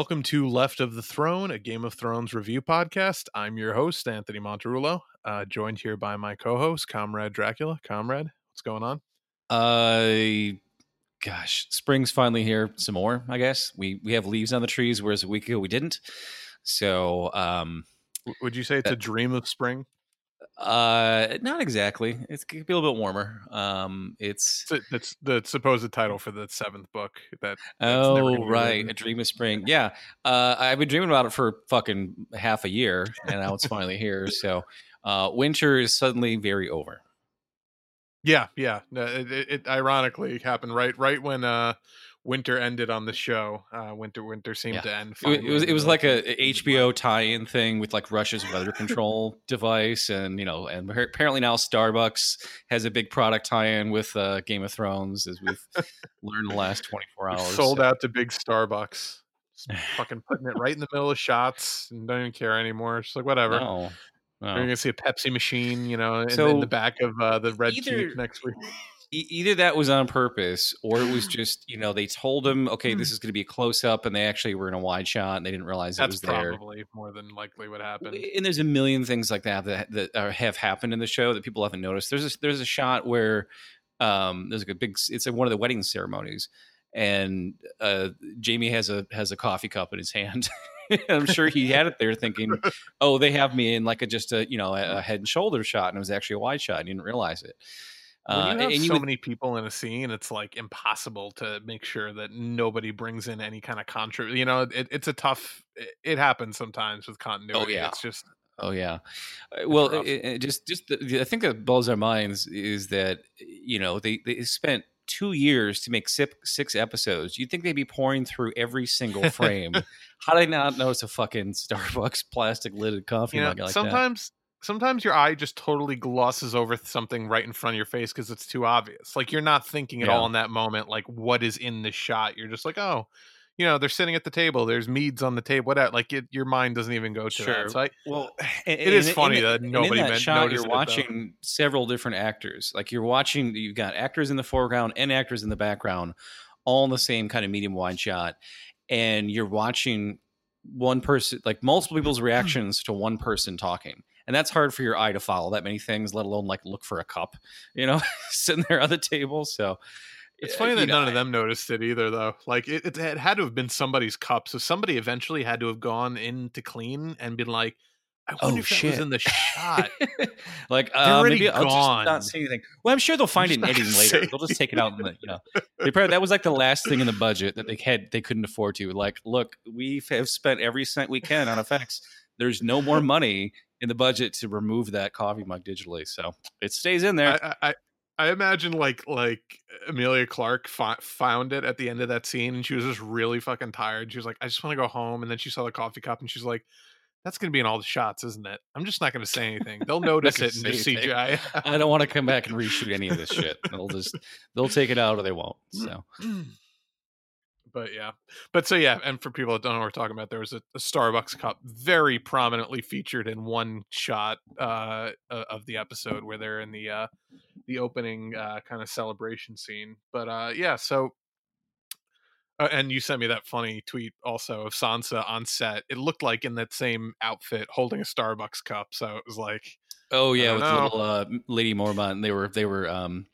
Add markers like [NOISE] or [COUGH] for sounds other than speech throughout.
Welcome to Left of the Throne, a Game of Thrones review podcast. I'm your host, Anthony Monterulo, uh, joined here by my co host, Comrade Dracula. Comrade, what's going on? Uh, gosh, spring's finally here. Some more, I guess. We we have leaves on the trees, whereas a week ago we didn't. So, um, Would you say it's a dream of spring? Uh, not exactly. It's could be a little bit warmer. Um, it's It's- That's the supposed title for the seventh book. That that's oh right, a dream of spring. Yeah, uh, I've been dreaming about it for fucking half a year, and now it's finally here. [LAUGHS] So, uh, winter is suddenly very over. Yeah, yeah. No, It, it, it ironically happened right right when uh, winter ended on the show. Uh, winter winter seemed Yeah. to end. It, it was it was like a, HBO tie-in thing with like Russia's weather control [LAUGHS] device, and you know, and apparently now Starbucks has a big product tie-in with uh, Game of Thrones, as we've [LAUGHS] learned the last twenty four hours. sold so- out to big Starbucks. Just [LAUGHS] fucking putting it right in the middle of shots and don't even care anymore. Just like whatever. No, no. You're gonna see a Pepsi machine, you know, in, in the back of uh, the red either- next week. E- either that was on purpose, or it was [SIGHS] just you know they told him, okay, this is going to be a close up, and they actually were in a wide shot, and they didn't realize it was there. probably more than likely what happened. and there's a million things like that that that are, have happened in the show that people haven't noticed. There's a, there's a shot where um, there's like a big it's at one of the wedding ceremonies, and uh, Jaime has a has a coffee cup in his hand. [LAUGHS] I'm sure he had it there thinking, [LAUGHS] "Oh, they have me in like a just a you know a, a head and shoulder shot, and it was actually a wide shot. I didn't realize it." When Uh, you have so would- many people in a scene, it's like impossible to make sure that nobody brings in any kind of contra. You know, it, it's a tough. It, it happens sometimes with continuity. Oh, yeah. It's just Oh yeah. Uh, Well, it, just just the, I think that blows our minds is that you know they they spent two years to make six, six episodes. You'd think they'd be pouring through every single [LAUGHS] frame. How did I not notice a fucking Starbucks plastic lidded coffee you know mug like that? sometimes sometimes your eye just totally glosses over something right in front of your face because it's too obvious like you're not thinking at all in that moment like what is in the shot you're just like oh you know they're sitting at the table there's meads on the table whatever like it, your mind doesn't even go to Sure. that so I, Well, [SIGHS] it is funny that nobody that meant- shot. noticed You're it, watching several different actors. Like you're watching, you've got actors in the foreground and actors in the background, all in the same kind of medium wide shot, and you're watching one person, like multiple people's [CLEARS THROAT] reactions to one person talking. And that's hard for your eye to follow that many things, let alone like look for a cup, you know, [LAUGHS] sitting there on the table. So it's uh, funny that you know, none of them noticed it either though like it, it had to have been somebody's cup so somebody eventually had to have gone in to clean and been like i Oh, wonder if that was in the shot [LAUGHS] like They're uh, maybe I'll just not say anything. Well, I'm sure they'll find it in editing later. They'll just take it out. In the, you know, they probably that was like the last thing in the budget that they had they couldn't afford to. Like, look, we have spent every cent we can on effects. There's no more money in the budget to remove that coffee mug digitally, so it stays in there. I, I I imagine like like Emilia Clarke fi- found it at the end of that scene, and she was just really fucking tired. She was like, "I just want to go home," and then she saw the coffee cup, and she's like, "That's gonna be in all the shots, isn't it?" I'm just not gonna say anything. They'll [LAUGHS] notice it just anything. CGI. I don't want to come back and [LAUGHS] reshoot any of this shit. They'll just they'll take it out or they won't. Mm, so mm. But yeah, but so yeah, and for people that don't know what we're talking about, there was a, a Starbucks cup very prominently featured in one shot uh, of the episode where they're in the uh, the opening uh, kind of celebration scene. But uh, yeah, so uh, and you sent me that funny tweet also of Sansa on set. It looked like in that same outfit holding a Starbucks cup. So it was like, Oh yeah, with know. little uh, Lady Mormont, they were they were um,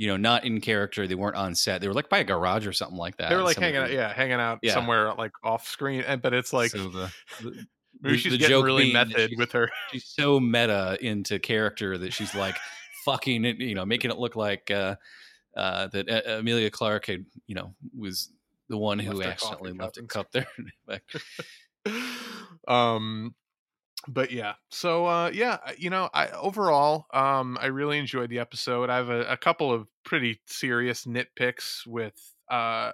you know, not in character. They weren't on set. They were like by a garage or something like that. they were like hanging out, yeah, hanging out Yeah. somewhere like off screen. And but it's like so the, the, maybe she's the getting really method with her. she's so meta into character that she's like [LAUGHS] fucking it, you know, making it look like uh, uh, that uh, Emilia Clarke had, you know, was the one who Left accidentally left a cup there. [LAUGHS] [LAUGHS] Um but yeah so uh yeah you know i overall um i really enjoyed the episode i have a, a couple of pretty serious nitpicks with uh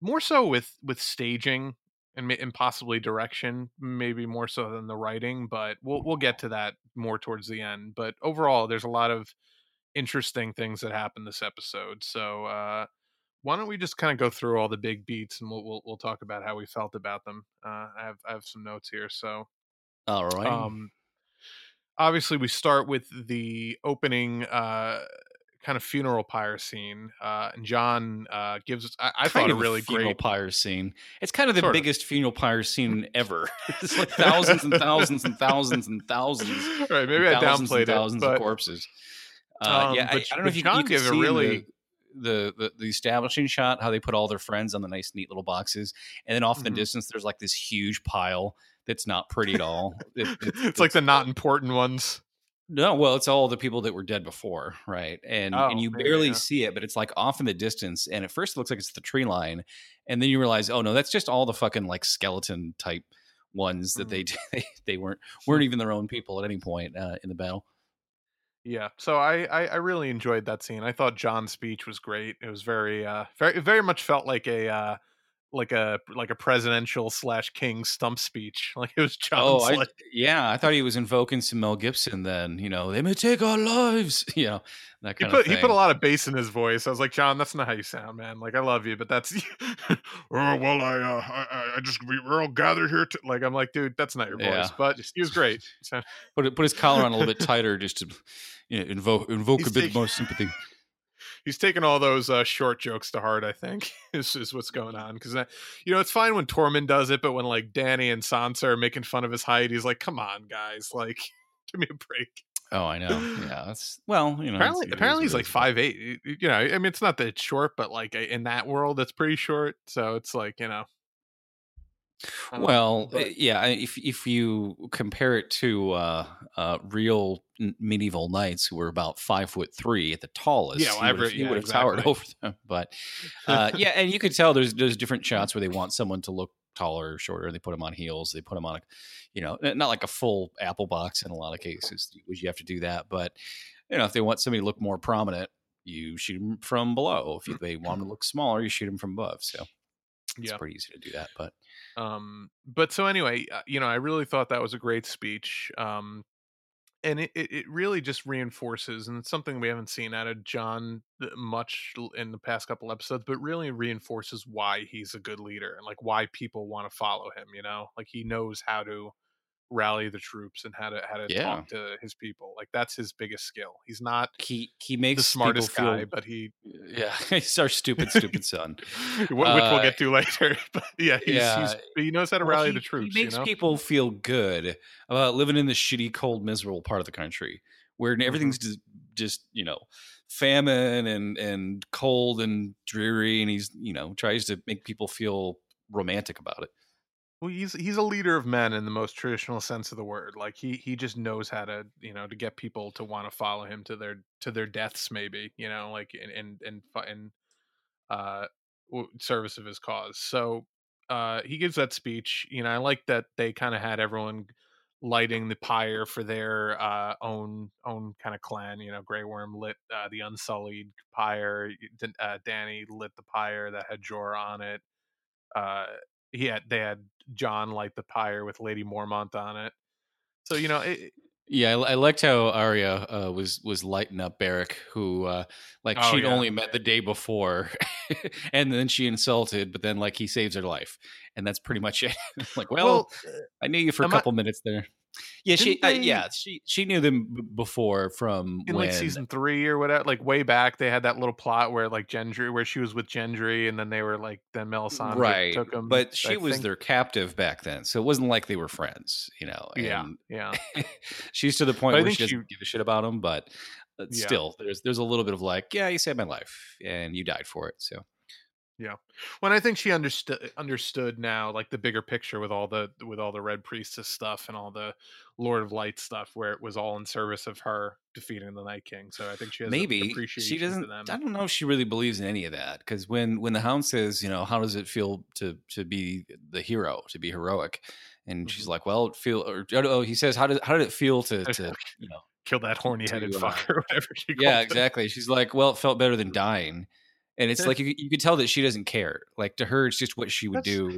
more so with with staging and, and possibly direction maybe more so than the writing but we'll we'll get to that more towards the end but overall there's a lot of interesting things that happen this episode so uh why don't we just kind of go through all the big beats and we'll we'll, we'll talk about how we felt about them. Uh, I have I have some notes here. So, All right. um, obviously, we start with the opening uh, kind of funeral pyre scene, uh, and Jon uh, gives us. I, I thought a of really funeral great. pyre scene. It's kind of the Sort of. biggest funeral pyre scene [LAUGHS] ever. [LAUGHS] it's like [LAUGHS] thousands and thousands and thousands and thousands. right, maybe I thousands downplayed and thousands it, of corpses. Uh, um, yeah, I, but- I don't know if you, Jon you can gave a see really- the, the, the the establishing shot how they put all their friends on the nice, neat little boxes, and then off in Mhm. the distance, there's like this huge pile that's not pretty at all. It- [LAUGHS] it- it's like the not important ones. no, well, it's all the people that were dead before, right? And Oh, and you barely yeah. see it, but it's like off in the distance, and at first it looks like it's the tree line, and then you realize, oh no, that's just all the fucking like skeleton type ones that they [LAUGHS] they they weren't weren't [LAUGHS] even their own people at any point uh, in the battle. Yeah, so I, I I really enjoyed that scene. I thought Jon's speech was great. It was very uh very very much felt like a uh like a like a presidential slash king stump speech. [LAUGHS] Like it was Jon. Oh, I, yeah, I thought he was invoking some Mel Gibson. Then you know they may take our lives, [LAUGHS] you know that he put of thing. he put a lot of bass in his voice. I was like, Jon, that's not how you sound, man. Like I love you, but that's [LAUGHS] oh well, I uh, I, I- just we, we're all gathered here to like I'm like, dude, that's not your voice. Yeah. But he was great. So, put put his collar on a little bit tighter just to you know, invoke invoke He's a bit taking- more sympathy. He's taking all those uh, short jokes to heart. I think [LAUGHS] is is what's going on because you know it's fine when Tormund does it, but when like Dany and Sansa are making fun of his height, he's like, "Come on, guys, like [LAUGHS] give me a break." Oh, I know. [SIGHS] Yeah, that's well, you know. apparently, it's- apparently he's like five eight. You know, I mean, it's not that it's short, but like in that world, it's pretty short. So it's like you know. Um, Well, but- uh, yeah. If if you compare it to uh, uh, real medieval knights who were about five foot three at the tallest, Yeah, well, he would have, yeah, would have towered [LAUGHS] over them. But [LAUGHS] uh, yeah, and you could tell there's there's different shots where they want someone to look taller or shorter. They put them on heels. They put them on a, you know, not like a full apple box in a lot of cases, which you have to do that. But you know, if they want somebody to look more prominent, you shoot them from below. If they want them to [CLEARS THROAT] look smaller, you shoot them from above. So it's Yeah. pretty easy to do that. But um but so anyway uh, you know i really thought that was a great speech um and it, it, it really just reinforces and it's something we haven't seen out of jon much in the past couple episodes but really reinforces why he's a good leader and like why people want to follow him you know? Like he knows how to rally the troops and how to how to Yeah. talk to his people like that's his biggest skill he's not he he the makes smartest people feel- guy but he Yeah, [LAUGHS] he's our stupid, stupid [LAUGHS] son. wh- which we'll Uh, get to [LAUGHS] later but yeah he's, yeah. he's he knows how to Well, rally he, the troops He makes you know people feel good about living in the shitty, cold, miserable part of the country where Mm-hmm. everything's just, just you know famine and and cold and dreary, and he's you know tries to make people feel romantic about it. Well, he's he's a leader of men in the most traditional sense of the word. Like he he just knows how to you know to get people to want to follow him to their to their deaths, maybe you know, like in in in, uh service of his cause. So uh he gives that speech. You know, I like that they kind of had everyone lighting the pyre for their uh own own kind of clan. You know, Grey Worm lit uh, the Unsullied pyre. Uh, Dany lit the pyre that had Jorah on it. Uh, he had they had Jon light the pyre with Lady Mormont on it. So you know, it, Yeah, I, I liked how Arya uh, was was lighting up Beric, who uh, like Oh, she'd yeah. only met the day before, [LAUGHS] and then she insulted, but then like he saves her life, and that's pretty much it. [LAUGHS] like, well, well, I knew you for a am I- couple minutes there. Yeah, she Didn't uh, they- yeah she she knew them b- before from in when like season three or whatever, like way back, they had that little plot where like Gendry, where she was with Gendry, and then they were like, then Melisandre right, took him. but she I was think. their captive back then, so it wasn't like they were friends, you know. Yeah, and yeah. [LAUGHS] she's to the point But where she doesn't she- give a shit about him, but uh, Yeah. still, there's there's a little bit of like, yeah, you saved my life and you died for it, so. When I think she understood understood now, like the bigger picture with all the with all the Red Priestess stuff and all the Lord of Light stuff, where it was all in service of her defeating the Night King. So I think she has maybe appreciation she doesn't them. i don't know if she really believes in any of that because when when the hound says you know how does it feel to to be the hero to be heroic and she's Mhm. like well it feel or oh he says how did how did it feel to to [LAUGHS] you know Kill that horny headed uh, fucker, or [LAUGHS] whatever she yeah exactly she's like well it felt better than dying and it's like you, you could tell that she doesn't care like to her it's just what she would That's- do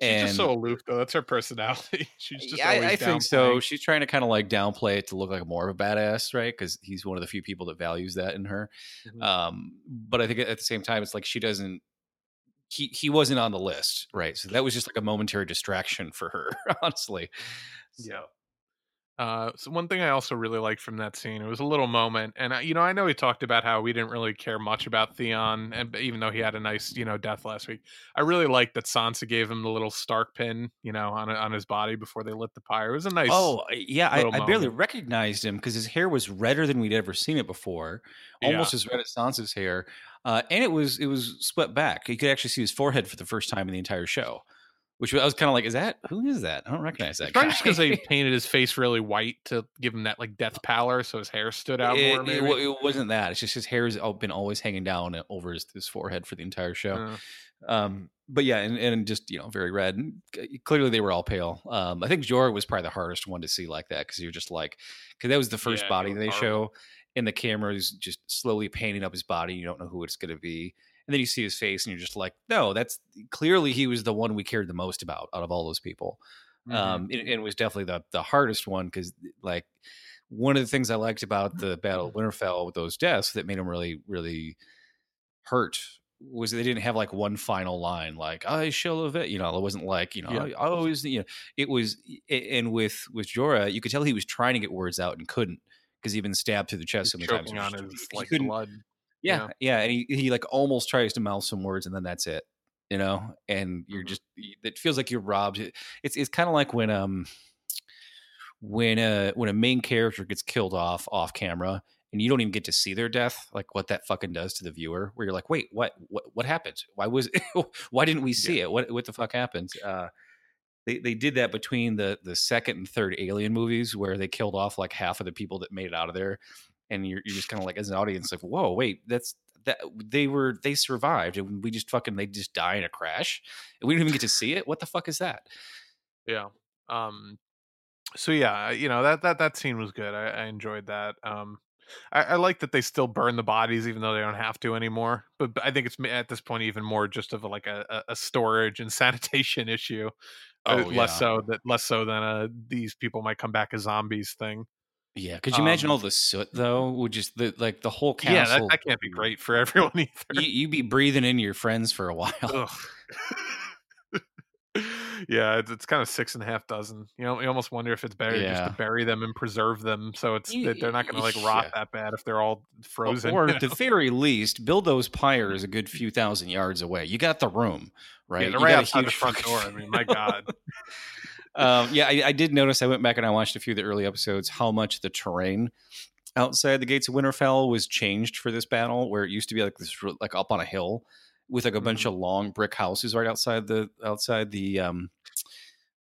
She's and just so aloof, though. That's her personality. [LAUGHS] She's just Yeah, I, I think so. She's trying to kind of like downplay it to look like more of a badass, right? Because he's one of the few people that values that in her. Mhm. Um, but I think at the same time, it's like she doesn't. He he wasn't on the list, right? So that was just like a momentary distraction for her, [LAUGHS] honestly. So, Yeah. Uh, so one thing I also really liked from that scene, it was a little moment, and I, you know, I know he talked about how we didn't really care much about Theon, and even though he had a nice, you know, death last week, I really liked that Sansa gave him the little Stark pin, you know, on on his body before they lit the pyre. It was a nice. Oh yeah, I, I barely recognized him because his hair was redder than we'd ever seen it before, almost Yeah. as red as Sansa's hair, uh, and it was it was swept back. You could actually see his forehead for the first time in the entire show, which I was kind of like, is that who is that? I don't recognize that probably just because they [LAUGHS] painted his face really white to give him that like death pallor, so his hair stood out it, more. it Maybe. wa- it wasn't that. It's just his hair has been always hanging down over his, his forehead for the entire show. Uh, Um, but yeah, and, and just you know, very red. And clearly, they were all pale. Um, I think Jorah was probably the hardest one to see like that because you're just like, because that was the first Yeah, body they show, and the camera is just slowly painting up his body. You don't know who it's going to be, and then you see his face, and you're just like, no, that's clearly he was the one we cared the most about out of all those people. mhm. Um, and, and it was definitely the the hardest one because like one of the things I liked about the Battle of Winterfell with those deaths that made him really really hurt was they didn't have like one final line like I shall have it you know it wasn't like you know Yeah. I, I always you know it was and with with Jorah you could tell he was trying to get words out and couldn't because he'd been stabbed through the chest so many times on He- his like couldn't- blood. Yeah, yeah, and he, he like almost tries to mouth some words, and then that's it, you know. And you're Mhm. just it feels like you're robbed. It- It's it's kind of like when um when a when a main character gets killed off off camera, and you don't even get to see their death, like what that fucking does to the viewer. Where you're like, wait, what what what happened? Why was [LAUGHS] why didn't we see it? What what the fuck happened? Uh, they they did that between the the second and third Alien movies, where they killed off like half of the people that made it out of there, and you're you're just kind of like as an audience like, whoa, wait, that's that they were they survived, and we just fucking they just die in a crash, and we didn't even get to see it. What the fuck is that? Yeah. Um. So yeah, you know that that that scene was good. I, I enjoyed that. Um. I, I like that they still burn the bodies even though they don't have to anymore. But, but I think it's at this point even more just of like a, a- a storage and [LAUGHS] sanitation issue. Uh, Oh, less so that less so than uh these people might come back as zombies thing. Yeah, could you imagine Um, all the soot though? Would just the like the whole castle? Yeah, that, that can't be great for [LAUGHS] everyone either. You, you'd be breathing in your friends for a while. [LAUGHS] Yeah, it's, it's kind of six and a half dozen. You know, you almost wonder if it's better just to bury them and preserve them, so it's that they're not going to like rot yeah. that bad if they're all frozen. [LAUGHS] or you at the very least, build those pyres a good few thousand yards away. You got the room, right? yeah, they're You right outside the front door. I mean, my God. Um, yeah, I, I did notice. I went back and I watched a few of the early episodes. How much the terrain outside the gates of Winterfell was changed for this battle, where it used to be like this, like up on a hill with like a bunch Mm-hmm. of long brick houses right outside the outside the um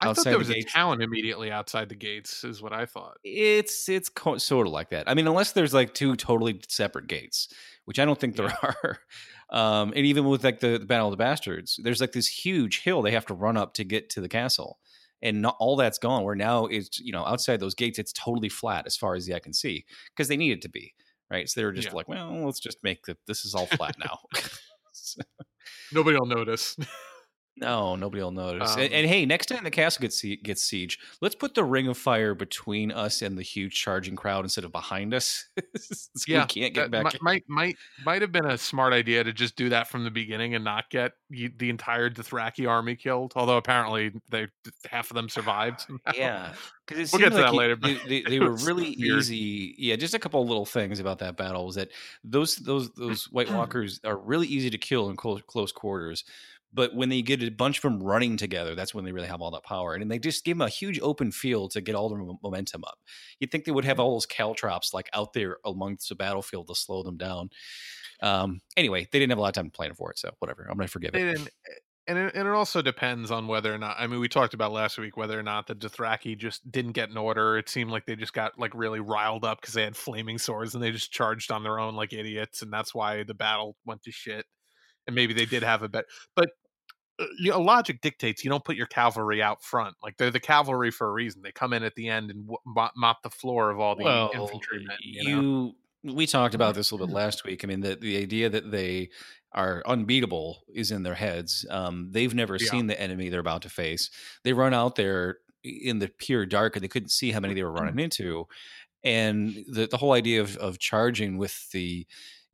I thought there the was a town immediately outside the gates, is what I thought. It's it's co- sort of like that. I mean, unless there's like two totally separate gates, which I don't think there are. [LAUGHS] Um, and even with like the, the Battle of the Bastards, there's like this huge hill they have to run up to get to the castle, and not all that's gone. Where now it's you know outside those gates, it's totally flat as far as the eye can see because they need it to be right. So they were just Yeah. like, well, let's just make the this is all flat now. [LAUGHS] So- Nobody will notice. [LAUGHS] no, nobody will notice. and, Um, and hey, next time the castle gets gets siege, let's put the ring of fire between us and the huge charging crowd instead of behind us. [LAUGHS] so yeah, we can't get back. mi- might might might have been a smart idea to just do that from the beginning and not get the entire Dothraki army killed. Although apparently they half of them survived. [SIGHS] somehow. yeah, because We'll get to that later, They, they, they [LAUGHS] were really easy. Yeah, just a couple of little things about that battle was that those those those White [CLEARS THROAT] Walkers are really easy to kill in close close quarters. But when they get a bunch of them running together, that's when they really have all that power. And they just give them a huge open field to get all their momentum up. You'd think they would have all those caltrops like out there amongst the battlefield to slow them down. Um, anyway, they didn't have a lot of time to plan for it, so whatever. I'm gonna forgive it. didn't, and it, and it also depends on whether or not. I mean, we talked about last week whether or not the Dothraki just didn't get an order. It seemed like they just got like really riled up because they had flaming swords and they just charged on their own like idiots, and that's why the battle went to shit. And maybe they did have a bet, but you know, logic dictates you don't put your cavalry out front. Like they're the cavalry for a reason. They come in at the end and w- mop, the floor of all the well, infantrymen. You, you, know? we talked about this a little bit [LAUGHS] last week. I mean, the the idea that they are unbeatable is in their heads. Um, they've never Yeah. seen the enemy they're about to face. They run out there in the pure dark, and they couldn't see how many they were running [CLEARS THROAT] into. And the the whole idea of of charging with the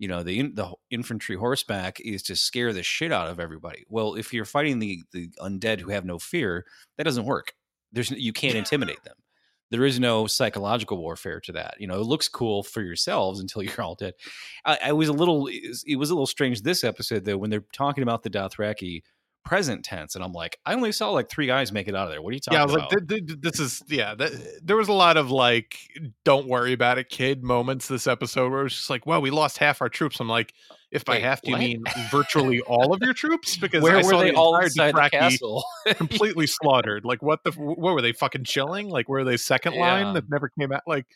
you know the the infantry horseback is to scare the shit out of everybody. Well, if you're fighting the the undead who have no fear, that doesn't work. There's you can't intimidate them. there is no psychological warfare to that. You know, it looks cool for yourselves until [LAUGHS] you're all dead. I, I was a little, it was a little strange this episode though when they're talking about the Dothraki present tense, and I'm like, I only saw like three guys make it out of there. What are you talking yeah, I was about? like, th- th- this is yeah. Th- there was a lot of like, don't worry about it, kid moments this episode where it was just like, well, we lost half our troops. I'm like, if by Wait, half do you mean virtually [LAUGHS] all of your troops? Because Where I were saw they the all inside the castle? [LAUGHS] completely slaughtered. Like what the? What were they fucking chilling? Like were they second Yeah. line that never came out? Like,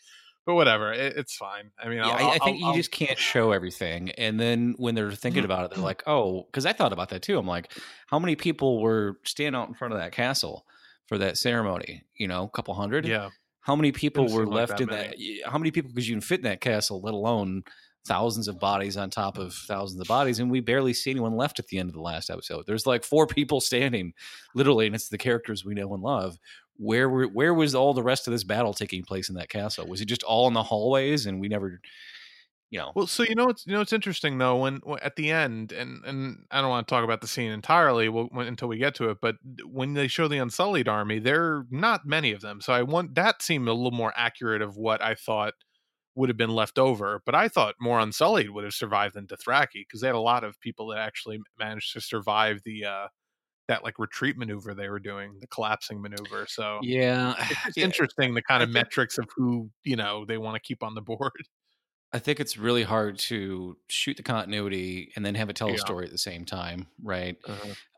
but whatever, it, it's fine. I mean, Yeah, I'll, I, I I'll- think you I'll- just can't show everything. And then when they're thinking mm-hmm, about it, they're mm-hmm. like, oh, because I thought about that too. I'm like, how many people were standing out in front of that castle for that ceremony? You know, a couple hundred? yeah. How many people were like left that in that? How many people could you fit in that castle, let alone thousands of bodies on top of thousands of bodies? And we barely see anyone left at the end of the last episode. There's like four [LAUGHS] people standing, literally, and it's the characters we know and love. Where were where was all the rest of this battle taking place in that castle? Was it just all in the hallways and we never, you know? Well, so you know, it's you know, it's interesting though when, when at the end, and and I don't want to talk about the scene entirely when, when, until we get to it, but when they show the Unsullied army, there are not many of them. So I want that seemed a little more accurate of what I thought would have been left over. But I thought more Unsullied would have survived than Dothraki because they had a lot of people that actually managed to survive the uh that like retreat maneuver they were doing, the collapsing maneuver. So Yeah, it's yeah. interesting the kind of think- metrics of who you know they want to keep on the board. I think it's really hard to shoot the continuity and then have it tell a story at the same time, right?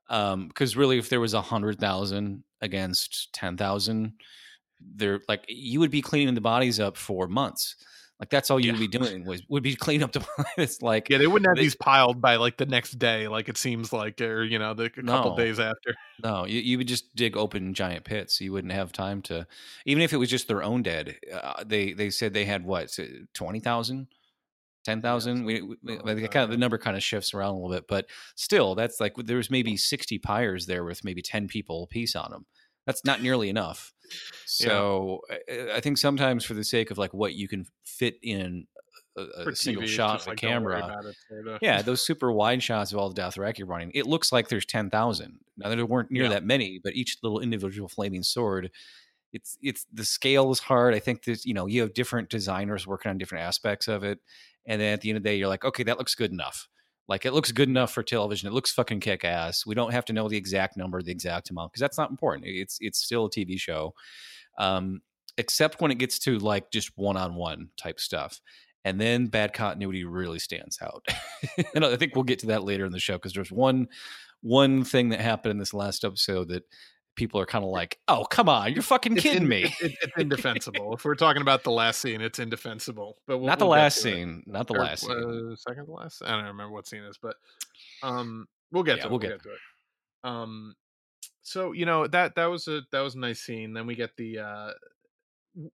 Um, because really, if there was a hundred thousand against ten thousand, there like you would be cleaning the bodies up for months. Like that's all you'd Yeah. be doing was would be clean up the [LAUGHS] bodies. Like Yeah, they wouldn't have They- these piled by like the next day, like it seems like, or you know, the a couple No. days after. [LAUGHS] No, you, you would just dig open giant pits. You wouldn't have time to, even if it was just their own dead. Uh, they they said they had what twenty thousand, ten thousand. We, we something I like think that, kind of the number kind of shifts around a little bit, but still, that's like there was maybe sixty pyres there with maybe ten people a piece on them. That's not nearly enough. So I, I think sometimes for the sake of like what you can fit in a, a single TV, shot of a like, don't camera, it, yeah, [LAUGHS] those super wide shots of all the Dothraki running, it looks like there's ten thousand. Now there weren't near Yeah. that many, but each little individual flaming sword, it's it's the scale is hard. I think that you know you have different designers working on different aspects of it, and then at the end of the day, you're like, okay, that looks good enough. Like it looks good enough for television. It looks fucking kick ass. We don't have to know the exact number, the exact amount, because that's not important. It's it's still a TV show, um, except when it gets to like just one on one type stuff and then bad continuity really stands out. [LAUGHS] and I think we'll get to that later in the show because there's one one thing that happened in this last episode that people are kind of like, "Oh, come on, you're fucking It's kidding in- me." It's, it's [LAUGHS] indefensible. if we're talking about the last scene, it's indefensible. But we'll, not the we'll last to it. scene, not the Or, last scene. uh, second to last. I don't remember what scene is, but um, we'll get Yeah, to it. we'll We'll get- get to it. Um, so you know that that was a that was a nice scene. Then we get the uh,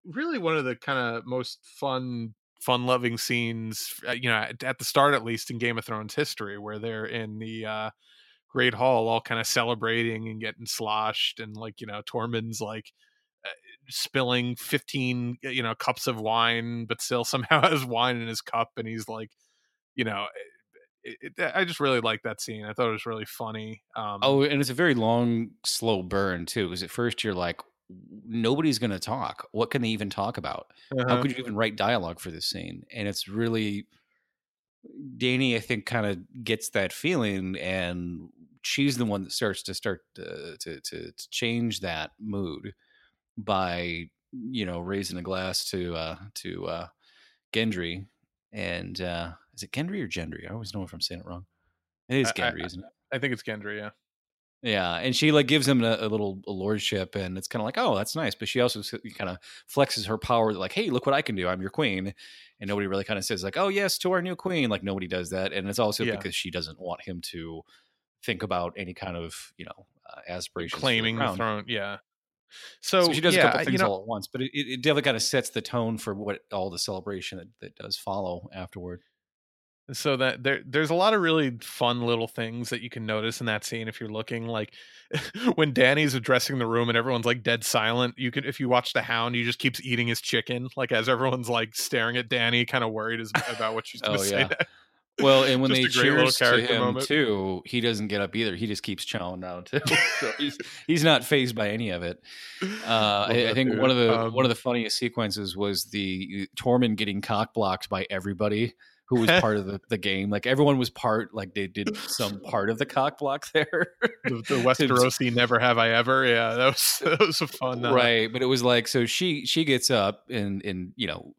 really one of the kind of most fun fun loving scenes uh, you know at, at the start at least in game of thrones history where they're in the uh great hall all kind of celebrating and getting sloshed and like you know tormund's like uh, spilling 15 you know cups of wine but still [LAUGHS] somehow has wine in his cup and he's like you know it, it, i just really like that scene i thought it was really funny um Oh, and it's a very long, slow burn too. Because at first you're like, nobody's going to talk. What can they even talk about? How uh-huh. could you even write dialogue for this scene? And it's really Dany, I think, kind of gets that feeling, and she's the one that starts to start uh, to, to to change that mood by you know raising a glass to uh, to uh, Gendry, and uh, is it Gendry or Gendry? I always know if I'm saying it wrong. It is I- I- Gendry, isn't it? i think it's gendry yeah Yeah, and she like gives him a, a little a lordship, and it's kind of like, oh, that's nice. But she also kind of flexes her power, like, hey, look what I can do. I'm your queen, and nobody really kind of says like, oh yes, to our new queen. Like nobody does that, and it's also Yeah. because she doesn't want him to think about any kind of you know uh, aspirations, claiming the, crown. throne yeah so, So, she does yeah, a couple you things know, all at once, but it, it definitely kind of sets the tone for what all the celebration that, that does follow afterward. so that there there's a lot of really fun little things that you can notice in that scene if you're looking like [LAUGHS] when Dany's addressing the room and everyone's like dead silent you can if you watch the hound he just keeps eating his chicken like as everyone's like staring at Dany kind of worried as, about what she's going to Oh, say yeah. [LAUGHS] Well, and when they cheers to him moment. too, he doesn't get up either. He just keeps chowing down too. [LAUGHS] so he's [LAUGHS] he's not phased by any of it. Uh, I, I think dude. one of the Um, one of the funniest sequences was the Tormund getting cock blocked by everybody who was part of the, [LAUGHS] the game. Like everyone was part, like they did some part of the cock block there. the, the Westerosi never have I ever. Yeah, that was that was a fun. Uh, right but it was like so she she gets up and and you know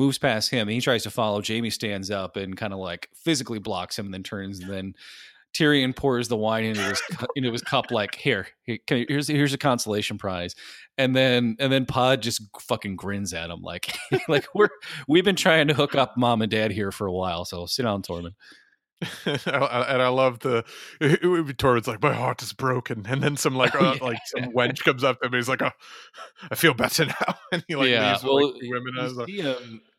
moves past him and he tries to follow jaime stands up and kind of like physically blocks him and then turns and then Tyrion pours the wine into his into his cup like here, here can here's here's a consolation prize, and then and then Pod just fucking grins at him like [LAUGHS] like we're we've been trying to hook up mom and dad here for a while, so sit down, Tormund. [LAUGHS] and I love the [LAUGHS] it would be Tormund's like my heart is broken, and then some like Oh, uh, yeah. like some wench comes up to and He's like, oh, I feel better now, and he like yeah, leaves with, well, like, women. I was like,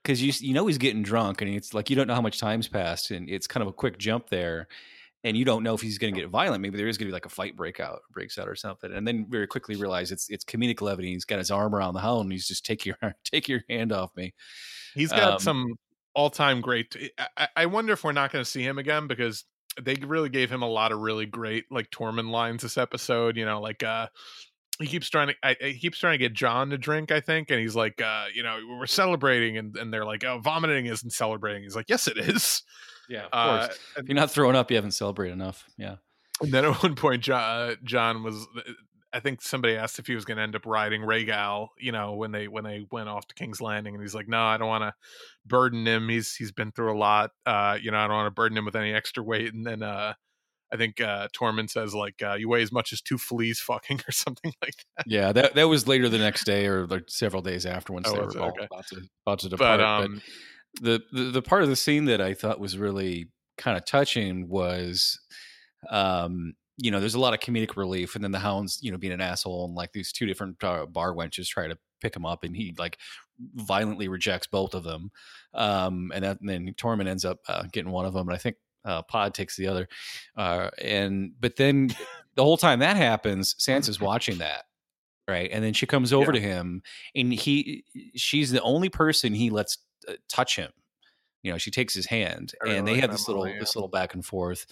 because you you know he's getting drunk, and it's like you don't know how much time's passed, and it's kind of a quick jump there, and you don't know if he's going to get violent. Maybe there is going to be like a fight breakout, breaks out or something, and then very quickly realize it's it's comedic levity. He's got his arm around the hound, and he's just take your [LAUGHS] take your hand off me. He's got Um, some all-time great. I, I- I wonder if we're not going to see him again because they really gave him a lot of really great like Tormund lines this episode. You know, like uh he keeps trying to I, he keeps trying to get Jon to drink, I think, and he's like, uh, you know, we're celebrating, and and they're like, oh, vomiting isn't celebrating. He's like, yes, it is. Yeah, of Uh, course. If you're not throwing up, you haven't celebrated enough. Yeah. and then at [LAUGHS] one point, Jon, uh, Jon was. I think somebody asked if he was going to end up riding Rhaegal, you know, when they when they went off to King's Landing, and he's like, "No, I don't want to burden him. He's he's been through a lot. Uh, you know, I don't want to burden him with any extra weight." And then uh, I think uh, Tormund says like, uh, "You weigh as much as two fleas fucking [LAUGHS] or something like that." Yeah, that that was later the next day or like several days after once Oh, they were all Okay. about to about to depart. But But, um, the, the the part of the scene that I thought was really kind of touching was um you know there's a lot of comedic relief and then the hounds you know being an asshole and like these two different uh, bar wenches try to pick him up and he like violently rejects both of them um and, that, and then Tormund ends up uh, getting one of them and I think uh, Pod takes the other uh and but then [LAUGHS] the whole time that happens Sansa's [LAUGHS] watching that right? And then she comes over Yeah. to him and he she's the only person he lets uh, touch him. You know she takes his hand I really and they have this little this little back and forth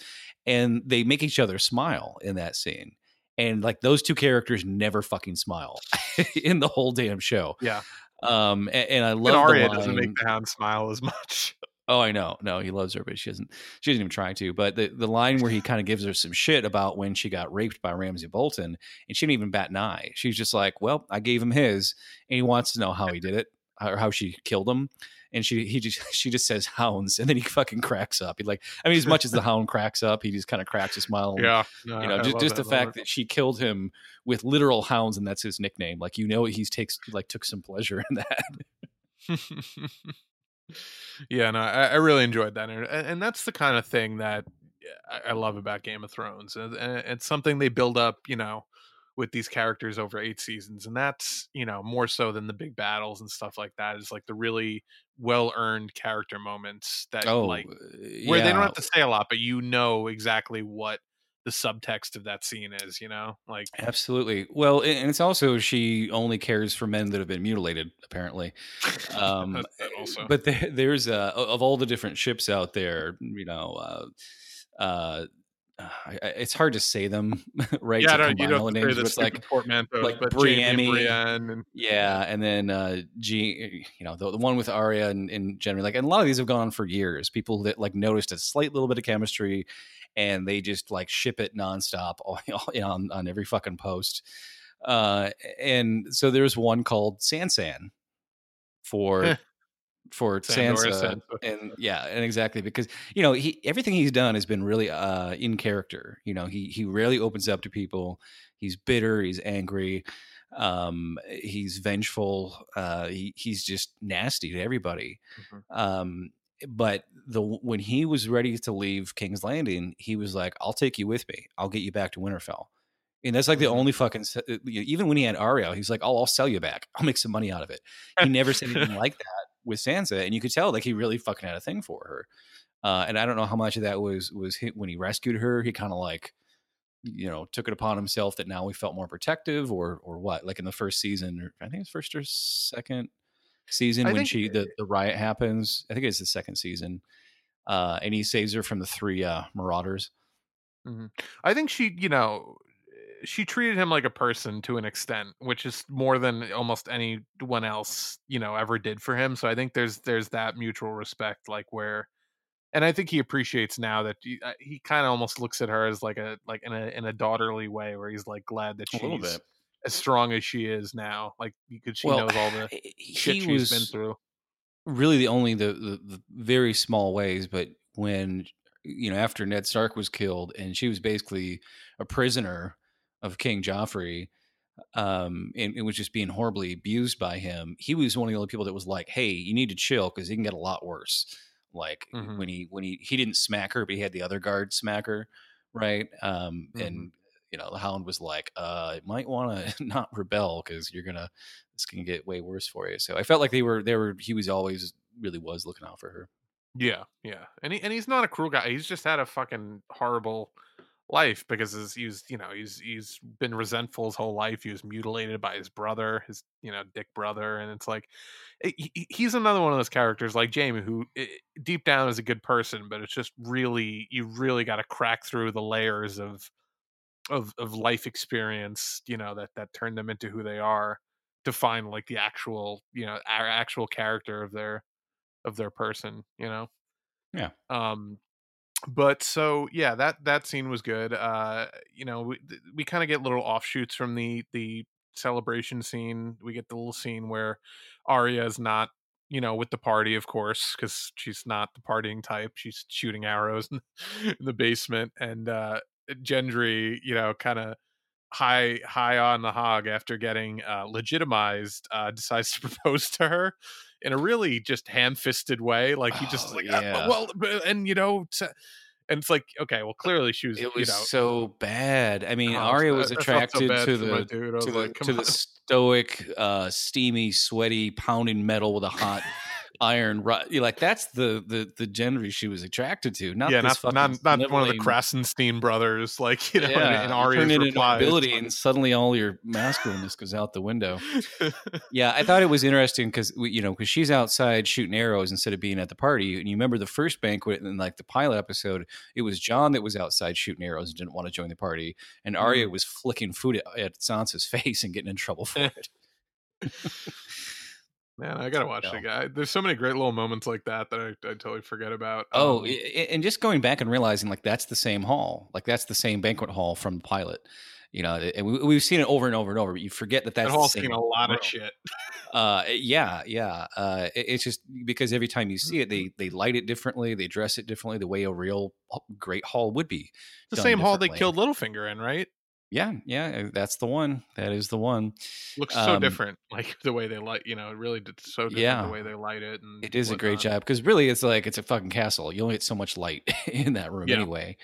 and they make each other smile in that scene and like those two characters never fucking smile [LAUGHS] in the whole damn show. Yeah, um and, and i and love Arya the doesn't make the Hound smile as much. Oh, I know. No, he loves her, but she doesn't. She doesn't even try to. But the the line where he [LAUGHS] kind of gives her some shit about when she got raped by Ramsay Bolton, and she didn't even bat an eye. She's just like, "Well, I gave him his, and he wants to know how he did it or how she killed him." And she he just [LAUGHS] she just says hounds, and then he fucking cracks up. He like, I mean, as much as the hound cracks up, he just kind of cracks a smile. and, Yeah, no, you know, I just, just the fact that she killed him with literal hounds, and that's his nickname. Like, you know, he takes like took some pleasure in that. [LAUGHS] yeah, no, I, I really enjoyed that, and, and that's the kind of thing that I, I love about Game of Thrones, and, and it's something they build up, you know, with these characters over eight seasons, and that's you know more so than the big battles and stuff like that. Is like the really well earned character moments that Oh, like uh, where they don't have to say a lot, but you know exactly what the subtext of that scene is. You know, like Absolutely. Well, and it's also she only cares for men that have been mutilated, apparently. [LAUGHS] Um, also. But there, there's uh, of all the different ships out there, you know, uh, uh, I, it's hard to say them [LAUGHS] right. yeah, to don't, you don't the names, but it's like portmanteau, like but and Brienne, and yeah, and then uh, G, you know, the, the one with Arya and, and like, and a lot of these have gone on for years. People that like noticed a slight little bit of chemistry, and they just like ship it nonstop [LAUGHS] on on every fucking post. Uh, and so there's one called Sansan for for Sansa, Sansa. and yeah, and exactly because you know he everything he's done has been really uh in character. You know, he he rarely opens up to people. He's bitter. He's angry. Um, he's vengeful. Uh, he he's just nasty to everybody. Mhm. Um, but the when he was ready to leave King's Landing, he was like, "I'll take you with me. I'll get you back to Winterfell." And that's like the Mhm. only fucking. uh, Even when he had Arya, he's like, "Oh, I'll sell you back. I'll make some money out of it." He never said anything like [LAUGHS] that with Sansa, and you could tell like he really fucking had a thing for her. Uh, and I don't know how much of that was was hit when he rescued her. He kind of like, you know, took it upon himself that now he felt more protective, or or what? Like in the first season, or I think it's first or second season I when she the, the riot happens. I think it's the second season. uh, and he saves her from the three uh, marauders. Mm-hmm. I think she, you know, she treated him like a person to an extent, which is more than almost anyone else, you know, ever did for him. So I think there's there's that mutual respect, like where, and I think he appreciates now that he, uh, he kind of almost looks at her as like a like in a in a daughterly way, where he's like glad that she's as strong as she is now, like because she well, knows all the shit she's been through. Really, the only the, the the very small ways, but when you know after Ned Stark was killed and she was basically a prisoner of King Joffrey, um, and, and, was just being horribly abused by him. He was one of the only people that was like, "Hey, you need to chill because he can get a lot worse." Like mm-hmm. when he when he he didn't smack her, but he had the other guard smack her, right? Um, mm-hmm. and you know the Hound was like, "Uh, might want to [LAUGHS] not rebel because you're gonna this can get way worse for you." So I felt like they were they were he was always really was looking out for her. Yeah, yeah, and he and he's not a cruel guy. He's just had a fucking horrible life because his, he's you know he's he's been resentful his whole life he was mutilated by his brother his you know dick brother and it's like eh, he, he's another one of those characters like jaime who eh, deep down is a good person but it's just really you really got to crack through the layers of of of life experience you know that that turned them into who they are to find like the actual you know our actual character of their of their person you know? Yeah. Um but so yeah that that scene was good uh you know we, we kind of get little offshoots from the the celebration scene. We get the little scene where Arya is not you know with the party of course because she's not the partying type. She's shooting arrows in, [LAUGHS] in the basement and uh gendry you know kind of high high on the hog after getting uh legitimized uh [LAUGHS] decides to propose to her in a really just ham-fisted way. Like he just oh, like ah, yeah. well, and you know, and it's like okay, well, clearly she was. It was you know, so bad. I mean, oh, Arya was attracted so to, the, to, the like, to the stoic, uh, steamy, sweaty, pounding metal with a hot iron you're like that's the the the Gendry she was attracted to not yeah not not, not one of the Krassenstein brothers like you know yeah, in, in Arya's ability and suddenly all your masculineness goes out the window. [LAUGHS] Yeah I thought it was interesting because you know because she's outside shooting arrows instead of being at the party and you remember the first banquet and like the pilot episode it was Jon that was outside shooting arrows and didn't want to join the party and Arya mm. was flicking food at, at Sansa's [LAUGHS] face and getting in trouble for [LAUGHS] it Man, I gotta watch the guy. There's so many great little moments like that that I, I totally forget about. Oh, um, and just going back and realizing like that's the same hall, like that's the same banquet hall from the pilot. You know, and we, have seen it over and over and over. But you forget that that's that hall's seen a lot of shit. uh, yeah, yeah. Uh, it, it's just because every time you see it, they mm-hmm. they light it differently, they dress it differently, the way a real great hall would be. the same hall they killed Littlefinger in, right? Yeah, yeah, that's the one. That is the one. Looks so um, different, [LAUGHS] like the way they light. You know, it really did so different yeah, the way they light it. And it is whatnot. a great job because really, it's like it's a fucking castle. You only get so much light [LAUGHS] in that room yeah. anyway.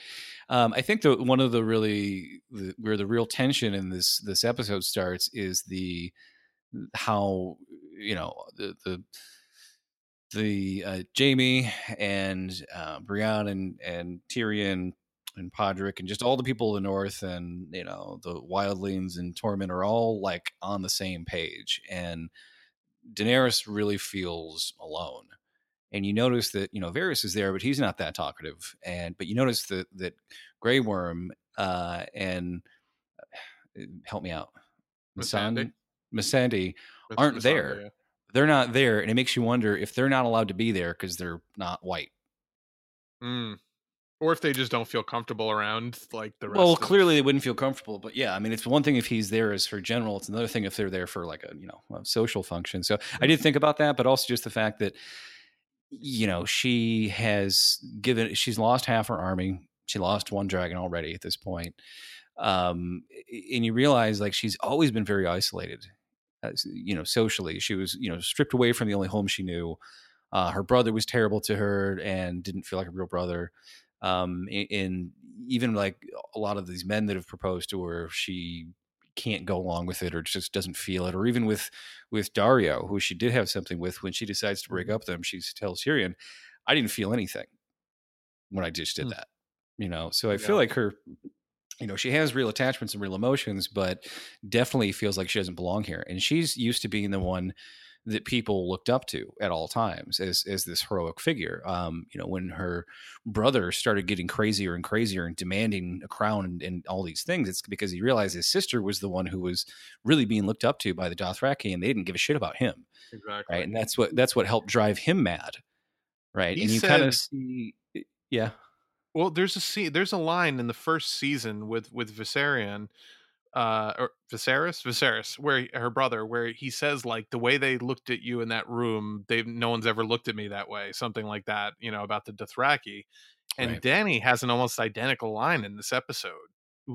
Um, I think that one of the really the, where the real tension in this this episode starts is the how you know the the the uh, Jaime and uh, Brienne and and Tyrion and Podrick and just all the people of the north and you know the wildlings and Tormund are all like on the same page and Daenerys really feels alone. And you notice that you know Varys is there, but he's not that talkative. And but you notice that that Grey Worm uh, and uh, help me out, Missandei, Missandei aren't there. Yeah. They're not there, and it makes you wonder if they're not allowed to be there because they're not white. Mm or if they just don't feel comfortable around like the rest. Well, clearly they wouldn't feel comfortable, but yeah, I mean, it's one thing if he's there as for general. It's another thing if they're there for like a you know a social function. So I did think about that, but also just the fact that you know she has given she's lost half her army. She lost one dragon already at this point, um, and you realize like she's always been very isolated. As, you know, socially, she was you know stripped away from the only home she knew. Uh, her brother was terrible to her and didn't feel like a real brother um, and even like a lot of these men that have proposed to her, she can't go along with it or just doesn't feel it. Or even with with Daario who she did have something with, when she decides to break mm-hmm. up them, she tells Tyrion, "I didn't feel anything when I just did mm. that." You know, so I yeah. feel like her you know, she has real attachments and real emotions, but definitely feels like she doesn't belong here. And she's used to being the one that people looked up to at all times as as this heroic figure. Um, you know, when her brother started getting crazier and crazier and demanding a crown and, and, all these things, it's because he realized his sister was the one who was really being looked up to by the Dothraki, and they didn't give a shit about him. Exactly. Right, and that's what that's what helped drive him mad. Right, He and you kind of see, yeah, Well, there's a scene, there's a line in the first season with with Viserion, uh, or Viserys, Viserys, where he- her brother, where he says like the way they looked at you in that room, they no one's ever looked at me that way, something like that, you know, about the Dothraki, and Right. Dany has an almost identical line in this episode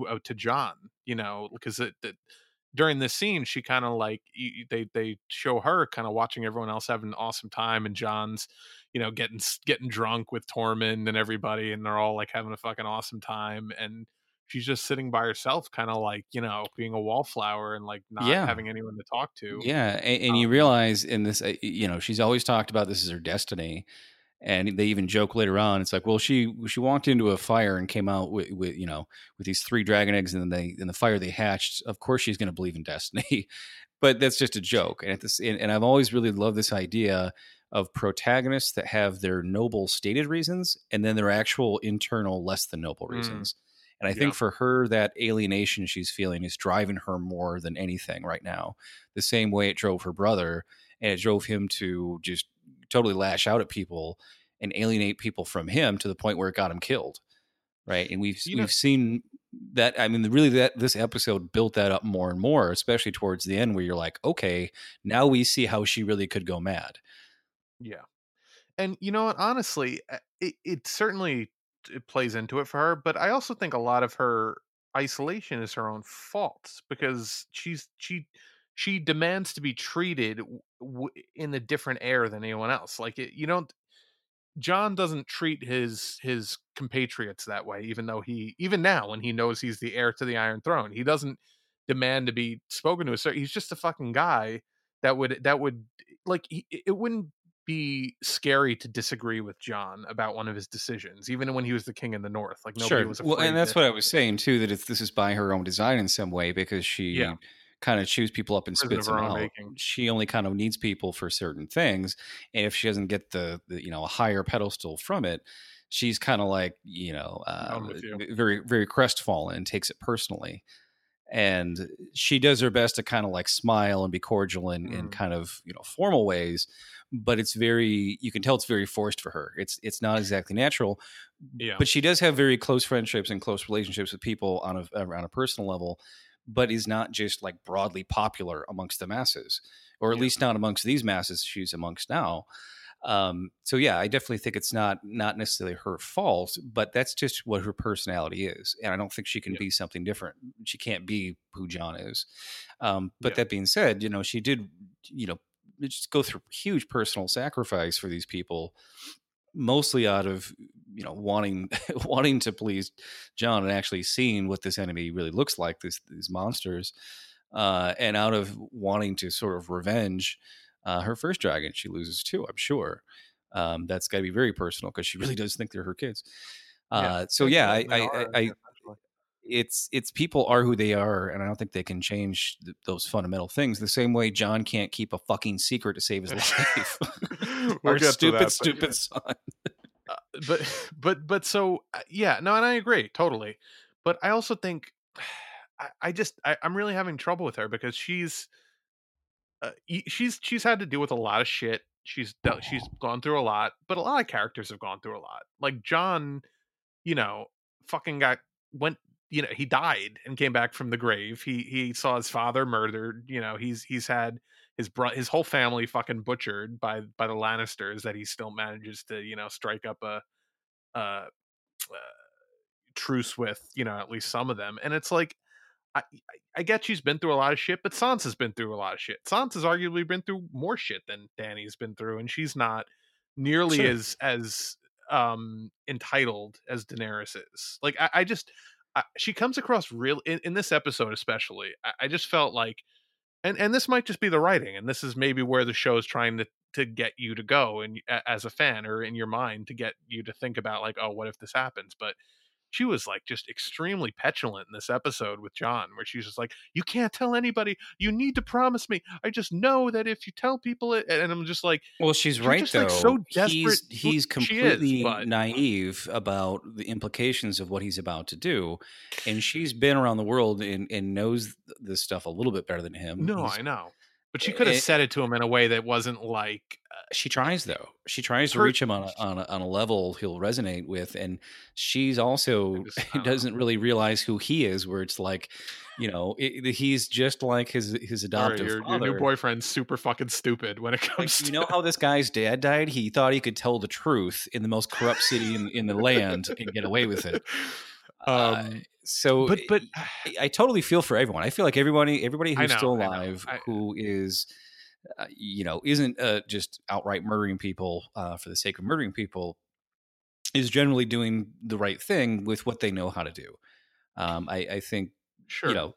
uh, to Jon, you know, because it, it during this scene she kind of like they they show her kind of watching everyone else having an awesome time and Jon's you know getting getting drunk with Tormund and everybody and they're all like having a fucking awesome time and she's just sitting by herself kind of like you know being a wallflower and like not Yeah. having anyone to talk to Yeah, and, and you Um, realize in this, you know, she's always talked about this as her destiny, and they even joke later on. It's like, well, she she walked into a fire and came out with, with you know with these three dragon eggs, and then they in the fire they hatched. Of course, she's going to believe in destiny, [LAUGHS] but that's just a joke. And at this, and, and I've always really loved this idea of protagonists that have their noble stated reasons and then their actual internal less than noble Mm. And I Yeah. think for her, that alienation she's feeling is driving her more than anything right now. The same way it drove her brother, and it drove him to just totally lash out at people and alienate people from him to the point where it got him killed. Right, and we've You we've seen that. I mean, really, that this episode built that up more and more, especially towards the end, where you're like, okay, now we see how she really could go mad. Yeah. And you know what? Honestly, uh, it, it certainly it plays into it for her, but I also think a lot of her isolation is her own fault because she's she she demands to be treated w- in a different air than anyone else. Like it, you don't Jon doesn't treat his his compatriots that way even though he even now when he knows he's the heir to the iron throne, he doesn't demand to be spoken to certain he's just a fucking guy that would that would like he, it wouldn't be scary to disagree with Jon about one of his decisions, even when he was the king in the north. Like nobody was well, and that's to, what I was saying too. That it's this is by her own design in some way because she Yeah. kind of chews people up and spits them out. making. She only kind of needs people for certain things, and if she doesn't get the, the you know a higher pedestal from it, she's kind of like you know uh, you. very very crestfallen and takes it personally. And she does her best to kind of like smile and be cordial in, in Mm. kind of you know formal ways, but it's very you can tell it's very forced for her. It's it's not exactly natural yeah, but she does have very close friendships and close relationships with people on a on a personal level but is not just like broadly popular amongst the masses or at Yeah. least not amongst these masses she's amongst now um, so yeah i definitely think it's not not necessarily her fault but that's just what her personality is and i don't think she can Yeah. be something different she can't be who jon is um, but Yeah. that being said you know she did you know just go through huge personal sacrifice for these people mostly out of you know wanting [LAUGHS] wanting to please Jon and actually seeing what this enemy really looks like this these monsters uh and out of wanting to sort of revenge uh her first dragon she loses too I'm sure um that's got to be very personal because she [LAUGHS] really does think they're her kids uh so yeah I I, I, I. it's it's people are who they are and i don't think they can change th- those fundamental things the same way jon can't keep a fucking secret to save his life [LAUGHS] [LAUGHS] We'll Our get to stupid that, stupid yeah. son but [SIGHS] but but so uh, yeah no and i agree totally but i also think [SIGHS] i, I just I, i'm really having trouble with her because she's uh, she's she's had to deal with a lot of shit she's dealt, she's gone through a lot but a lot of characters have gone through a lot like jon you know fucking got went you know he died and came back from the grave he he saw his father murdered you know he's he's had his bro- his whole family fucking butchered by by the Lannisters that he still manages to you know strike up a uh, uh truce with you know at least some of them and it's like I, I I get she's been through a lot of shit, but Sansa's been through a lot of shit. Sansa's arguably been through more shit than Dany's been through, and she's not nearly Sure. as as um entitled as Daenerys is. Like I, I just I, she comes across real in, in this episode especially. I, I just felt like, and and this might just be the writing, and this is maybe where the show is trying to to get you to go and as a fan or in your mind to get you to think about like, oh, what if this happens? But she was like just extremely petulant in this episode with Jon, where she's just like, "You can't tell anybody. You need to promise me. I just know that if you tell people it," and I'm just like, well, she's right just, though. like, so desperate he's he's she is, completely but- naive about the implications of what he's about to do, and she's been around the world and, and knows this stuff a little bit better than him. "No, He's- I know," but she could have It- said it to him in a way that wasn't like, uh, she tries though. She tries to reach him on a, on a, on a level he'll resonate with, and she's also just- [LAUGHS] I don't know. doesn't really realize who he is. Where it's like, you know, it, he's just like his his adoptive your, your new boyfriend's super fucking stupid when it Like, comes to you know how this guy's dad died? He thought he could tell the truth in the most corrupt city in, in the land and get away with it. [LAUGHS] Uh, um, so, but but [SIGHS] I, I totally feel for everyone. I feel like everybody, everybody who's know, still alive, I- who is, uh, you know, isn't uh, just outright murdering people uh, for the sake of murdering people, is generally doing the right thing with what they know how to do. Um, I, I think sure, you know,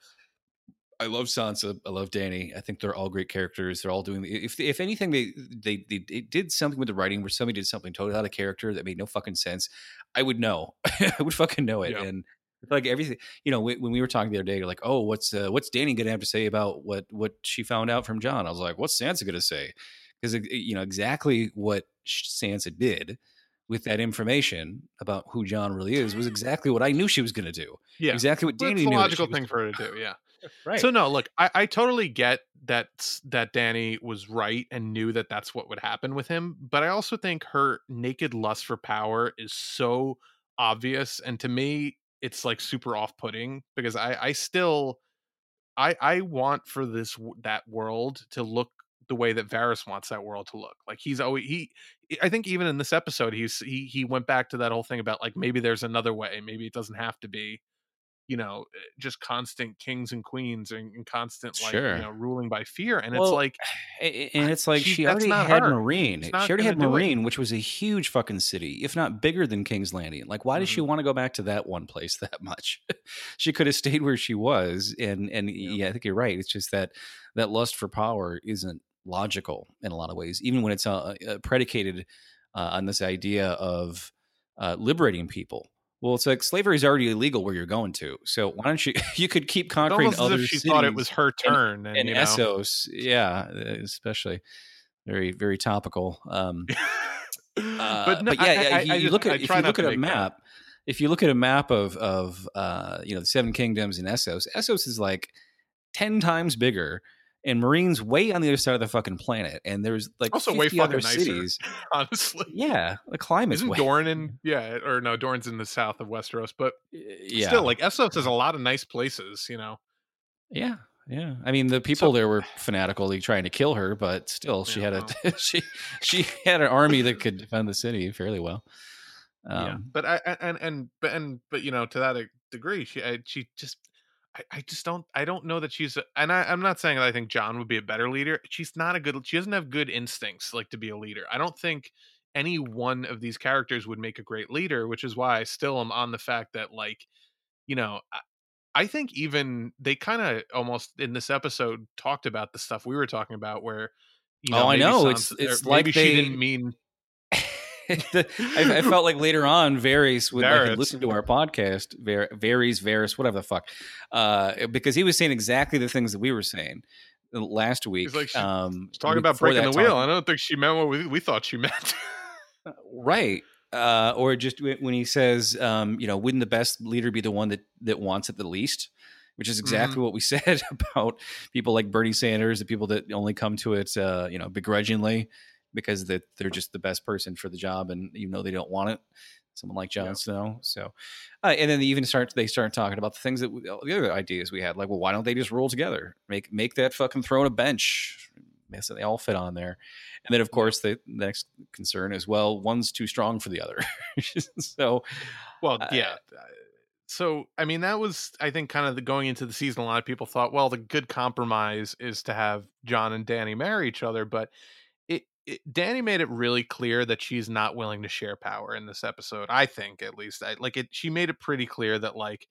I love Sansa. I love Dany. I think they're all great characters. They're all doing. If if anything, they they they, they did something with the writing where somebody did something totally out of character that made no fucking sense. I would know. [LAUGHS] I would fucking know it. Yeah. And like everything, you know, when we were talking the other day, you're like, oh, what's uh, what's Dany going to have to say about what what she found out from Jon? I was like, what's Sansa going to say? Because you know exactly what Sansa did with that information about who Jon really is was [LAUGHS] exactly what I knew she was going to do. yeah. Exactly what Well, Dany it's the knew. logical she was thing for her to do. Yeah. Right. So no, look, I, I totally get that that Dany was right and knew that that's what would happen with him, but I also think her naked lust for power is so obvious, and to me, it's like super off-putting because I I still I I want for this that world to look the way that Varys wants that world to look. Like he's always he I think even in this episode he's he he went back to that whole thing about like maybe there's another way, maybe it doesn't have to be you know eh, just constant kings and queens and, and constant like Sure. you know ruling by fear and it's like [SIGHS] And it's like She- she, already had her. Meereen. She already had. Meereen, which was a huge fucking city, if not bigger than King's Landing. Like, why does she Mhm. want to go back to that one place [LAUGHS] that much? she could have stayed where she was. And and Yeah. yeah. I think you're right. It's just that that lust for power isn't logical in a lot of ways, even when it's uh, uh, predicated uh, on this idea of uh, liberating people. Well, it's like slavery is already illegal where you're going to. So why don't you? [LAUGHS] You could keep it's conquering almost as if she thought it was her turn and, and you know Essos, yeah, especially very very topical. Um, [LAUGHS] uh, but, no, yeah, I- yeah. I- you, I you look at if you look at a make that. map, if you look at a map of of uh, you know the Seven Kingdoms in Essos, Essos is like ten times bigger. And Meereen's way on the other side of the fucking planet, and there's like Also way 50 other fucking nicer. cities. [LAUGHS] honestly Yeah, the climate's isn't way. Dorne in yeah or no Dorne's in the south of Westeros but yeah, still like Essos has a lot of nice places you know Yeah, yeah. I mean, the people there were fanatically trying to kill her, but still, she Yeah, had a [LAUGHS] she she had an army that could defend the city fairly well. yeah Um, but I and and but and but you know to that degree she I, she just I, I just don't I don't know that she's a, and I, I'm not saying that I think John would be a better leader. She's not a good she doesn't have good instincts like to be a leader. I don't think any one of these characters would make a great leader, which is why I still am on the fact that like you know I, I think even they kind of almost in this episode talked about the stuff we were talking about where you know Oh, I know. It's- Sansa- it's maybe like she they- didn't mean [LAUGHS] I, I felt like later on, Varys would like, listened to our podcast, Var- Varys, Varys, whatever the fuck, uh, because he was saying exactly the things that we were saying last week. like, she- um, talking about breaking the wheel. I don't think she meant what we, we thought she meant. [LAUGHS] right uh, or just wh- when he says um, you know wouldn't the best leader be the one that that wants it the least which is exactly what we [LAUGHS] said about people like bernie sanders the people that only come to it uh, you know begrudgingly because that they're just the best person for the job and you know they don't want it someone like Jon Yeah. Snow. So, uh, and then they even start they start talking about the things that we- the other ideas we had, like, well, why don't they just rule together? Make make that fucking throne a bench. Yes, they all fit on there. And then, of course, the, the next concern is, well, one's too strong for the other. [LAUGHS] so, Well, yeah. uh, So, I mean, that was, I think, kind of the going into the season. A lot of people thought, well, the good compromise is to have Jon and Dany marry each other, but it, Dany made it really clear that she's not willing to share power in this episode. I think, at least, I like it. She made it pretty clear that, like,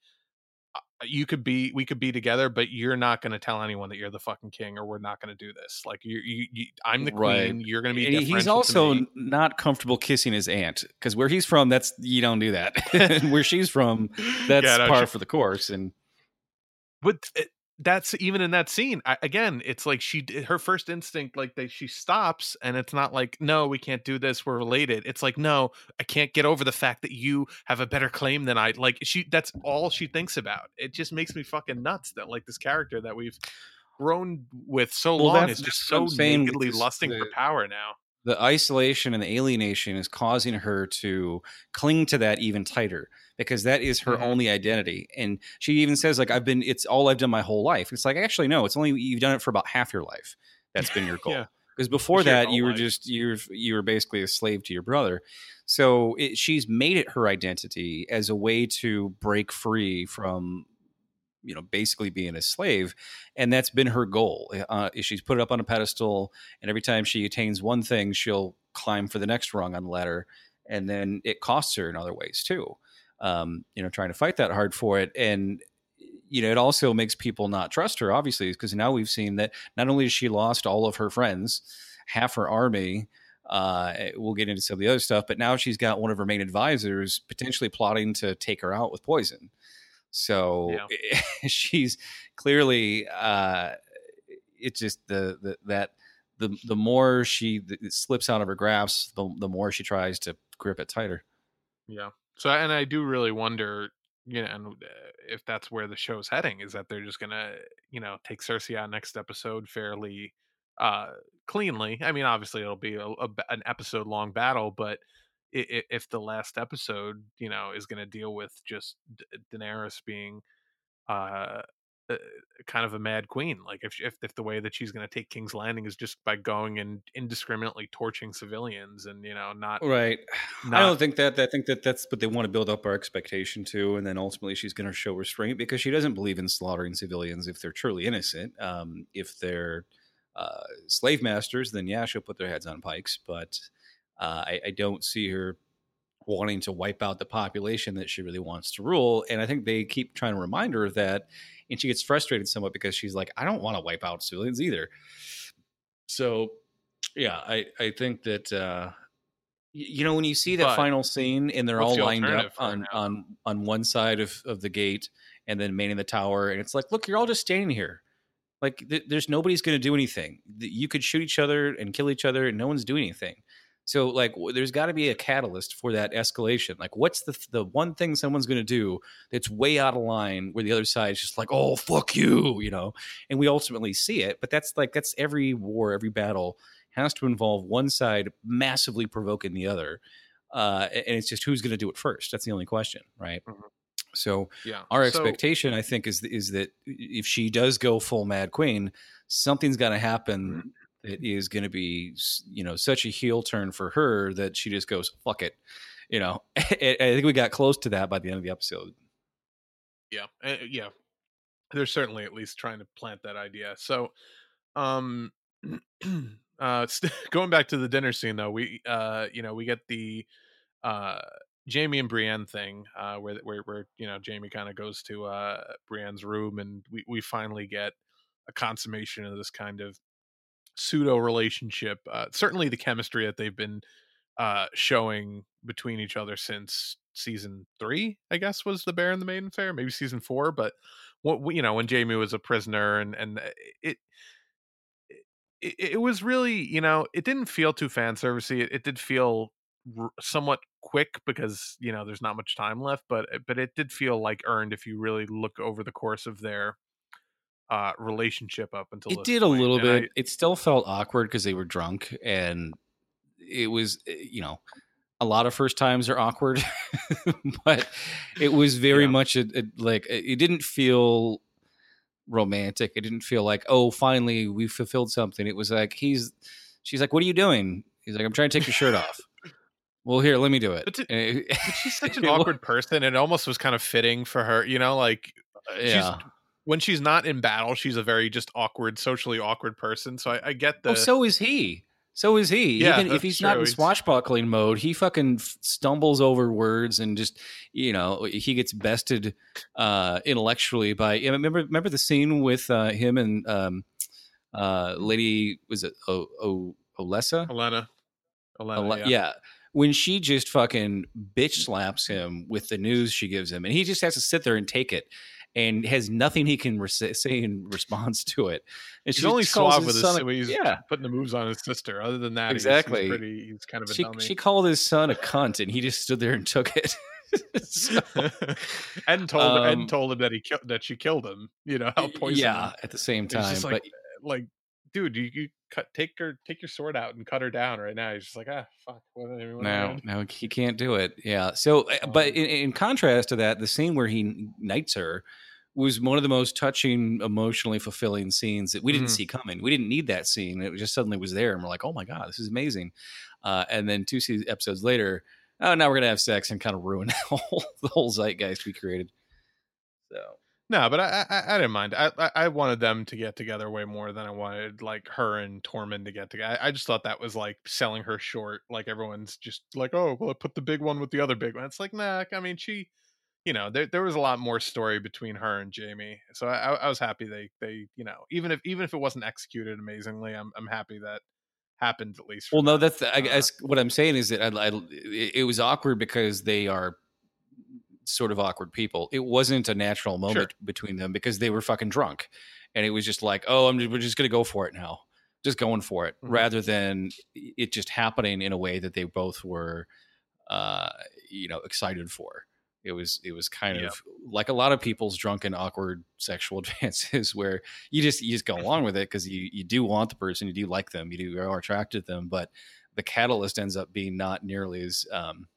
uh, you could be we could be together but you're not going to tell anyone that you're the fucking king or we're not going to do this like you, you, you i'm the Right. queen you're going to be he's also not comfortable kissing his aunt because where he's from, that's you don't do that. [LAUGHS] And where she's from, [LAUGHS] that's Yeah, no, par she- for the course. And but it, that's even in that scene I, again it's like she her first instinct like that she stops and it's not like no we can't do this we're related. It's like no i can't get over the fact that you have a better claim than i like she that's all she thinks about. It just makes me fucking nuts that like this character that we've grown with so Well, long is just so nakedly lusting for power now. the isolation and the alienation is causing her to cling to that even tighter because that is her Mhm. only identity. And she even says, like, I've been, it's all I've done my whole life. It's like, actually, no, it's only you've done it for about half your life. That's been your [LAUGHS] goal. Yeah. Because before It's that, you were life. just you're you were basically a slave to your brother. So it, she's made it her identity as a way to break free from, you know, basically being a slave, and that's been her goal. Uh, she's put it up on a pedestal, and every time she attains one thing, she'll climb for the next rung on the ladder, and then it costs her in other ways too. Um, you know, trying to fight that hard for it, and you know, it also makes people not trust her, obviously, because now we've seen that not only has she lost all of her friends, half her army. Uh, we'll get into some of the other stuff, but now she's got one of her main advisors potentially plotting to take her out with poison. So [LAUGHS] she's clearly, uh, it's just the, the that the the more she slips out of her grasp, the the more she tries to grip it tighter. Yeah. So, and I do really wonder, you know, and, uh, if that's where the show's heading, is that they're just gonna, you know, take Cersei out next episode fairly uh cleanly. I mean, obviously it'll be a, a an episode long battle, but if the last episode, you know, is gonna deal with just Daenerys being uh uh, kind of a mad queen like if, if if the way that she's going to take king's landing is just by going and indiscriminately torching civilians and you know not Right. I don't think that. I think that that's what they want to build up our expectation to, and then ultimately she's going to show restraint because she doesn't believe in slaughtering civilians if they're truly innocent. Um, if they're uh, slave masters, then yeah, she'll put their heads on pikes. But uh, I, I don't see her wanting to wipe out the population that she really wants to rule. And I think they keep trying to remind her of that, and she gets frustrated somewhat because she's like, I don't want to wipe out civilians either. So, yeah, I I think that. Uh, you know when you see that But final scene and they're all the lined up on on on one side of of the gate and then manning the tower and it's like look you're all just standing here like th- there's nobody's going to do anything you could shoot each other and kill each other and no one's doing anything so like w- there's got to be a catalyst for that escalation like what's the the one thing someone's going to do that's way out of line where the other side is just like oh fuck you you know? And we ultimately see it but that's like that's every war every battle has to involve one side massively provoking the other uh, and it's just who's going to do it first? That's the only question right? Mhm. so yeah. our So- expectation i think is is that if she does go full mad queen something's going to happen that is going to be you know such a heel turn for her that she just goes fuck it you know? [LAUGHS] I think we got close to that by the end of the episode. Yeah uh, yeah. They're certainly at least trying to plant that idea. So um [CLEARS THROAT] uh [LAUGHS] going back to the dinner scene though we uh you know we get the uh Jaime and Brienne thing uh where where where you know Jaime kind of goes to uh Brienne's room and we we finally get a consummation of this kind of pseudo relationship uh certainly the chemistry that they've been uh showing between each other since season three i guess was the bear and the maiden fair maybe season four but what you know when jaime was a prisoner and and uh, it it, it was really you know it didn't feel too fan servicey it, it did feel somewhat quick because you know there's not much time left but but it did feel like earned if you really look over the course of their uh relationship up until it did a little And I- bit it still felt awkward because they were drunk and it was eh, you know a lot of first times are awkward [LAUGHS] but it was very Yeah. much a, a- like it it didn't feel romantic. It didn't feel like oh finally we fulfilled something. It was like he's she's like what are you doing? He's like i'm trying to take your shirt off. [LAUGHS] Well here let me do it. But to- it- but she's such [LAUGHS] an awkward person and it almost was kind of fitting for her you know like yeah when she's not in battle she's a very just awkward socially awkward person so i, I get the oh so is he So is he. Yeah, Even if he's not in swashbuckling mode, he fucking stumbles over words and just, you know, he gets bested uh, intellectually by. Remember, remember the scene with uh, him and um, uh, Lady was it o- o- Olessa? Olenna. Olenna. Ele- yeah. yeah. When she just fucking bitch slaps him with the news she gives him, and he just has to sit there and take it, and has nothing he can re- say in response to it. And He's she only suave with his, son a- he's yeah. putting the moves on his sister. Other than that, Exactly. he's, pretty. He's kind of a She, dummy. she called his son a cunt, and he just stood there and took it. [LAUGHS] So, and told Um, and told him that he killed that she killed him. You know, how poison. yeah, at the same time, just but like, like, dude, you, you cut take her take your sword out and cut her down right now. He's just like, ah, fuck. What, what no, doing?" no, he can't do it. Yeah. So, uh, but Um, in, in contrast to that, the scene where he knights her was one of the most touching, emotionally fulfilling scenes that we didn't Mhm. see coming. We didn't need that scene. It just suddenly was there, and we're like, oh my god, this is amazing. Uh, and then two episodes later, oh, now we're gonna have sex and kind of ruin [LAUGHS] the whole, the whole zeitgeist we created. So. No, but I, I I didn't mind. I, I I wanted them to get together way more than I wanted like her and Tormund to get together. I, I just thought that was like selling her short. Like everyone's just like, oh, well, I put the big one with the other big one. It's like, nah. I mean, she, you know, there there was a lot more story between her and Jaime. So I, I was happy they they you know even if even if it wasn't executed amazingly, I'm I'm happy that happened at least. Well, no, that's I Uh, guess what I'm saying is that I, I, it was awkward because they are sort of awkward people. It wasn't a natural moment between them because they were fucking drunk, and it was just like, oh, I'm we're just gonna go for it now, just going for it, Mhm. rather than it just happening in a way that they both were, uh, you know, excited for. It was it was kind Yeah. of like a lot of people's drunken awkward sexual [LAUGHS] advances where you just you just go along with it because you you do want the person you do like them you do you are attracted to them but the catalyst ends up being not nearly as um,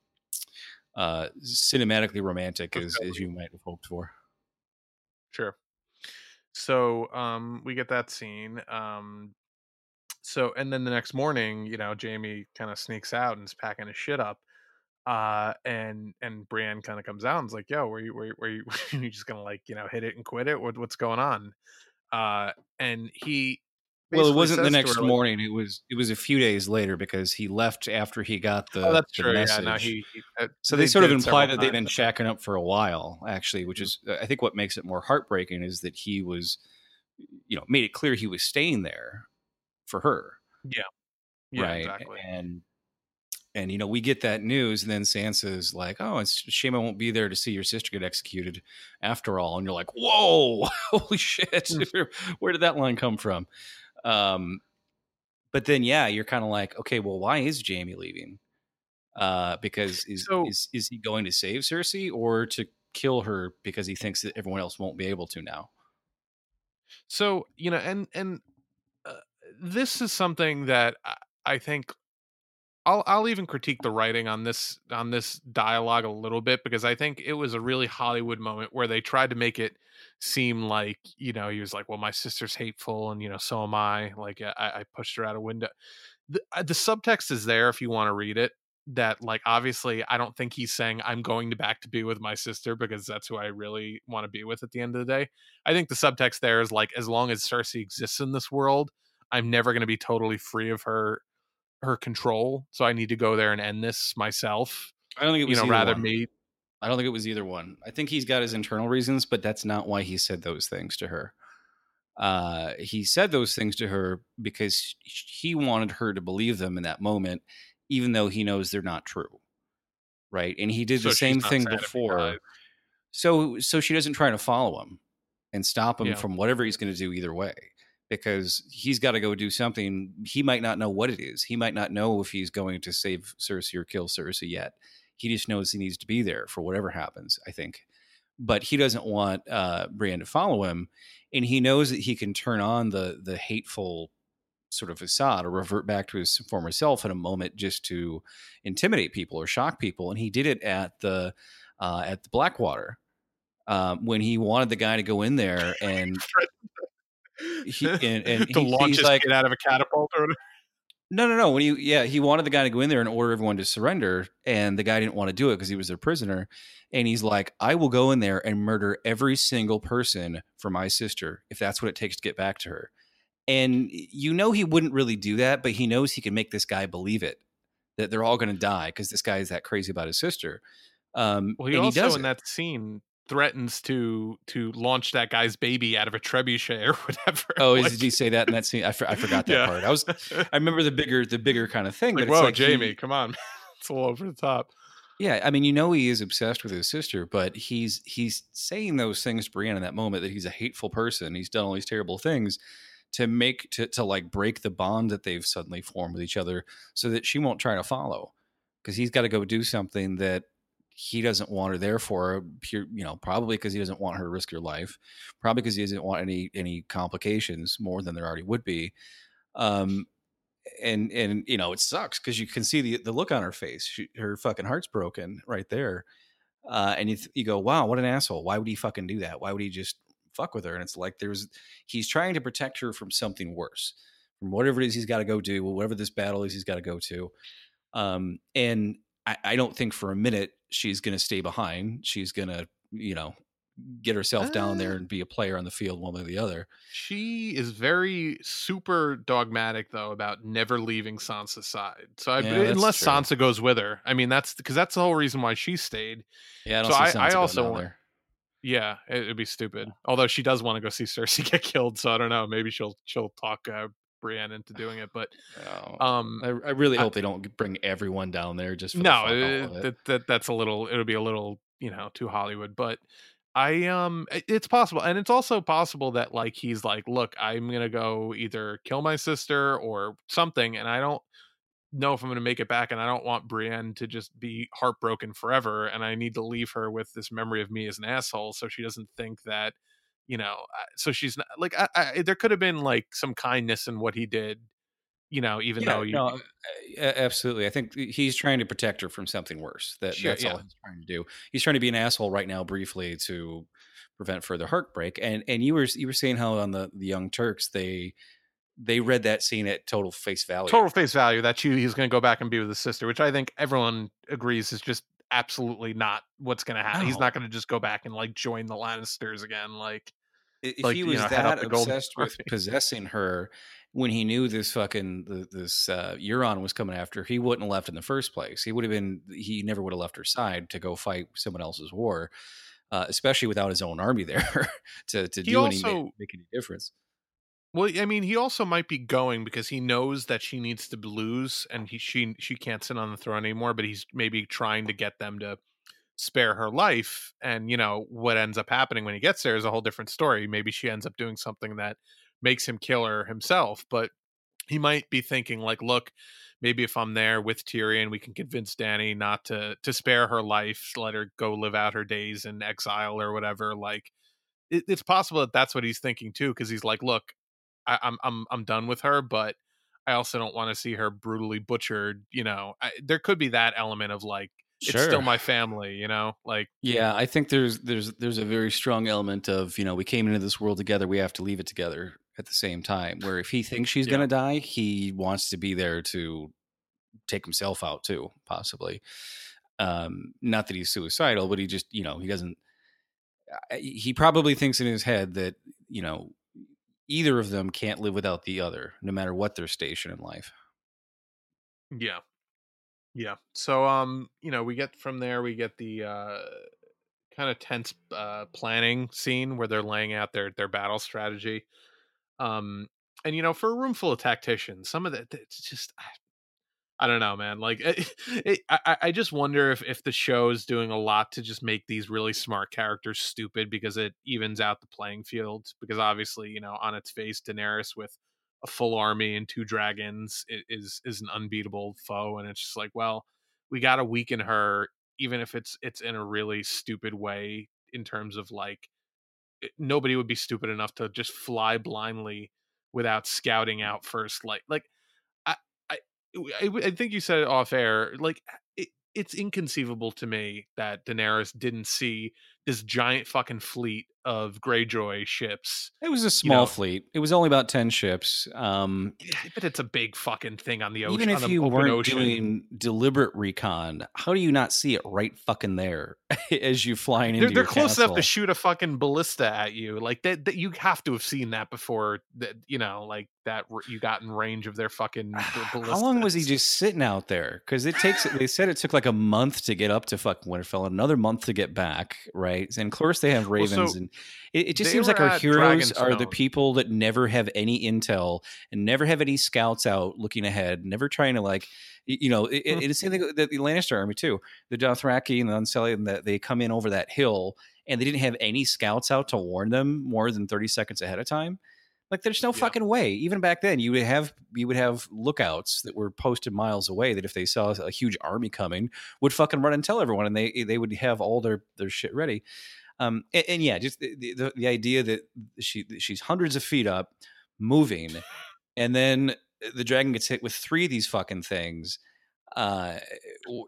uh, cinematically romantic as, as you might have hoped for. Sure. So um we get that scene. Um so and then the next morning, you know, Jaime kind of sneaks out and is packing his shit up. Uh and and Brienne kind of comes out and's like, yo, were you were were you, [LAUGHS] were you just gonna like, you know, hit it and quit it? What what's going on? Uh and he Well, it wasn't the next like- morning. It was it was a few days later because he left after he got the, oh, that's the true. message. Yeah, no, he, he uh, so they, sort of imply that they've been shacking up for a while, actually, which is Mm-hmm. I think what makes it more heartbreaking is that he was, you know, made it clear he was staying there for her. Yeah, right? exactly. And and you know, we get that news, and then Sansa's like, "Oh, it's a shame I won't be there to see your sister get executed after all." And you're like, "Whoa, [LAUGHS] holy shit! Where, [LAUGHS] where did that line come from?" Um, but then, yeah, you're kind of like, "Okay, well, why is Jaime leaving?" Uh, because is So- is is he going to save Cersei or to kill her because he thinks that everyone else won't be able to now? so you know and and uh, this is something that I, I think I'll I'll even critique the writing on this on this dialogue a little bit because I think it was a really Hollywood moment where they tried to make it seem like you know he was like well my sister's hateful and you know so am I like I, I pushed her out a window the, uh, the subtext is there if you want to read it that like obviously I don't think he's saying I'm going to back to be with my sister because that's who I really want to be with at the end of the day I think the subtext there is like as long as Cersei exists in this world, I'm never going to be totally free of her her control. So I need to go there and end this myself. I don't think it You know, rather one. me. I don't think it was either one. I think he's got his internal reasons, but that's not why he said those things to her. Uh, he said those things to her because he wanted her to believe them in that moment, even though he knows they're not true. Right. And he did so the same thing sad if he before. So so she doesn't try to follow him and stop him Yeah. from whatever he's going to do either way because he's got to go do something. He might not know what it is. He might not know if he's going to save Cersei or kill Cersei yet. He just knows he needs to be there for whatever happens, I think. But he doesn't want uh, Brienne to follow him, and he knows that he can turn on the the hateful sort of facade or revert back to his former self in a moment just to intimidate people or shock people. And he did it at the uh, at the Blackwater um, when he wanted the guy to go in there [LAUGHS] and he- and- and [LAUGHS] to he- launch he's his like- kid out of a catapult or whatever. No, no, no. When you, yeah, he wanted the guy to go in there and order everyone to surrender, and the guy didn't want to do it because he was their prisoner. And he's like, "I will go in there and murder every single person for my sister if that's what it takes to get back to her." and you know he wouldn't really do that, but he knows he can make this guy believe it that they're all going to die because this guy is that crazy about his sister. Um, Well, he and also he does in it. that scene threatens to to launch that guy's baby out of a trebuchet or [LAUGHS] whatever. Oh, like, did he say that in that scene? I, for, I forgot that yeah. part. I was [LAUGHS] I remember the bigger the bigger kind of thing, like, but it's whoa, like he- Jaime, come on, [LAUGHS] it's all over the top. Yeah, I mean, you know, he is obsessed with his sister, but he's he's saying those things to Brienne in that moment that he's a hateful person. He's done all these terrible things to make to to like break the bond that they've suddenly formed with each other, so that she won't try to follow because he's got to go do something that he doesn't want her there for. You know, probably because he doesn't want her to risk her life, probably because he doesn't want any any complications more than there already would be. Um, and and you know it sucks because you can see the the look on her face. She, her fucking heart's broken right there. Uh, and you th- you go, wow, what an asshole! Why would he fucking do that? Why would he just fuck with her? And it's like there's he's trying to protect her from something worse, from whatever it is he's got to go do, whatever this battle is he's got to go to. Um, and I don't think for a minute she's going to stay behind. She's going to you know get herself down there Uh, and be a player on the field one way or the other. She is very super dogmatic though about never leaving Sansa's side. So I, Yeah, unless true. Sansa goes with her, I mean that's because that's the whole reason why she stayed. Yeah, I don't So see I- Sansa I also want- Yeah, it, it'd be stupid. Although she does want to go see Cersei [LAUGHS] get killed, so I don't know. Maybe she'll she'll talk uh, Brienne into doing it. But Oh. um, I, I really I- hope they don't bring everyone down there just for the no, uh, of it. that, that that's a little. It'll be a little, you know, too Hollywood. But I um, it's possible, and it's also possible that like he's like, look, I'm gonna go either kill my sister or something, and I don't know if I'm gonna make it back, and I don't want Brienne to just be heartbroken forever, and I need to leave her with this memory of me as an asshole, so she doesn't think that. You know, uh, so she's not like I, I, there could have been like some kindness in what he did, you know, even Yeah, though you, no, absolutely. I think he's trying to protect her from something worse. That Sure, that's all he's trying to do. He's trying to be an asshole right now, briefly, to prevent further heartbreak. And and you were you were saying how on the the Young Turks they they read that scene at total face value. total face value that she he's going to go back and be with his sister, which I think everyone agrees is just absolutely not what's going to happen. He's not going to just go back and like join the Lannisters again. Like, If like, he you was know, that obsessed with possessing her when he knew this fucking this uh, Euron was coming after, he wouldn't have left in the first place. He would have been. He never would have left her side to go fight someone else's war, uh, especially without his own army there [LAUGHS] to to He do any make any difference. Well, I mean, he also might be going because he knows that she needs to lose and he she she can't sit on the throne anymore. But he's maybe trying to get them to spare her life. And you know what ends up happening when he gets there is a whole different story. Maybe she ends up doing something that makes him kill her himself. But he might be thinking like, look, maybe if I'm there with Tyrion, we can convince Dany not to to spare her life, let her go live out her days in exile or whatever. Like, it, it's possible that that's what he's thinking too, because he's like, look, I, I'm I'm I'm done with her, but I also don't want to see her brutally butchered. You know, I, there could be that element of like, it's still my family. You know, like Yeah, I think there's there's there's a very strong element of you know we came into this world together, we have to leave it together at the same time. Where if he thinks she's Yeah. gonna die, he wants to be there to take himself out too, possibly. Um, not that he's suicidal, but he just you know he doesn't. He probably thinks in his head that you know either of them can't live without the other, no matter what their station in life. Yeah. Yeah. So um, you know, we get from there we get the uh kind of tense uh planning scene where they're laying out their their battle strategy. Um and you know, for a room full of tacticians, some of that it's just I, don't know, man. Like eh, [LAUGHS] it, it, I I- just wonder if if the show is doing a lot to just make these really smart characters stupid because it evens out the playing field because obviously, you know, on its face Daenerys with a full army and two dragons is is an unbeatable foe and it's just like well we got to weaken her even if it's it's in a really stupid way in terms of like it- nobody would be stupid enough to just fly blindly without scouting out first like like i i, think you said it off air like eh, it, it's inconceivable to me that Daenerys didn't see this giant fucking fleet of Greyjoy ships. It was a small know. fleet. It was only about ten ships. Um, but it's a big fucking thing on the ocean. even if you weren't ocean. doing deliberate recon, how do you not see it right fucking there [LAUGHS] as you flying into they're, they're your close enough to shoot a fucking ballista at you. Like that, that you have to have seen that before. That you know, like that you got in range of their fucking. b- [SIGHS] How long was he just sitting out there? Because it takes. They [SIGHS] said it took like a month to get up to fucking Winterfell, another month to get back, right? And of course they have Well, ravens, so and it, it just they seems like our heroes are the people that never have any intel and never have any scouts out looking ahead, never trying to like, you know, it, it- it's the same thing with the Lannister army too. The Dothraki and the Unsullied, and that they come in over that hill, and they didn't have any scouts out to warn them more than thirty seconds ahead of time. Like there's no Yeah. fucking way. Even back then, you would have you would have lookouts that were posted miles away that if they saw a huge army coming, would fucking run and tell everyone, and they they would have all their their shit ready. Um, and, and yeah, just the, the the idea that she she's hundreds of feet up, moving, and then the dragon gets hit with three of these fucking things. Uh,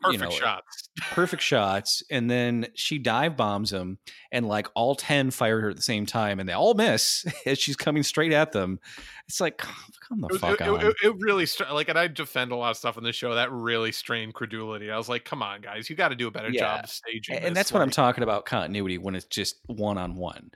perfect you know, shots? perfect shots, and then she dive bombs them, and like all ten fire her at the same time, and they all miss [LAUGHS] as she's coming straight at them. It's like, come the It, fuck it- on. it- it really like, and I defend a lot of stuff in the show that really strained credulity. I was like, "Come on, guys, you got to do a better Yeah. job staging." and this, that's what I'm talking about continuity when it's just one on one.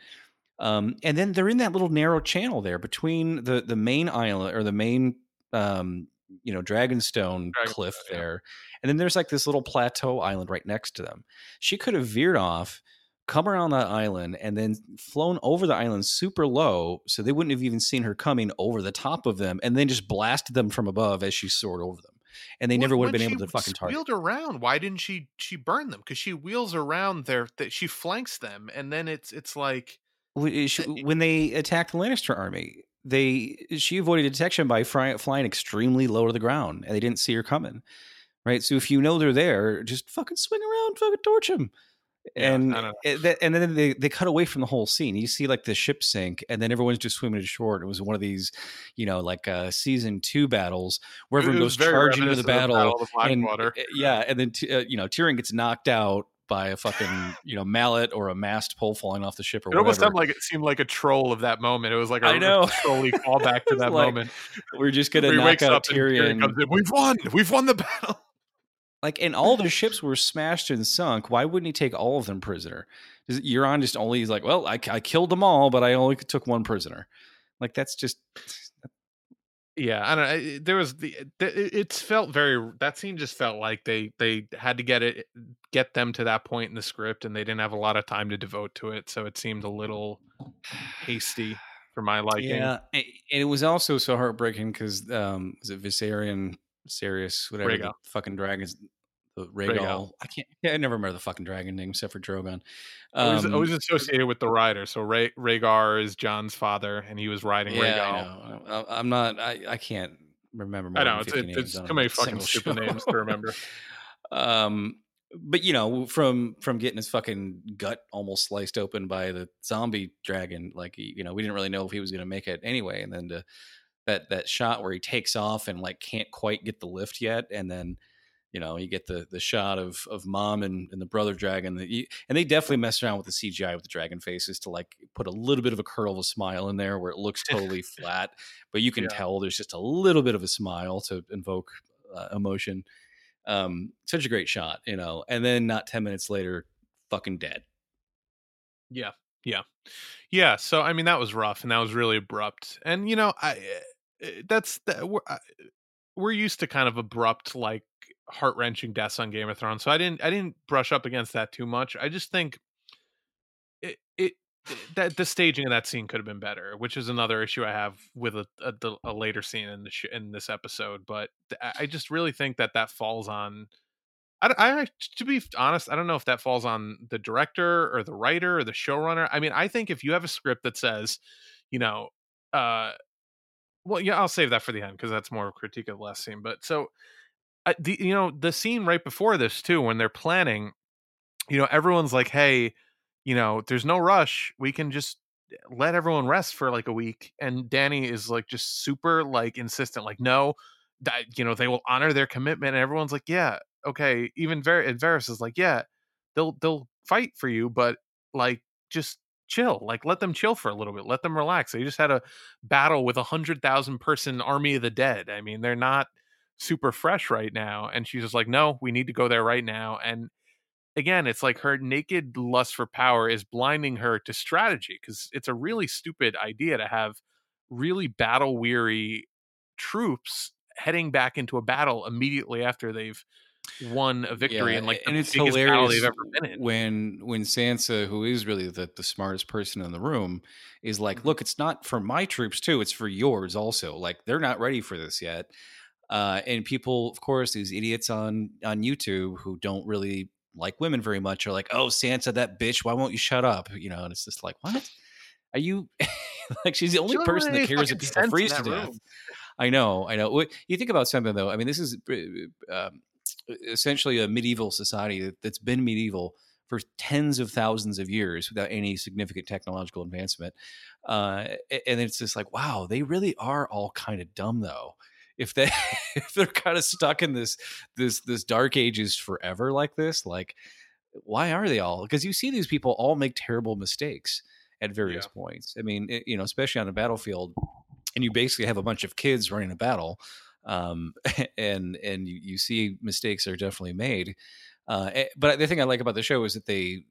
Um, and then they're in that little narrow channel there between the the main island or the main um, you know Dragonstone Dragonstone, cliff yeah. there, and then there's like this little plateau island right next to them. She could have veered off, come around that island, and then flown over the island super low, so they wouldn't have even seen her coming over the top of them, and then just blasted them from above as she soared over them, and they never would have been able to fucking target. Wheeled around. Why didn't she? She burn them because she wheels around there. That she flanks them, and then it's it's like eh, she- when they attacked the Lannister army, they she avoided detection by fly, flying extremely low to the ground, and they didn't see her coming. Right, so if you know they're there, just fucking swing around, fucking torch them. Yeah, and it- and then they, they cut away from the whole scene. You see like the ship sink, and then everyone's just swimming to shore. It was one of these, you know, like uh, season two battles where everyone goes charging into the reminiscent of battle, and uh, yeah, and then uh, you know Tyrion gets knocked out by a fucking you know mallet or a mast pole falling off the ship or It almost whatever. seemed like it seemed like a troll of that moment. It was like a I know. trolly callback [LAUGHS] to that like, moment. We're just gonna knock out Tyrion Tyrion. comes in. We've won. We've won the battle. [LAUGHS] Like, and all the ships were smashed and sunk. Why wouldn't he take all of them prisoner? Is- Euron just only he's like, well, I, I killed them all, but I only took one prisoner. Like that's just Yeah, I don't know. There was the it it's felt very that scene just felt like they they had to get it get them to that point in the script and they didn't have a lot of time to devote to it, so it seemed a little hasty for my liking. yeah. And it was also so heartbreaking because um, was it Viserion, Sirius, whatever the fucking dragons. The Rhaegal. Rhaegal. I can't. Yeah, I never remember the fucking dragon name except for Drogon. Always, Um, always associated with the rider. So Rha- Rhaegar is Jon's father, and he was riding yeah, Rhaegal. I I'm not. I, I can't remember. I know it's, 50 it's, it's too many [LAUGHS] fucking stupid show. names to remember. [LAUGHS] um but you know from from getting his fucking gut almost sliced open by the zombie dragon like you know we didn't really know if he was going to make it anyway and then to that that shot where he takes off and like can't quite get the lift yet and then you know you get the the shot of of mom and, and the brother dragon that you, and they definitely mess around with the cgi with the dragon faces to like put a little bit of a curl of a smile in there where it looks totally [LAUGHS] flat but you can Yeah. tell there's just a little bit of a smile to invoke uh, emotion um such a great shot you know and then not 10 minutes later fucking dead Yeah, yeah, yeah. So I mean, that was rough, and that was really abrupt. And you know, I uh, that's that I, we're used to kind of abrupt, like heart wrenching deaths on Game of Thrones. So I didn't I didn't brush up against that too much. I just think it it that the staging of that scene could have been better, which is another issue I have with a a, a later scene in the sh- in this episode. But I just really think that that falls on. I, I to be honest, I don't know if that falls on the director or the writer or the showrunner. I mean, I think if you have a script that says, you know, uh, well, yeah, I'll save that for the end because that's more of a critique of the last scene. But so, I, the you know, the scene right before this too, when they're planning, you know, everyone's like, hey, you know, there's no rush. We can just eh, let everyone rest for like a week. And Dany is like just super like insistent, like, no, that you know, they will honor their commitment. And everyone's like, yeah, okay. Even Ver- and Varys is like, yeah, they'll they'll fight for you, but like just chill. Like let them chill for a little bit. Let them relax. They just had a battle with a hundred thousand person army of the dead. I mean, they're not super fresh right now. And she's just like, no, we need to go there right now. And again, it's like her naked lust for power is blinding her to strategy because it's a really stupid idea to have really battle weary troops heading back into a battle immediately after they've won a victory Yeah, in like the and it's hilarious they've ever been in. when when Sansa, who is really the, the smartest person in the room, is like, Mhm. "Look, it's not for my troops too; it's for yours also. Like they're not ready for this yet." Uh, and people, of course, these idiots on on YouTube who don't really like women very much are like, "Oh, Sansa, that bitch! Why won't you shut up?" You know, and it's just like, "What are you?" [LAUGHS] like she's the only She person that cares fucking people freeze to death. I know, I know. You think about something though. I mean, this is uh, um, essentially a medieval society that- that's been medieval for tens of thousands of years without any significant technological advancement. Uh, and it's just like, wow, they really are all kind of dumb though. If they [LAUGHS] if they're kind of stuck in this this this dark ages forever like this, like why are they all? Because you see these people all make terrible mistakes at various Yeah. points. I mean, it- you know, especially on a battlefield, and you basically have a bunch of kids running a battle, um, [LAUGHS] and and you, you see mistakes are definitely made. Uh, but the thing I like about the show is that they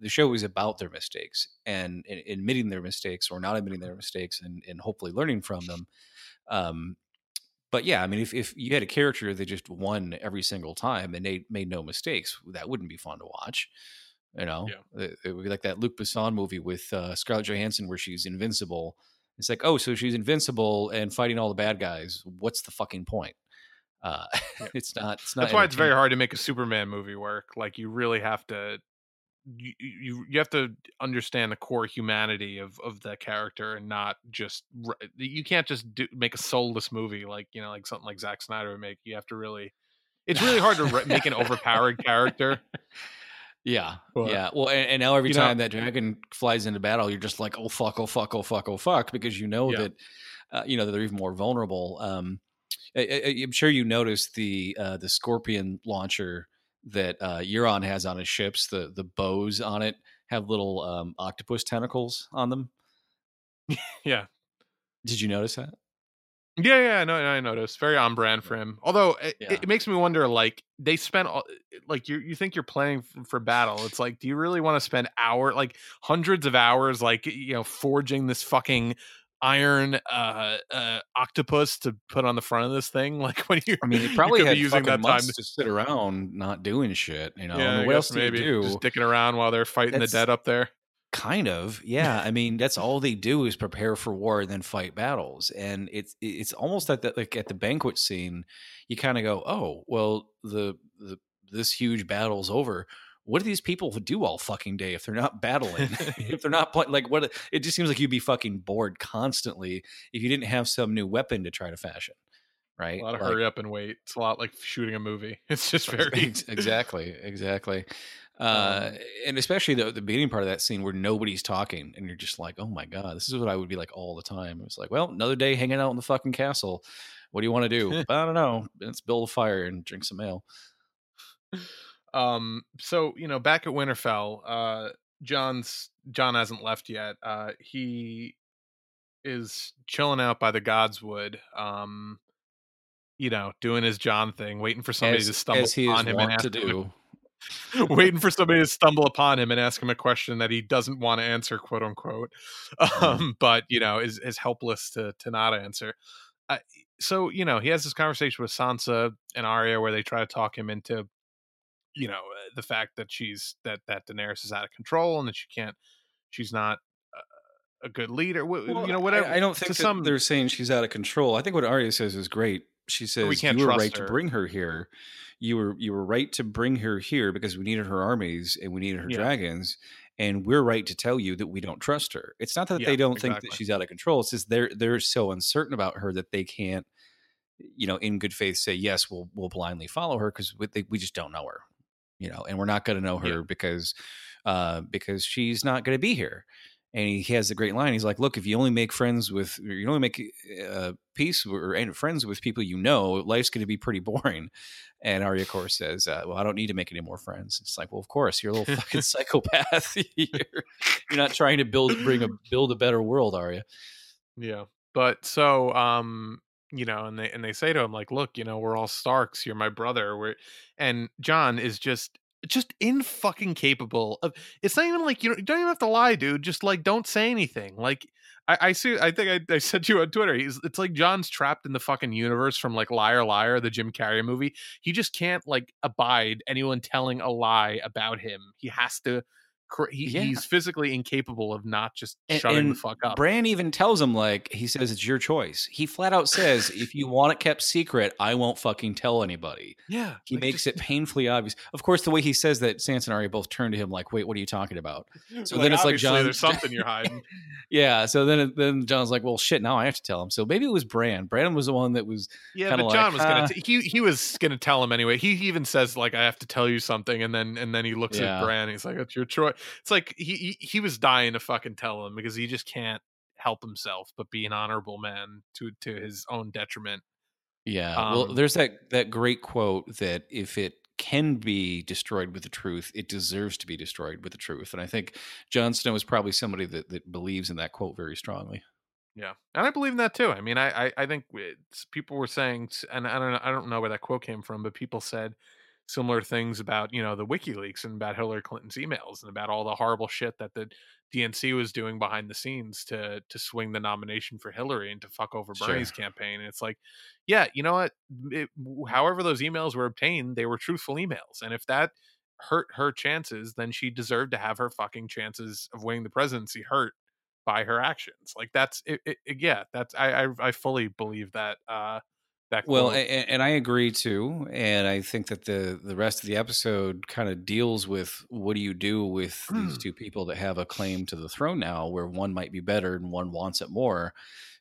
the show is about their mistakes and, and admitting their mistakes or not admitting their mistakes and, and hopefully learning from them. Um, but yeah, I mean, if, if you had a character that just won every single time and they made no mistakes, that wouldn't be fun to watch. You know, Yeah. it, it would be like that Luc Besson movie with uh, Scarlett Johansson where she's invincible. It's like, oh, so she's invincible and fighting all the bad guys. What's the fucking point? Uh, Yeah. [LAUGHS] it's not. It's not. That's why it's very hard to make a Superman movie work. Like you really have to you you, you have to understand the core humanity of of the character and not just you can't just do, make a soulless movie like you know like something like Zack Snyder would make. You have to really it's really hard to make an [LAUGHS] overpowered character. Yeah, But, yeah. Well, and, and now every you know- time that dragon flies into battle, you're just like, oh fuck, oh fuck, oh fuck, oh fuck, because you know Yeah. that, uh, you know, that they're even more vulnerable. Um, I, I, I'm sure you noticed the uh, the scorpion launcher that uh, Euron has on his ships. The the bows on it have little um, octopus tentacles on them. [LAUGHS] Yeah. Did you notice that? Yeah, yeah, I know. I noticed. Very on brand for him. Although it, Yeah. it makes me wonder, like they spent, all, like you you think you're playing for battle. It's like, do you really want to spend hour, like hundreds of hours, like you know, forging this fucking iron uh, uh octopus to put on the front of this thing? [LAUGHS] Like, when you, I mean, you probably could be had using that time to- sit around not doing shit. You know, yeah, I mean, what else do maybe do? just dicking around while they're fighting the dead up there. Kind of yeah i mean that's all they do is prepare for war and then fight battles and it's it's almost like that like at the banquet scene you kind of go oh well the, the this huge battle's over what do these people do all fucking day if they're not battling [LAUGHS] if they're not like what it just seems like you'd be fucking bored constantly if you didn't have some new weapon to try to fashion right A lot of Like- hurry up and wait. It's a lot like shooting a movie. [LAUGHS] It's just very exactly exactly uh Um, and especially the, the beginning part of that scene where nobody's talking and you're just like oh my god this is what i would be like all the time. It's like well another day hanging out in the fucking castle. What do you want to do? [LAUGHS] I don't know. Let's build a fire and drink some ale. Um so you know back at winterfell uh jon's jon hasn't left yet uh he is chilling out by the godswood um you know doing his jon thing waiting for somebody as, to stumble as he is upon him and to ask him do. a- [LAUGHS] waiting for somebody to stumble upon him and ask him a question that he doesn't want to answer quote unquote [LAUGHS] um but you know is is helpless to to not answer uh, so you know he has this conversation with sansa and arya where they try to talk him into you know uh, the fact that she's that that Daenerys is out of control and that she can't she's not a, a good leader Well, you know whatever I, I don't think some they're saying she's out of control. I think what Arya says is great. She says we can't you were trust right her." to bring her here. You were you were right to bring her here because we needed her armies and we needed her Yeah. dragons, and we're right to tell you that we don't trust her. It's not that Yeah, they don't think that she's out of control. It's just they're they're so uncertain about her that they can't, you know, in good faith say yes, we'll we'll blindly follow her because we, they- we just don't know her, you know, and we're not going to know her Yeah. because uh, because she's not going to be here and he has a great line. He's like, "Look, if you only make friends with, you only make uh, peace or, or friends with people you know, life's going to be pretty [LAUGHS] boring." And Arya, of course, says, uh, "Well, I don't need to make any more friends." It's like, well, of course, you're a little [LAUGHS] fucking psychopath. [LAUGHS] you're, you're not trying to build, bring a build a better world, are you? Yeah, but so um, you know, and they and they say to him like, "Look, you know, we're all Starks. You're my brother." We're and Jon is just just in fucking capable of it's not even like you, don't even have to lie dude just like don't say anything like i, I see i think I, I said to you on twitter he's it's like jon's trapped in the fucking universe from like liar liar the jim carrey movie he just can't like abide anyone telling a lie about him he has to he, yeah. he's physically incapable of not just and, shutting and the fuck up. Bran even tells him like he says it's your choice. He flat out says if you want it kept secret, I won't fucking tell anybody. Yeah, he like makes just... it painfully obvious. Of course, the way he says that, Sansa and Arya both turn to him like, "Wait, what are you talking about?" [LAUGHS] So like, then it's like "Jon, there's something you're [LAUGHS] hiding. yeah. So then then Jon's like, "Well, shit, now I have to tell him." So maybe it was Bran. Bran was the one that was yeah, but Jon was gonna t- he he was gonna tell him anyway. He even says like, "I have to tell you something," and then and then he looks yeah. at Bran. he's like, "It's your choice." It's like he he, he was dying to fucking tell him because he just can't help himself but be an honorable man to to his own detriment. Yeah. Um, well, there's that that great quote that if it can be destroyed with the truth, it deserves to be destroyed with the truth. And I think Jon Snow is probably somebody that, that believes in that quote very strongly. Yeah, and I believe in that too. I mean, I I, I think people were saying, and I don't know, I don't know where that quote came from, but people said similar things about you know the WikiLeaks and about Hillary Clinton's emails and about all the horrible shit that the DNC was doing behind the scenes to to swing the nomination for Hillary and to fuck over Bernie's sure. campaign. And it's like, yeah, you know what? It, however those emails were obtained, they were truthful emails, and if that hurt her chances, then she deserved to have her fucking chances of winning the presidency hurt by her actions. Like that's it, it, yeah, that's I, I I fully believe that. uh that well and, and, i agree too and i think that the the rest of the episode kind of deals with what do you do with these two people that have a claim to the throne now where one might be better and one wants it more.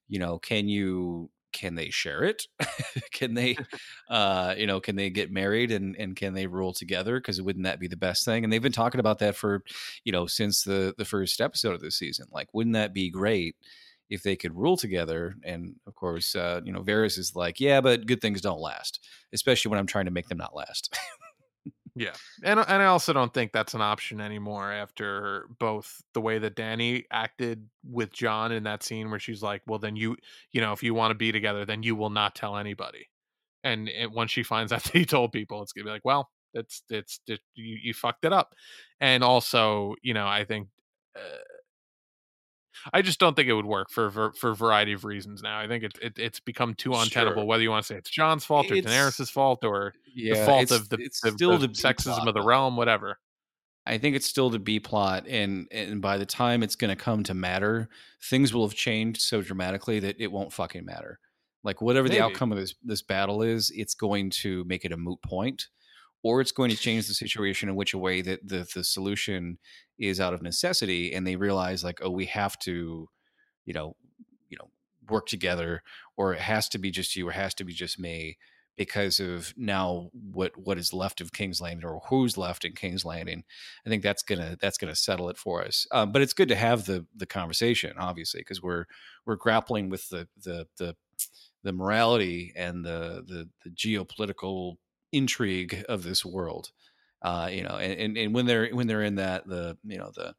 You know can you can they share it? [LAUGHS] Can they [LAUGHS] uh you know can they get married and and can they rule together? Because wouldn't that be the best thing? And they've been talking about that for you know since the the first episode of the season. Like wouldn't that be great if they could rule together. And of course, uh, you know, Varys is like, yeah, but good things don't last, especially when I'm trying to make them not last. yeah, and and I also don't think that's an option anymore after both the way that Dany acted with Jon in that scene where she's like, well, then you, you know, if you want to be together, then you will not tell anybody. And it, once she finds out [LAUGHS] that he told people, it's gonna be like, well, it's, it's you, you fucked it up. And also, you know, I think. Uh, I just don't think it would work for for, for a variety of reasons. Now I think it, it it's become too untenable. Sure. Whether you want to say it's Jon's fault or it's, Daenerys's fault or yeah, the fault of the, the, still the, the sexism plot, of the realm, whatever. I think it's still the B plot, and and by the time it's going to come to matter, things will have changed so dramatically that it won't fucking matter. Like whatever Maybe. the outcome of this this battle is, it's going to make it a moot point or it's going to change the situation in which a way that the the solution is out of necessity and they realize like oh we have to you know you know work together or it has to be just you or it has to be just me because of now what what is left of King's Landing or who's left in King's Landing. I think that's gonna that's gonna settle it for us. Um, but it's good to have the the conversation, obviously, because we're we're grappling with the the the the morality and the the, the geopolitical intrigue of this world. Uh, you know, and, and, and when they're when they're in that the you know the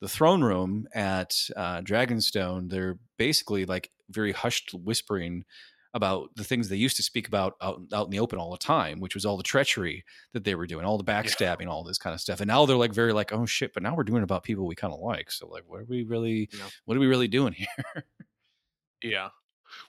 the throne room at uh, Dragonstone, they're basically like very hushed whispering about the things they used to speak about out, out in the open all the time, which was all the treachery that they were doing, all the backstabbing, yeah. all this kind of stuff. And now they're like very like, oh shit, but now we're doing about people we kind of like. So like, what are we really, yeah. what are we really doing [LAUGHS] here? yeah.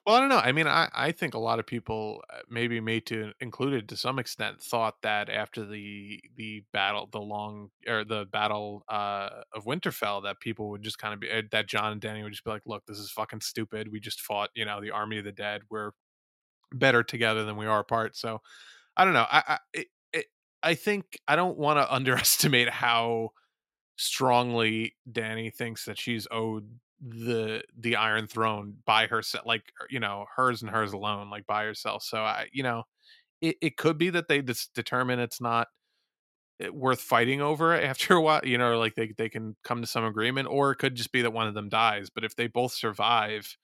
Well, I don't know. I mean, I, I think a lot of people, uh, maybe me to included to some extent, thought that after the the battle, the long or the battle uh, of Winterfell, that people would just kind of be uh, that Jon and Dany would just be like, "Look, this is fucking stupid. We just fought, you know, the army of the dead. We're better together than we are apart." So, I don't know. I I, it, it, I think I don't want to [LAUGHS] underestimate how strongly Dany thinks that she's owed the the Iron Throne by herself, like er, you know hers and hers alone, like by herself. So I, you know, it, it could be that they just determine it's not eh, worth fighting over [LAUGHS] after a while. You know, like they they can come to some agreement, or it could just be that one of them dies. But if they both survive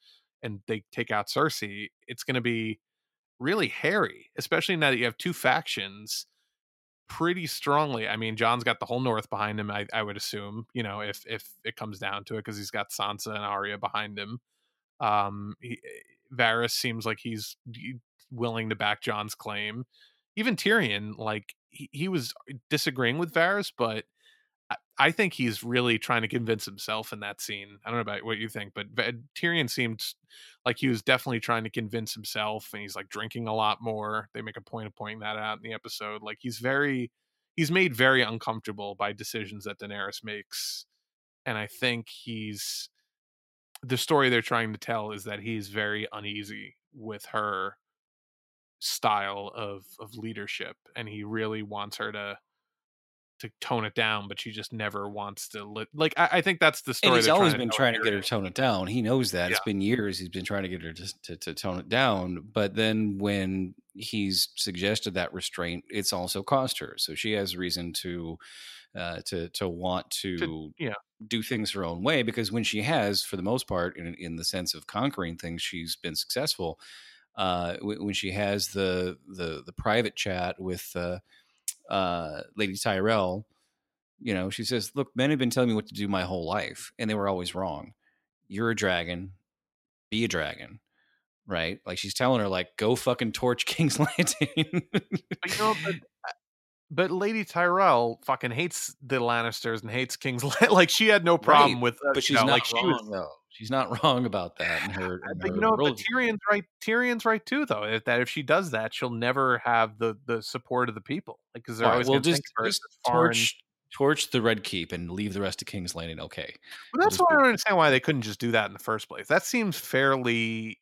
and they take out Cersei, it's going to be really hairy, especially now that you have two factions pretty strongly. I mean, Jon's got the whole North behind him. I, I would assume, you know, if if it comes down to it, because he's got Sansa and Arya behind him. Um, he, Varys seems like he's willing to back Jon's claim. Even Tyrion, like he, he was disagreeing with Varys, but I, think he's really trying to convince himself in that scene. I don't know about what you think, but Tyrion seemed like he was definitely trying to convince himself, and he's like drinking a lot more. They make a point of pointing that out in the episode. Like he's very, he's made very uncomfortable by decisions that Daenerys makes, and I think he's the story they're trying to tell is that he's very uneasy with her style of of leadership and he really wants her to to tone it down but she just never wants to li- like I, I, think that's the story and he's always been trying to get her to tone it down he knows that yeah. it's been years he's been trying to get her to, to, to tone it down but then when he's suggested that restraint it's also cost her so she has reason to uh, to to want to, to yeah. do things her own way because when she has, for the most part, in in the sense of conquering things, she's been successful. Uh, when she has the the the private chat with uh, uh, Lady Tyrell, you know, she says, "Look, men have been telling me what to do my whole life, and they were always wrong. You're a dragon. Be a dragon." Right? Like she's telling her, like, go fucking torch [LAUGHS] King's Landing. you know, but Lady Tyrell fucking hates the Lannisters and hates King's [LAUGHS] like she had no problem right. with, but she's know, not like wrong was, though. She's not [LAUGHS] wrong about that. In her, in but her you know, but Tyrion's right. Tyrion's right too, though. If, that if she does that, she'll never have the the support of the people, because like, they're always well, just, just torch torch the Red Keep and leave the rest of King's Landing okay. Well, that's why I don't understand why they couldn't just do that in the first place. That seems fairly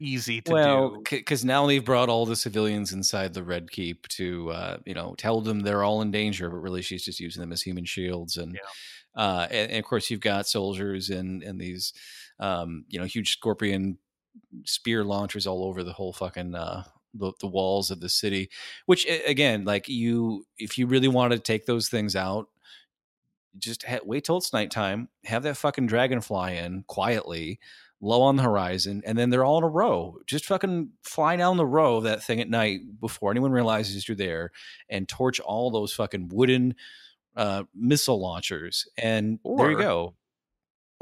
easy to well, do. because now they've brought all the civilians inside the Red Keep to, uh, you know, tell them they're all in danger, but really she's just using them as human shields. And, yeah. uh, and, and, of course, you've got soldiers and and these, um, you know, huge scorpion spear launchers all over the whole fucking uh, the, the walls of the city. Which again, like you, if you really wanted to take those things out, just ha- wait till it's nighttime, have that fucking dragon fly in quietly low on the horizon, and then they're all in a row. Just fucking fly down the row of that thing at night before anyone realizes you're there, and torch all those fucking wooden uh, missile launchers. And or, there you go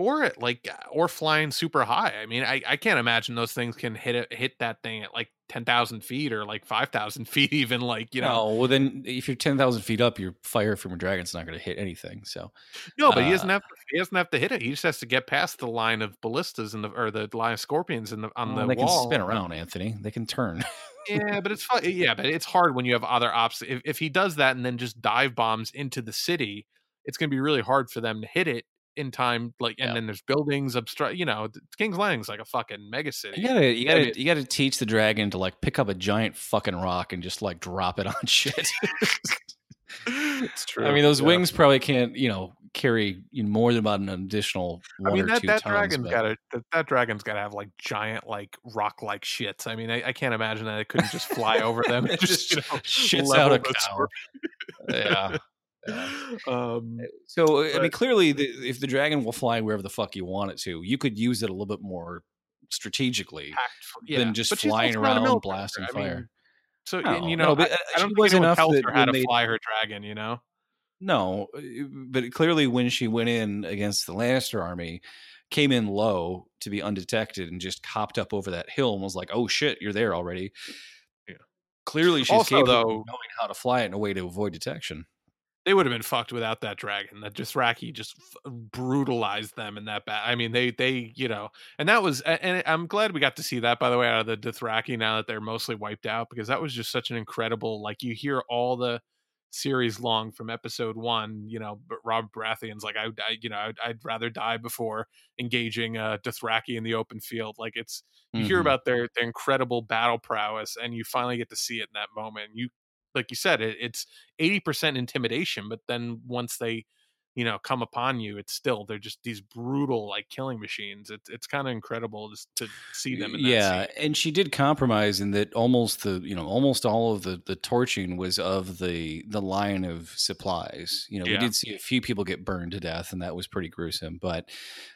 or it like uh, or flying super high. I mean, I, I can't imagine those things can hit it hit that thing at like ten thousand feet or like five thousand [LAUGHS] feet, even like you know. Oh well, then if you're ten thousand feet up, your fire from a dragon's not going to hit anything. So no, but uh, he doesn't have to, he doesn't have to hit it. He just has to get past the line of ballistas and the or the line of scorpions in the on well, the they wall. can spin around, Anthony. They can turn. yeah, but it's [LAUGHS] fun. Yeah, but it's hard when you have other options. If if he does that and then just dive bombs into the city, it's going to be really hard for them to hit it in time like and yeah. then there's buildings obstruct you know king's landing's like a fucking mega city. you gotta you gotta I mean, you gotta teach the dragon to like pick up a giant fucking rock and just like drop it [LAUGHS] on shit. It's true. i mean those yeah. wings probably can't you know carry you know, more than about an additional one I mean, or that, two that tons, dragon's gotta that, that, dragon's gotta have like giant like rock like shits. I mean I, I, can't imagine that it couldn't just fly over them it [LAUGHS] just, you [LAUGHS] know, shits out a cow. yeah [LAUGHS] um, eh, so but, I mean, clearly, the, if the dragon will fly wherever the fuck you want it to, you could use it a little bit more strategically yeah. than just flying around and blasting I fire. Mean, so no, you know, no, but I, I don't was enough tells her how to they, fly her dragon. You know, no, uh, but clearly when she went in against the Lannister army, came in low to be undetected and just hopped up over that hill and was like, "Oh shit, you're there already." Yeah. Clearly, she's also, capable though, of knowing how to fly it in a way to avoid detection they would have been fucked without that dragon. That Dothraki just f- brutalized them in that bat. I mean, they they you know, and that was, and I'm glad we got to see that by the way out of the Dothraki now that they're mostly wiped out because that was just such an incredible. Like you hear all the series long from episode one. You know, but Rob Baratheon's like, I, I you know, I'd, I'd, rather die before engaging uh, Dothraki in the open field. Like it's you mm-hmm. hear about their their incredible battle prowess, and you finally get to see it in that moment. You like you said, it, it's eighty percent intimidation, but then once they you know come upon you it's still they're just these brutal like killing machines. It's it's kind of incredible just to see them yeah and she did compromise in that almost the you know almost all of the the torching was of the the line of supplies. You know yeah. we did see a few people get burned to death and that was pretty gruesome but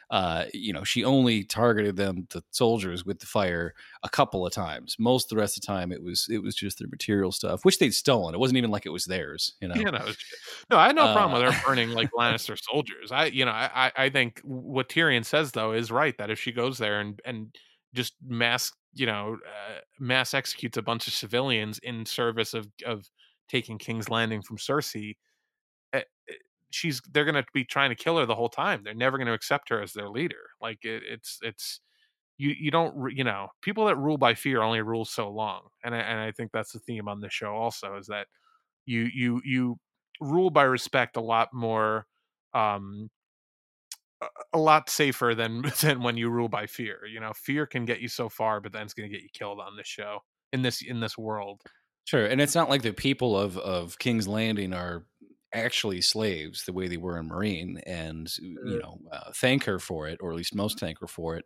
uh, you know, she only targeted them, the soldiers, with the fire a couple of times. Most of the rest of the time, it was it was just their material stuff, which they'd stolen. It wasn't even like it was theirs. You know, you know no, I had no uh, problem with her [LAUGHS] burning like Lannister soldiers. I, you know, I I think what Tyrion says though is right that if she goes there and and just mass, you know, uh, mass executes a bunch of civilians in service of of taking King's Landing from Cersei she's they're going to be trying to kill her the whole time. They're never going to accept her as their leader. Like it, it's it's you you don't you know people that rule by fear only rule so long, and I, and I think that's the theme on this show also is that you you you rule by respect a lot more um a lot safer than [LAUGHS] than when you rule by fear you know fear can get you so far but then it's going to get you killed on this show in this in this world sure and it's not like the people of of king's landing are actually slaves the way they were in Meereen, and you know uh, thank her for it or at least most thank her for it.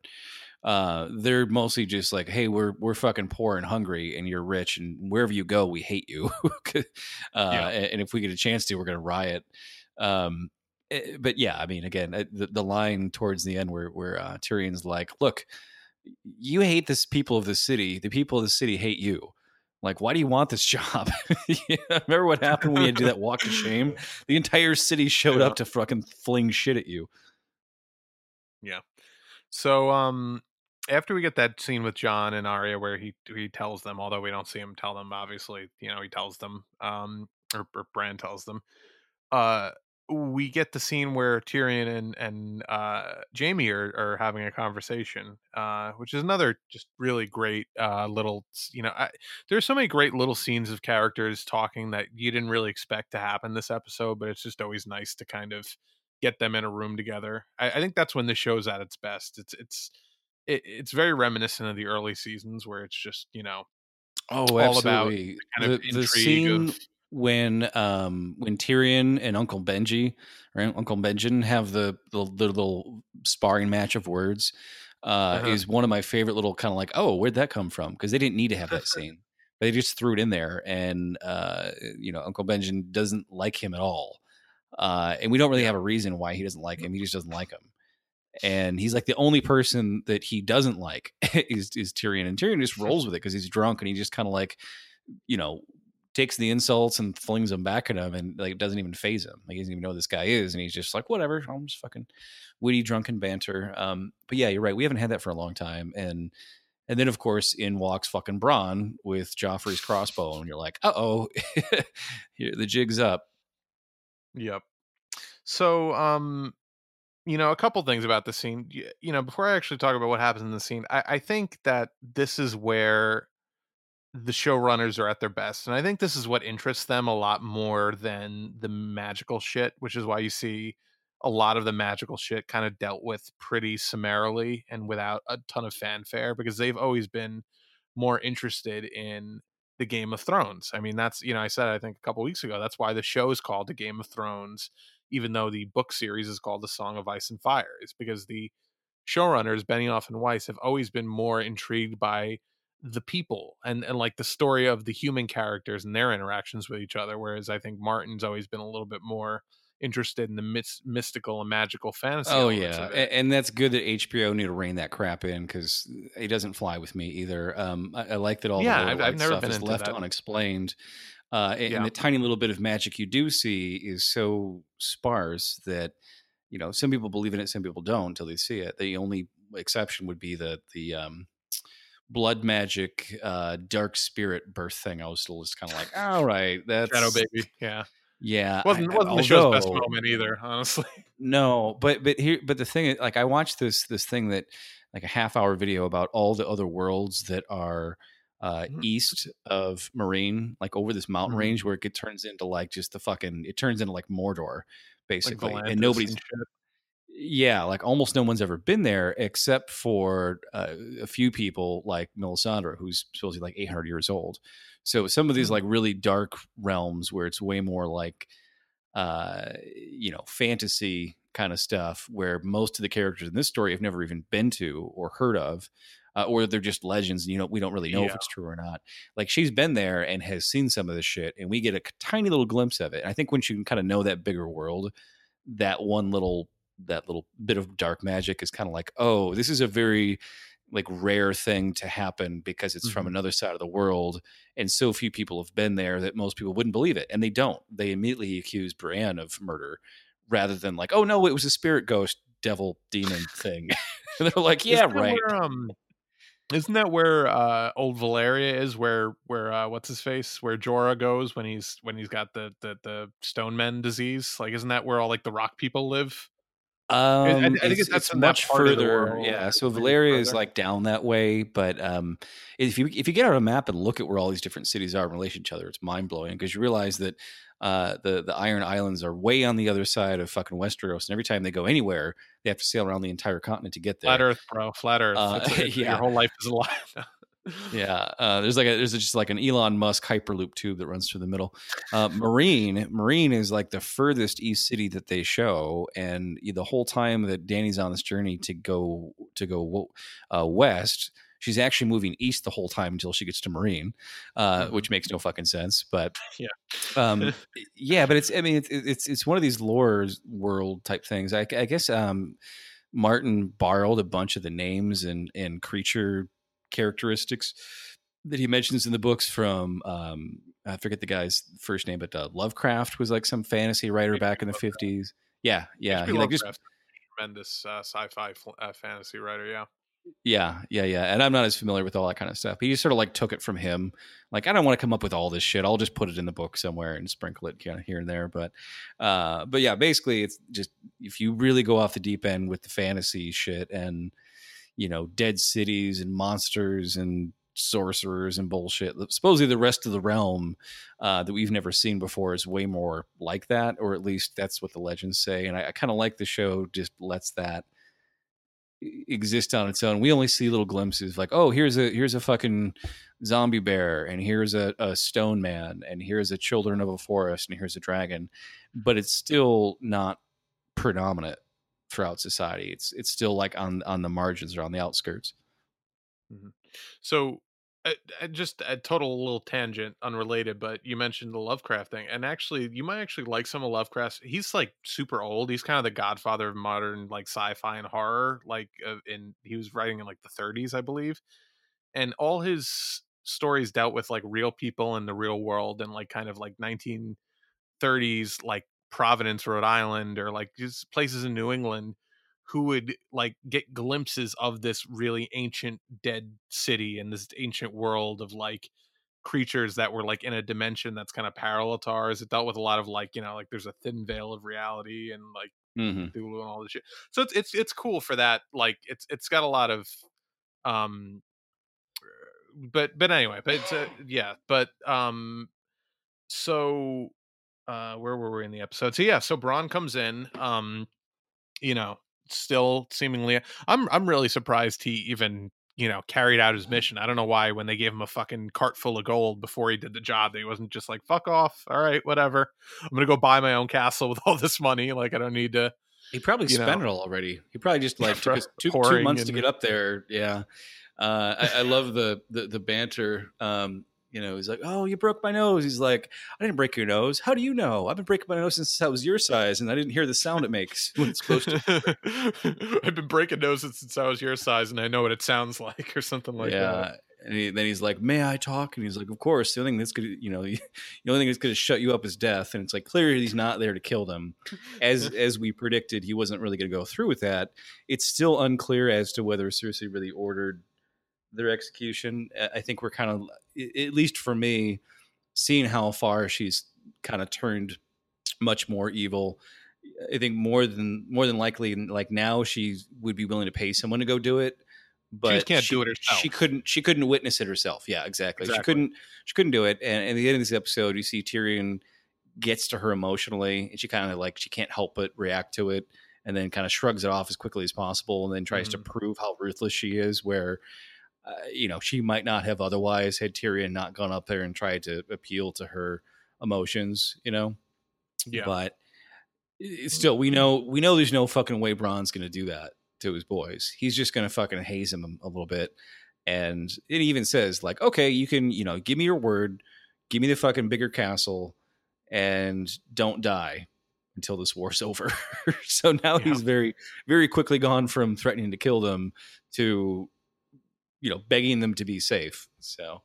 Uh, they're mostly just like hey we're we're fucking poor and hungry and you're rich and wherever you go we hate you. [LAUGHS] Uh, yeah. and if we get a chance to we're to riot. Um, eh, but yeah i mean again uh, the, the line towards the end where where uh, Tyrion's like look you hate this people of the city the people of the city hate you like, why do you want this job? [LAUGHS] yeah, remember what happened when you had do that walk of shame? [LAUGHS] The entire city showed yeah. up to fucking fling shit at you. Yeah. So, um, after we get that scene with Jon and Arya where he he tells them, although we don't see him tell them, obviously, you know, he tells them, um, or, or Bran tells them, uh, we get the scene where Tyrion and and uh, Jaime are, are having a conversation, uh, which is another just really great uh, little. You know, I, there's so many great little scenes of characters talking that you didn't really expect to happen this episode, but it's just always nice to kind of get them in a room together. I, I think that's when the show's at its best. It's it's it, it's very reminiscent of the early seasons where it's just you know oh all absolutely. about kind of the, the scene of, when um when Tyrion and Uncle Benji right Uncle Benjen have the, the, the little sparring match of words uh, uh-huh. is one of my favorite little kind of like oh where'd that come from? Because they didn't need to have that scene. But [LAUGHS] they just threw it in there and uh you know Uncle Benjen doesn't like him at all uh and we don't really have a reason why he doesn't like him. He just doesn't like him. And he's like the only person that he doesn't like [LAUGHS] is is Tyrion and Tyrion just [LAUGHS] rolls with it because he's drunk and he just kind of like you know takes the insults and flings them back at him and like doesn't even phase him. Like he doesn't even know who this guy is. And he's just like, whatever, I'm just fucking witty, drunken banter. Um, but yeah, you're right. We haven't had that for a long time. And and then of course in walks fucking Bronn with Joffrey's crossbow, and you're like, uh oh, [LAUGHS] the jig's up. Yep. So um you know, a couple things about the scene. You know, before I actually talk about what happens in the scene, I, I think that this is where the showrunners are at their best. And I think this is what interests them a lot more than the magical shit, which is why you see a lot of the magical shit kind of dealt with pretty summarily and without a ton of fanfare because they've always been more interested in the Game of Thrones. I mean, that's, you know, I said, I think a couple weeks ago, that's why the show is called The Game of Thrones, even though the book series is called The Song of Ice and Fire, is because the showrunners, Benioff and Weiss, have always been more intrigued by the people and and like the story of the human characters and their interactions with each other whereas i think martin's always been a little bit more interested in the mystical and magical fantasy oh yeah and that's good that hbo need to rein that crap in because it doesn't fly with me either um i, I like that all yeah the I've, I've never stuff been is left that. unexplained uh and, yeah. and the tiny little bit of magic you do see is so sparse that you know some people believe in it some people don't until they see it the only exception would be the the um blood magic uh dark spirit birth thing i was still just kind of like [LAUGHS] all right that's shadow baby yeah yeah wasn't, wasn't the show's best moment either honestly [LAUGHS] no but but here but the thing is like i watched this this thing that like a half hour video about all the other worlds that are uh, mm-hmm. east of Meereen, like over this mountain mm-hmm. range where it turns into like just the fucking, it turns into like Mordor, basically, like and nobody's and yeah, like almost no one's ever been there except for uh, a few people like Melisandre, who's supposedly like 800 years old. So some of these hmm. like really dark realms where it's way more like uh, you know, fantasy kind of stuff where most of the characters in this story have never even been to or heard of. Uh, or they're just legends, and you know we don't really know yeah. if it's true or not. Like she's been there and has seen some of this shit, and we get a tiny little glimpse of it. And I think once you can kind of know that bigger world, that one little that little bit of dark magic is kind of like, oh, this is a very like rare thing to happen because it's mm-hmm. from another side of the world and so few people have been there that most people wouldn't believe it and they don't they immediately accuse brienne of murder rather than like oh no it was a spirit ghost devil demon thing And [LAUGHS] they're like yeah right where, um, isn't that where uh, old valyria is? Where where uh, what's his face? Where Jorah goes when he's when he's got the the the stone men disease? Like, isn't that where all like the rock people live? Um, I, I, think it's, it's much further. Yeah, so Valyria is like down that way, but um, if you if you get on a map and look at where all these different cities are in relation to each other, it's mind blowing because you realize that uh, the the Iron Islands are way on the other side of fucking Westeros, and every time they go anywhere, they have to sail around the entire continent to get there. Flat Earth, bro, flat Earth. Uh, [LAUGHS] yeah. Your whole life is a lie. [LAUGHS] yeah, uh, there's like a, there's just like an Elon Musk hyperloop tube that runs through the middle. Uh, Marine Meereen is like the furthest east city that they show, and the whole time that Dany's on this journey to go to go uh, west, she's actually moving east the whole time until she gets to Meereen, uh, mm-hmm. which makes no fucking sense. But [LAUGHS] yeah, um, [LAUGHS] yeah, but it's I mean it's it's it's one of these lore world type things. I, I guess um, Martin borrowed a bunch of the names and and creature characteristics that he mentions in the books from um, I forget the guy's first name, but uh, Lovecraft was like some fantasy writer back in the fifties. Yeah, yeah, he like just tremendous uh, sci-fi uh, fantasy writer. Yeah, yeah, yeah, yeah. And I'm not as familiar with all that kind of stuff. But he sort of like took it from him. Like, I don't want to come up with all this shit. I'll just put it in the book somewhere and sprinkle it kind of here and there. But, uh, but yeah, basically, it's just if you really go off the deep end with the fantasy shit and you know, dead cities and monsters and sorcerers and bullshit. Supposedly, the rest of the realm uh, that we've never seen before is way more like that, or at least that's what the legends say. And I, I kind of like the show just lets that exist on its own. We only see little glimpses, like, oh, here's a here's a fucking zombie bear, and here's a, a stone man, and here's a children of a forest, and here's a dragon, but it's still not predominant throughout society. It's it's still like on on the margins or on the outskirts. Mm-hmm. So, uh, uh, just a total little tangent, unrelated, but you mentioned the Lovecraft thing, and actually, you might actually like some of Lovecraft. He's like super old. He's kind of the godfather of modern like sci-fi and horror. Like, uh, in he was writing in like the 30s, I believe, and all his stories dealt with like real people in the real world and like kind of like 1930s like Providence, Rhode Island, or like just places in New England who would like get glimpses of this really ancient dead city and this ancient world of like creatures that were like in a dimension that's kind of parallel to ours. It dealt with a lot of like, you know, like there's a thin veil of reality and like mm-hmm. and all this shit. So it's it's it's cool for that. Like it's it's got a lot of um but but anyway, but it's uh, yeah, but um so uh where were we in the episode? So yeah so Bronn comes in um you know still seemingly i'm i'm really surprised he even you know carried out his mission. I don't know why when they gave him a fucking cart full of gold before he did the job that he wasn't just like fuck off all right whatever. I'm gonna go buy my own castle with [LAUGHS] all this money like i don't need to he probably spent know. it all already. He probably just [LAUGHS] like took two, two months and... to get up there yeah. Uh, I, I, love the, the the banter um, you know, he's like, "Oh, you broke my nose." He's like, "I didn't break your nose. How do you know? I've been breaking my nose since I was your size, and I didn't hear the sound it makes when it's close to." [LAUGHS] I've been breaking noses since I was your size, and I know what it sounds [LAUGHS] like, or something like yeah. that. And he, then he's like, "May I talk?" And he's like, "Of course." The only thing that's gonna, you know, [LAUGHS] the only thing that's gonna shut you up is death. And it's like clearly he's not there to kill them, as as we predicted. He wasn't really gonna go through with that. It's still unclear as to whether Cersei really ordered their execution. I think we're kind of, at least for me, seeing how far she's kind of turned much more evil. I think more than more than likely, like now, she would be willing to pay someone to go do it. But she can't she, do it herself. She couldn't. She couldn't witness it herself. Yeah, exactly. exactly. She couldn't. She couldn't do it. And at the end of this episode, you see Tyrion gets to her emotionally, and she kind of like she can't help but react to it, and then kind of shrugs it off as quickly as possible, and then tries mm-hmm. to prove how ruthless she is. Where uh, you know, she might not have otherwise had Tyrion not gone up there and tried to appeal to her emotions, you know. Yeah. But still we know we know there's no fucking way Bronn's going to do that to his boys. He's just going to fucking haze him a little bit. And it even says like, okay, you can, you know, give me your word, give me the fucking bigger castle and don't die until this war's [LAUGHS] over. so now yeah. he's very very quickly gone from threatening to kill them to you know, begging them to be safe. So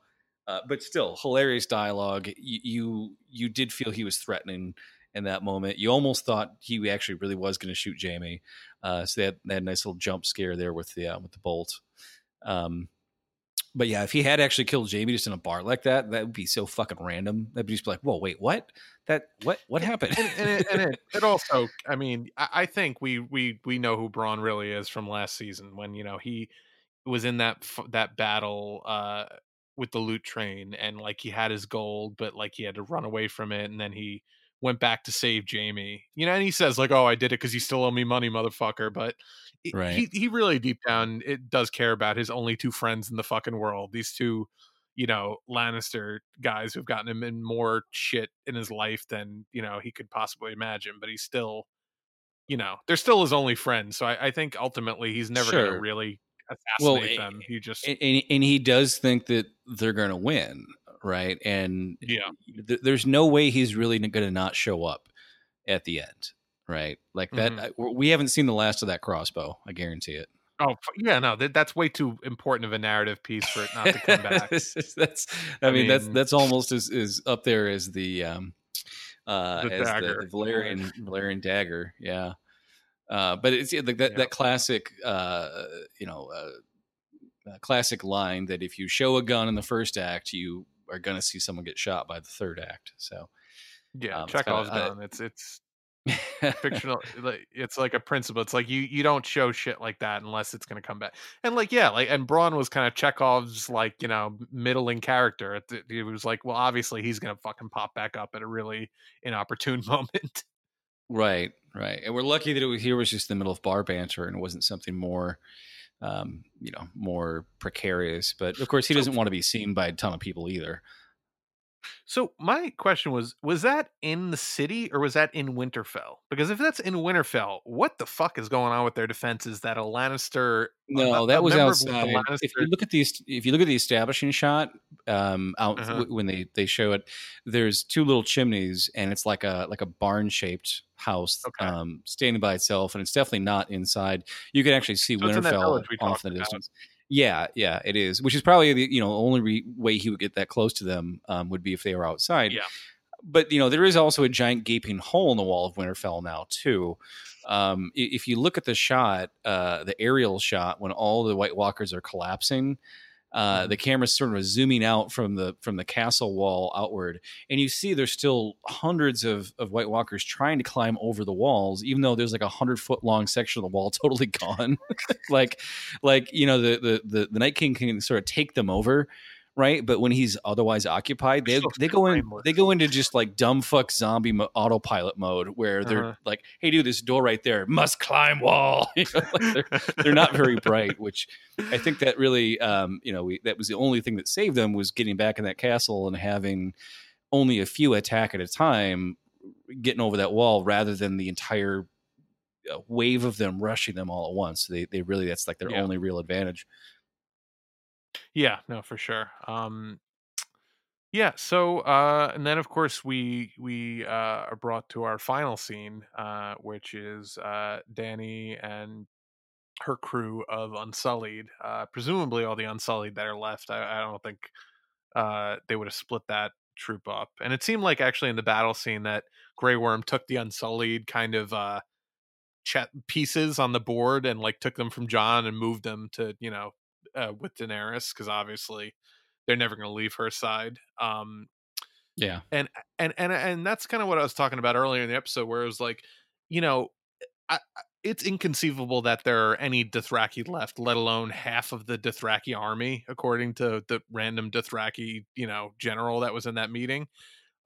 uh, but still hilarious dialogue. You, you you did feel he was threatening in that moment. You almost thought he actually really was going to shoot Jaime. Uh, so they had, they had, a nice little jump scare there with the uh, with the bolt. Um, but yeah, if he had actually killed Jaime just in a bar like that, that would be so fucking random. That'd be just be like, whoa, wait, what? That what what happened? and, and, it, and it, it, also, I mean, I, I, think we we we know who Bronn really is from last season when you know he was in that that battle uh, with the loot train and like he had his gold, but like he had to run away from it, and then he went back to save Jaime. You know, and he says like, "Oh, I did it because you still owe me money, motherfucker." But right. he he really deep down it does care about his only two friends in the fucking world. These two, you know, Lannister guys who've gotten him in more shit in his life than you know he could possibly imagine. But he's still, you know, they're still his only friends. So I, I think ultimately he's never sure. going to really assassinate well, them. He just and, and he does think that they're going to win right? And yeah, th- there's no way he's really going to not show up at the end, right? Like that. Mm-hmm. we haven't seen the last of that crossbow. I guarantee it. Oh yeah, no, that, that's way too important of a narrative piece for it not to come back. [LAUGHS] that's, I, I mean, mean, that's that's almost as, as up there as the um, uh, the as dagger. the, the Valyrian Valyrian dagger. Yeah, uh, but it's like that yeah. that classic, uh, you know, uh, classic line that if you show a gun in the first act, you are going to see someone get shot by the third act. So yeah, um, Chekhov's gun. It's it's [LAUGHS] fictional. It's like a principle. It's like you you don't show shit like that unless it's going to come back. And like yeah, like and Bronn was kind of Chekhov's like you know middling character. It, it was like well obviously he's going to fucking pop back up at a really inopportune [LAUGHS] moment. Right, right. And we're lucky that it was here was just in the middle of bar banter and it wasn't something more um, you know, more precarious. But of course, he doesn't want to be seen by a ton of people either. So my question was: Was that in the city or was that in Winterfell? Because if that's in Winterfell, what the fuck is going on with their defenses? That a Lannister? No, a, that was outside. If you look at these, if you look at the establishing shot, um, out uh-huh. w- when they they show it, there's two little chimneys, and it's like a like a barn shaped house, okay. um, standing by itself, and it's definitely not inside. You can actually see so Winterfell off in the distance. Yeah, yeah, it is. Which is probably the you know only re- way he would get that close to them um, would be if they were outside. Yeah. But you know there is also a giant gaping hole in the wall of Winterfell now too. Um, if you look at the shot, uh, the aerial shot when all the White Walkers are collapsing, uh, the camera's sort of zooming out from the from the castle wall outward, and you see there's still hundreds of, of White Walkers trying to climb over the walls, even though there's like a hundred foot long section of the wall [LAUGHS] totally gone. [LAUGHS] like, like you know, the, the the the Night King can sort of take them over, right? But when he's otherwise occupied, they they go in they go into just like dumb fuck zombie mo- autopilot mode where they're uh-huh. like, "Hey, dude, this door right there must climb wall." [LAUGHS] you know, like they're they're not very [LAUGHS] bright, which I think that really, um, you know, we, that was the only thing that saved them was getting back in that castle and having only a few attack at a time, getting over that wall rather than the entire uh, wave of them rushing them all at once. They they really that's like their yeah. only real advantage. Yeah, no, for sure. Um, yeah. So, uh, and then of course we we uh, are brought to our final scene, uh, which is uh, Dany and her crew of Unsullied. Uh, presumably, all the Unsullied that are left. I, I don't think uh, they would have split that troop up. And it seemed like actually in the battle scene that Grey Worm took the Unsullied kind of uh, chat pieces on the board and like took them from Jon and moved them to you know uh, with Daenerys because obviously they're never going to leave her side. Um, yeah, and and and and that's kind of what I was talking about earlier in the episode, where it was like, you know, I, it's inconceivable that there are any Dothraki left, let alone half of the Dothraki army, according to the random Dothraki, you know, general that was in that meeting.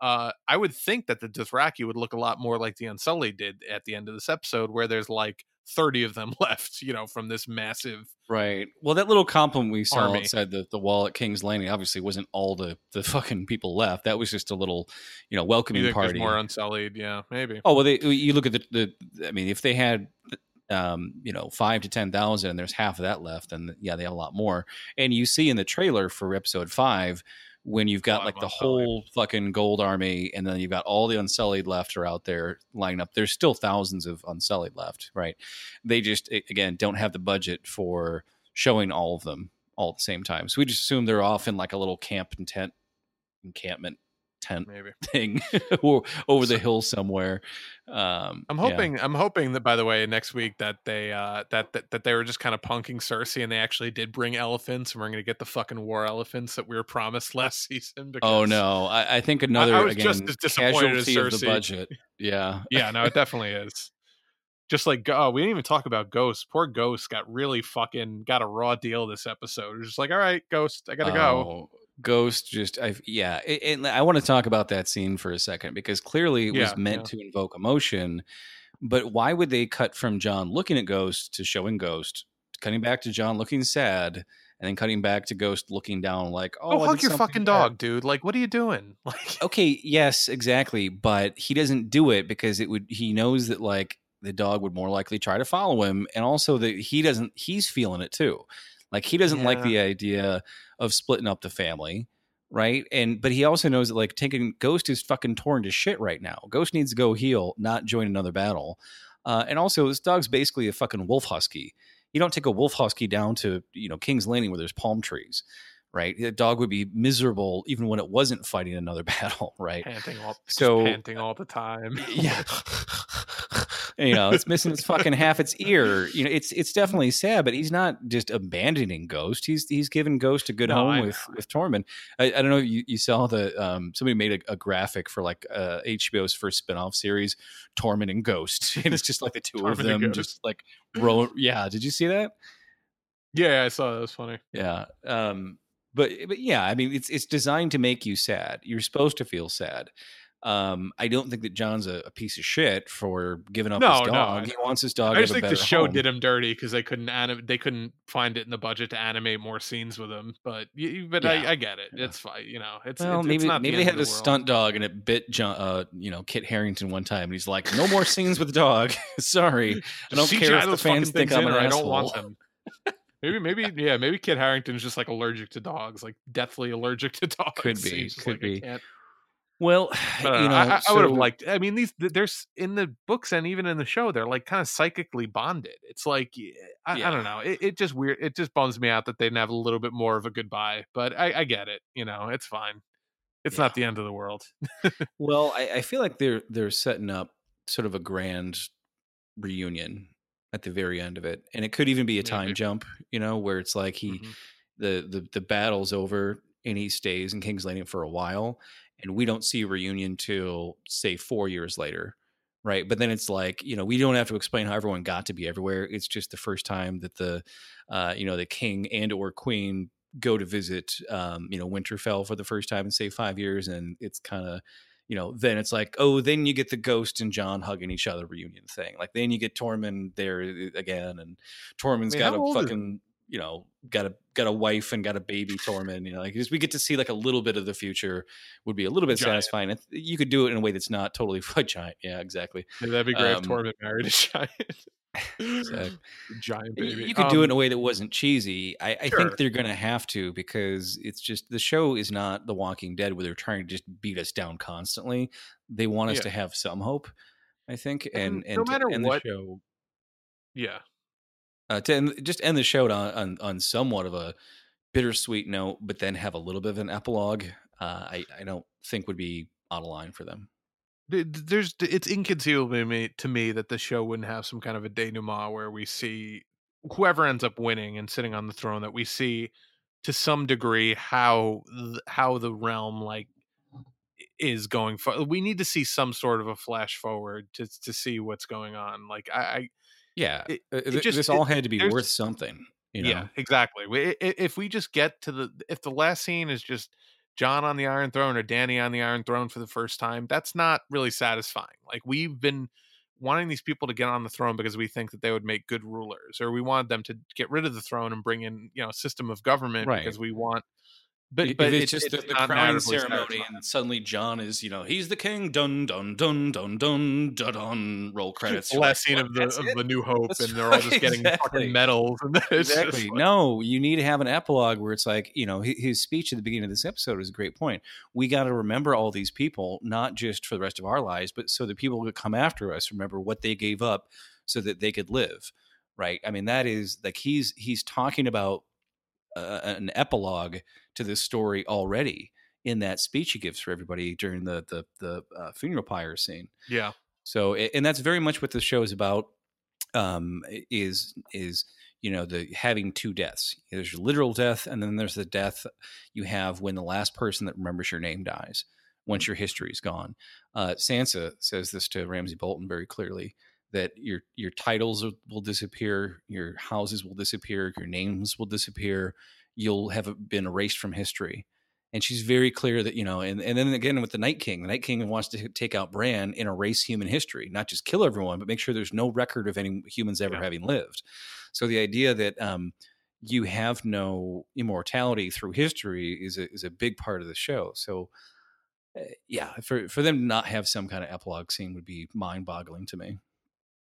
Uh, I would think that the Dothraki would look a lot more like the Unsullied did at the end of this episode, where there's like 30 of them [LAUGHS] left, you know, from this massive Right. Well, that little compliment we saw Army. outside the, the wall at King's Landing obviously wasn't all the, the [LAUGHS] fucking people left. That was just a little, you know, welcoming think party. more unsullied, yeah, maybe. Oh well, they, you look at the, the. I mean, if they had, um, you know, five to ten thousand, and there's half of that left, then yeah, they have a lot more. And you see in the trailer for episode five when you've got lot like the whole fucking gold army, and then you've got all the unsullied left are out there lining up. There's still thousands of unsullied left, right? They just again don't have the budget for showing all of them all at the same time. So we just assume they're off in like a little camp and tent encampment tent Maybe. [LAUGHS] thing over the hill somewhere. Um, I'm yeah. hoping I'm hoping that by the way next week that they uh that that, that they were just kind of punking Cersei and they actually did bring elephants and we're gonna get the fucking war elephants that we were promised [LAUGHS] last season because Oh no, I, I think another I was again just as disappointed as of the Cersei. budget. Yeah, [LAUGHS] Yeah, no, it definitely is. Just like oh, we didn't even talk about Ghost. Poor Ghost got really fucking got a raw deal this episode. It was just like, all right, Ghost, I gotta go. Ghost just I yeah, it, it- I want to talk about that scene for a second because clearly it was Yeah, meant to invoke emotion, but why would they cut from Jon looking at Ghost to showing Ghost, cutting back to Jon looking sad, and then cutting back to Ghost looking down like oh, Oh, hug your fucking bad. dog, dude. Like, what are you doing? [LAUGHS] Like, okay yes exactly but he doesn't do it because it would he knows that like the dog would more likely try to follow him and also that he doesn't he's feeling it too like he doesn't like the idea of splitting up the family right? And but he also knows that like taking ghost is fucking torn to shit right now. Ghost needs to go heal not join another battle. Uh, and also this dog's basically a fucking wolf husky. You don't take a wolf husky down to you know king's landing where there's palm trees right? The dog would be miserable even when it wasn't fighting another [LAUGHS] battle right? Panting all so panting all the time. yeah [LAUGHS] [LAUGHS] you know it's missing its fucking half its ear. You know it's it's definitely sad but he's not just abandoning ghost. He's he's given ghost a good No, home I with with tormund. I, I don't know if you, you saw the um somebody made a, a graphic for like uh hbo's first spin-off series tormund and ghost. [LAUGHS] And it's just like the two of them just like row yeah did you see that? Yeah, I saw that. was funny. yeah um but but yeah i mean it's it's designed to make you sad. You're supposed to feel sad um i don't think that jon's a, a piece of shit for giving up No, his dog I he wants his dog I just think the show home. did him dirty because they couldn't anim- they couldn't find it in the budget to animate more scenes with him. But but Yeah. I, I get it. Yeah. It's fine. You know, it's well, it's, maybe it's not maybe the they had of a world. stunt dog and it bit Jon, uh, you know, Kit Harington one time, and he's like, "No more scenes with the dog. [LAUGHS] Sorry, [LAUGHS] I don't care if the fans think I'm an I asshole." don't want them. Maybe, maybe, yeah, maybe Kit Harington's just like allergic to dogs, like deathly allergic to [LAUGHS] dogs. Could be, could like, be. Can't- Well, I, you know, know, I, I would have so- liked. I mean, these there's in the books and even in the show, they're like kind of psychically bonded. It's like I, I don't know. It, it just weird. It just bums me out that they didn't have a little bit more of a goodbye. But I, I get it. You know, it's fine. It's Yeah. not the end of the world. [LAUGHS] Well, I, I feel like they're they're setting up sort of a grand reunion at the very end of it, and it could even be a time Maybe. jump. You know, where it's like he Mhm. the the the battle's over and he stays in King's Landing for a while, and we don't see a reunion till say four years later, right? But then it's like you know we don't have to explain how everyone got to be everywhere. It's just the first time that the uh, you know the king and or queen go to visit um, you know Winterfell for the first time in say five years, and it's kind of you know then it's like oh then you get the ghost and Jon hugging each other reunion thing. Like then you get Tormund there uh, again, and Tormund's mean, got a fucking you know got a got a wife and got a baby Tormund. You know, like we get to see like a little bit of the future would be a little bit Giant. satisfying. And You could do it in a way that's not totally [LAUGHS] a giant. Yeah, exactly. Yeah, that'd be great Um, if Tormund married a giant, Exactly. [LAUGHS] giant baby. You could do it in Um, a way that wasn't cheesy. I, I Sure. think they're going to have to because it's just the show is not The Walking Dead where they're trying to just beat us down constantly. They want us Yeah. to have some hope, I think, And and and, no matter end what- the show, Yeah, uh, to end, just end the show on, on on somewhat of a bittersweet note, but then have a little bit of an epilogue. Uh, I I don't think would be out of line for them. Th- th- there's it's inconceivable to me, to me that the show wouldn't have some kind of a denouement where we see whoever ends up winning and sitting on the throne that we see to some degree how how the realm like is going for we need to see some sort of a flash forward to to see what's going on like I Yeah, It- uh, it just- this all had to be worth something. You know? yeah exactly We- i- i- if we just get to the if the last scene is just jon on the iron throne or dany on the iron throne for the first time that's not really satisfying like we've been wanting these people to get on the throne because we think that they would make good rulers, or we wanted them to get rid of the throne and bring in you know a system of government Right. because we want. But If but it's, just the, the crowning ceremony, and suddenly Jon is, you know, he's the king. Dun dun dun dun dun dun dun. Roll credits. the last like, scene of the of it?" the New Hope, That's and they're all just right, [LAUGHS] getting exactly. fucking medals. And it's exactly. like- no, you need to have an epilogue where it's like, you know, his speech at the beginning of this episode is a great point. We got to remember all these people, not just for the rest of our lives, but so the people who come after us remember what they gave up so that they could live. Right. I mean, that is like he's he's talking about uh, an epilogue to this story already in that speech he gives for everybody during the the the uh, funeral pyre scene. yeah, So, and that's very much what the show is about. Um, is is you know the having two deaths. There's your literal death, and then there's the death you have when the last person that remembers your name dies. Once your history is gone, uh, Sansa says this to Ramsay Bolton very clearly that your your titles will- disappear, your houses will disappear, your names will disappear. You'll have been erased from history and she's very clear that you know and, and then again with the night king the night king wants to take out bran and erase human history not just kill everyone but make sure there's no record of any humans ever Yeah. having lived so the idea that um, you have no immortality through history is a, is a big part of the show so uh, yeah for, for them to not have some kind of epilogue scene would be mind-boggling to me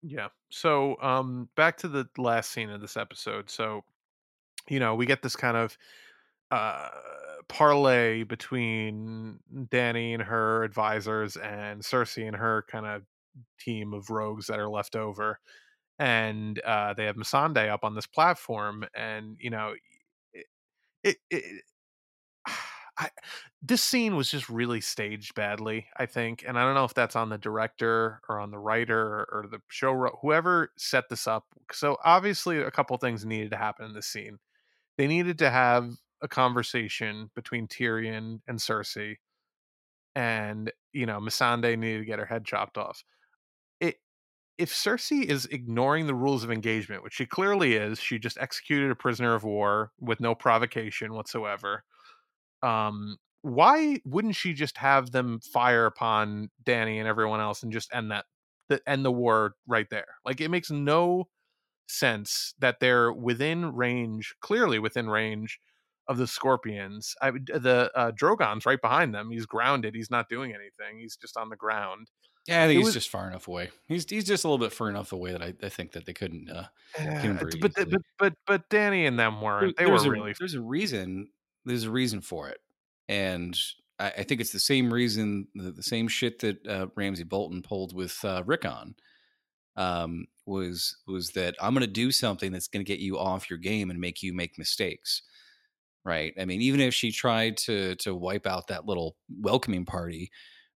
yeah. So um, back to the last scene of this episode. So you know we get this kind of uh parlay between Dany and her advisors and Cersei and her kind of team of rogues that are left over. And uh, they have Missandei up on this platform, and you know, it, it, it I, this scene was just really staged badly, I think, and I don't know if that's on the director or on the writer or, or the show whoever set this up. So obviously, a couple things needed to happen in this scene. They needed to have a conversation between Tyrion and Cersei, and you know, Missandei needed to get her head chopped off. It if Cersei is ignoring the rules of engagement, which she clearly is, she just executed a prisoner of war with no provocation whatsoever. Um, why wouldn't she just have them fire upon Dany and everyone else and just end that, the, end the war right there? Like it makes no sense that they're within range, clearly within range of the Scorpions. I the uh, Drogon's right behind them. He's grounded. He's not doing anything. He's just on the ground. yeah i think It he's was- just far enough away he's, he's just a little bit far enough away that i, I think that they couldn't uh, Yeah, Can it's- breathe but, the- but but but Dany and them weren't. They There- were there's a, really there's a reason there's a reason for it and I, I think it's the same reason the, the same shit that uh, ramsay bolton pulled with uh, rickon um, was was that i'm going to do something that's going to get you off your game and make you make mistakes right? I mean even if she tried to to wipe out that little welcoming party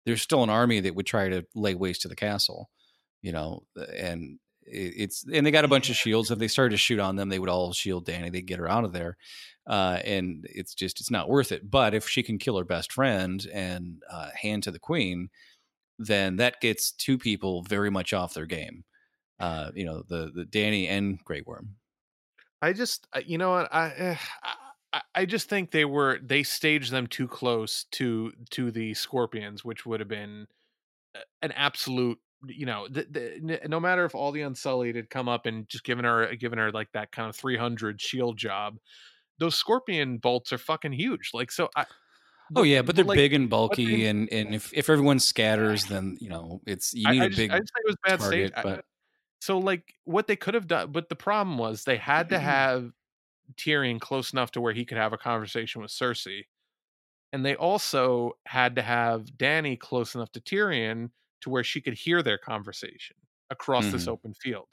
there's still an army that would try to lay waste to the castle you know and it- it's and they got a bunch of shields if they started to shoot on them they would all shield dany they'd get her out of there uh, and it's just it's not worth it but if she can kill her best friend and uh, hand to the queen then that gets two people very much off their game uh, you know the the dany and grey worm. I just, you know what, I, eh, I, I just think they were they staged them too close to to the Scorpions, which would have been an absolute, you know, the, the, no matter if all the Unsullied had come up and just given her given her like that kind of three hundred shield job, those Scorpion bolts are fucking huge. Like so, I. oh yeah but they're like, big and bulky they- and and if, if everyone scatters then you know it's you I- need I a just, big I just think it was bad target stage. I- but so like what they could have done, but the problem was they had to [CLEARS THROAT] have Tyrion close enough to where he could have a conversation with Cersei, and they also had to have Dany close enough to Tyrion to where she could hear their conversation across this Mhm. open field.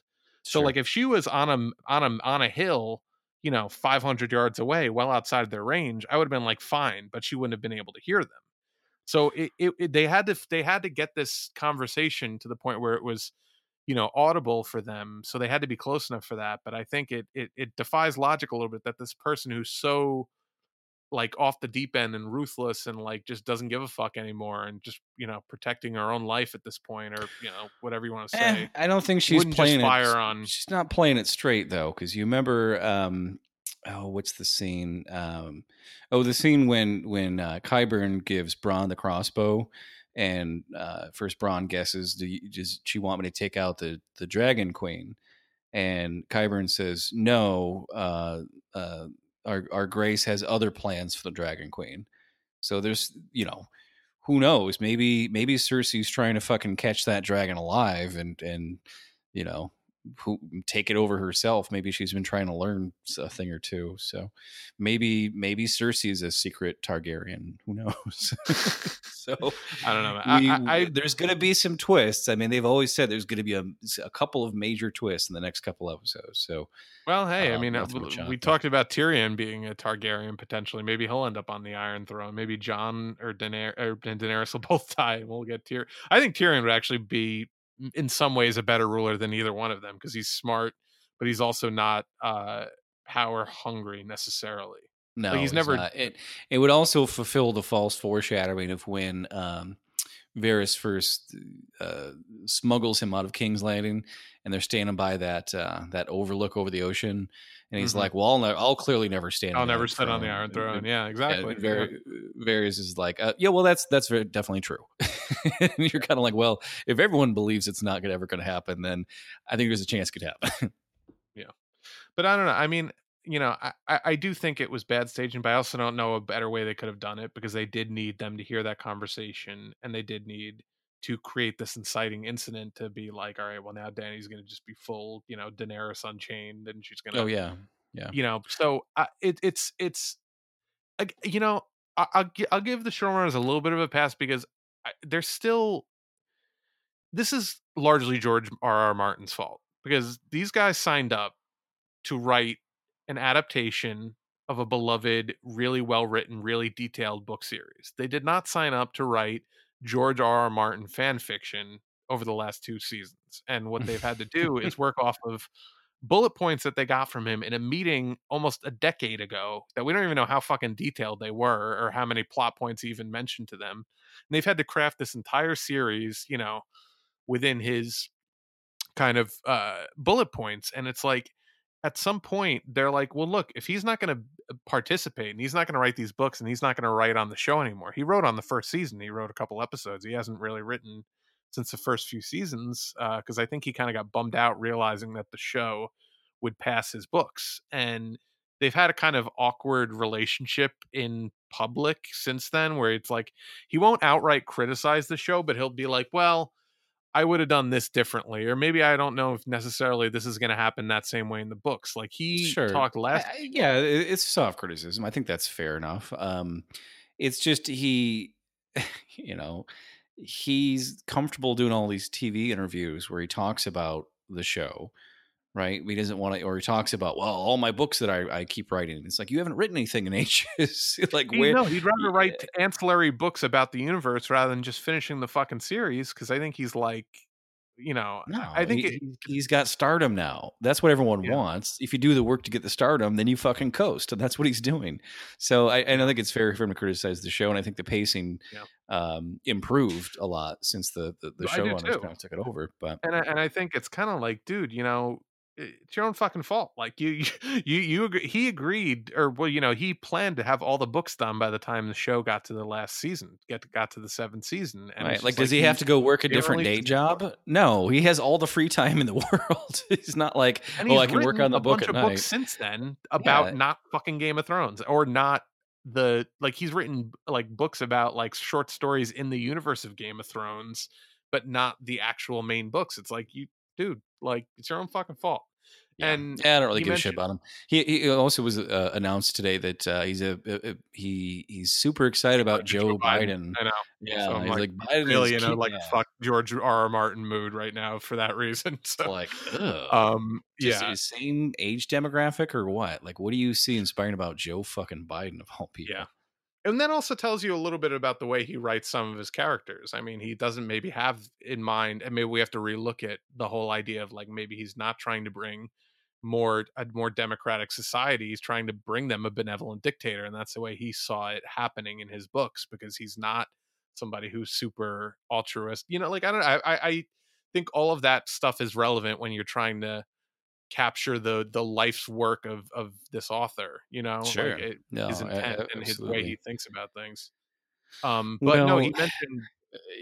So Sure. like if she was on a on a on a hill, you know, 500 yards away, well outside their range, I would have been like fine, but she wouldn't have been able to hear them. So it, it, it they had to they had to get this conversation to the point where it was you know audible for them so they had to be close enough for that but i think it it, it defies logic a little bit that this person who's so like off the deep end and ruthless and like just doesn't give a fuck anymore and just you know protecting her own life at this point or you know whatever you want to Eh, say I don't think she's wouldn't playing fire it. on- She's not playing it straight though, because you remember, um, oh, what's the scene? Um, oh, the scene when when uh, Qyburn gives Bronn the crossbow, And uh, first, Bronn guesses, "Do you, does she want me to take out the the Dragon Queen?" And Qyburn says, "No, uh, uh, our our Grace has other plans for the Dragon Queen." So there's, you know, who knows? Maybe maybe Cersei's trying to fucking catch that dragon alive, and and you know, who take it over herself. Maybe she's been trying to learn a thing or two. So maybe maybe Cersei is a secret Targaryen. Who knows? [LAUGHS] so [LAUGHS] I don't know. we- I, I, there's going to be some twists. I mean, they've always said there's going to be a, a couple of major twists in the next couple episodes. So well, hey, I um, mean, uh, that's what we talked about Tyrion being a Targaryen potentially. Maybe he'll end up on the Iron Throne. Maybe Jon or Daenerys, or Daenerys will both [LAUGHS] die, and we'll get Tyrion. I think Tyrion would actually be, in some ways, a better ruler than either one of them because he's smart, but he's also not uh, power hungry necessarily. no, he's it's never- not. It it would also fulfill the false foreshadowing of when um, Varys first uh, smuggles him out of King's Landing, and they're standing by that uh, that overlook over the ocean, and he's Mhm. like, "Well, I'll, ne- I'll clearly never stand. I'll on the never sit on the Throne." Iron Throne. and- Yeah, exactly. Yeah. Var- Varys is like, uh, yeah, well, that's that's very, definitely true. [LAUGHS] and you're kind of like, well, if everyone believes it's not gonna, ever going to happen, then I think there's a chance it could happen. [LAUGHS] Yeah, but I don't know. I mean, you know, I, I I do think it was bad staging, but I also don't know a better way they could have done it because they did need them to hear that conversation and they did need to create this inciting incident to be like, all right, well now Dany's going to just be full, you know, Daenerys unchained and she's going to, oh yeah, yeah. you know, so uh, it, it's it's, ag- you know, I, I'll I'll give the showrunners a little bit of a pass because I, they're still. This is largely George R. R. Martin's fault because these guys signed up to write an adaptation of a beloved, really well written, really detailed book series. They did not sign up to write George R. R. Martin fan fiction over the last two seasons. And what they've had to do is work off of bullet points that they got from him in a meeting almost a decade ago that we don't even know how fucking detailed they were or how many plot points he even mentioned to them. And they've had to craft this entire series, you know, within his kind of uh bullet points and it's like at some point they're like well look if he's not going to uh, participate and he's not going to write these books and he's not going to write on the show anymore he wrote on the first season he wrote a couple episodes he hasn't really written since the first few seasons uh, because i think he kind of got bummed out realizing that the show would pass his books and they've had a kind of awkward relationship in public since then where it's like he won't outright criticize the show but he'll be like well I would have done this differently, or maybe I don't know if necessarily this is going to happen that same way in the books. Like he Sure. talked last. I- yeah, it's soft criticism. I think that's fair enough. Um, it's just he, [LAUGHS] you know, he's comfortable doing all these TV interviews where he talks about the show, right? He doesn't want to, or he talks about, well, all my books that I, I keep writing. It's like you haven't written anything in [LAUGHS] ages. like He, where? no, he'd rather write ancillary books about the universe rather than just finishing the fucking series. Because I think he's like, you know, I- No, I think he, he's got stardom now. That's what everyone Yeah. wants. If you do the work to get the stardom, then you fucking coast, and that's what he's doing. So I, I don't think it's fair for him to criticize the show, and I think the pacing Yeah. um, improved a lot since the the, the I showrunners kind of took it over. But and I, and I think it's kind of like, dude, you know, it's your own fucking fault. Like [LAUGHS] you, you, you, agree, he agreed, or well, you know, he planned to have all the books done by the time the show got to the last season, get got to the seventh season. And right, like, does he have to go work a different day job? No, he has all the free time in the [LAUGHS] world. he's not like, oh, I can work on the a book bunch at of night. books since then about Yeah. not fucking Game of Thrones or not the like he's written like books about like short stories in the universe of Game of Thrones, but not the actual main books. It's like you, dude, like it's your own fucking fault. Yeah. And Yeah, I don't really give a shit about him. He, he also was uh, announced today that uh, he's a, a, a- he he's super excited about Joe Biden. I know. Yeah, So he's like, like, Biden Really, is you know, like yeah. fuck George R. R. Martin mood right now for that reason. [LAUGHS] So, like, ugh. um, yeah, same age demographic or what? Like, what do you see inspiring about Joe fucking Biden of all people? Yeah. and that also tells you a little bit about the way he writes some of his characters. I mean, he doesn't maybe have in mind, and maybe we have to relook at the whole idea of like maybe he's not trying to bring more a more democratic society. He's trying to bring them a benevolent dictator, and that's the way he saw it happening in his books because he's not somebody who's super altruist. You know, like I don't. I, I, I think all of that stuff is relevant when you're trying to capture the the life's work of of this author. You know, Sure. like it, No, his intent a- and his way he thinks about things. Um, but no, he mentioned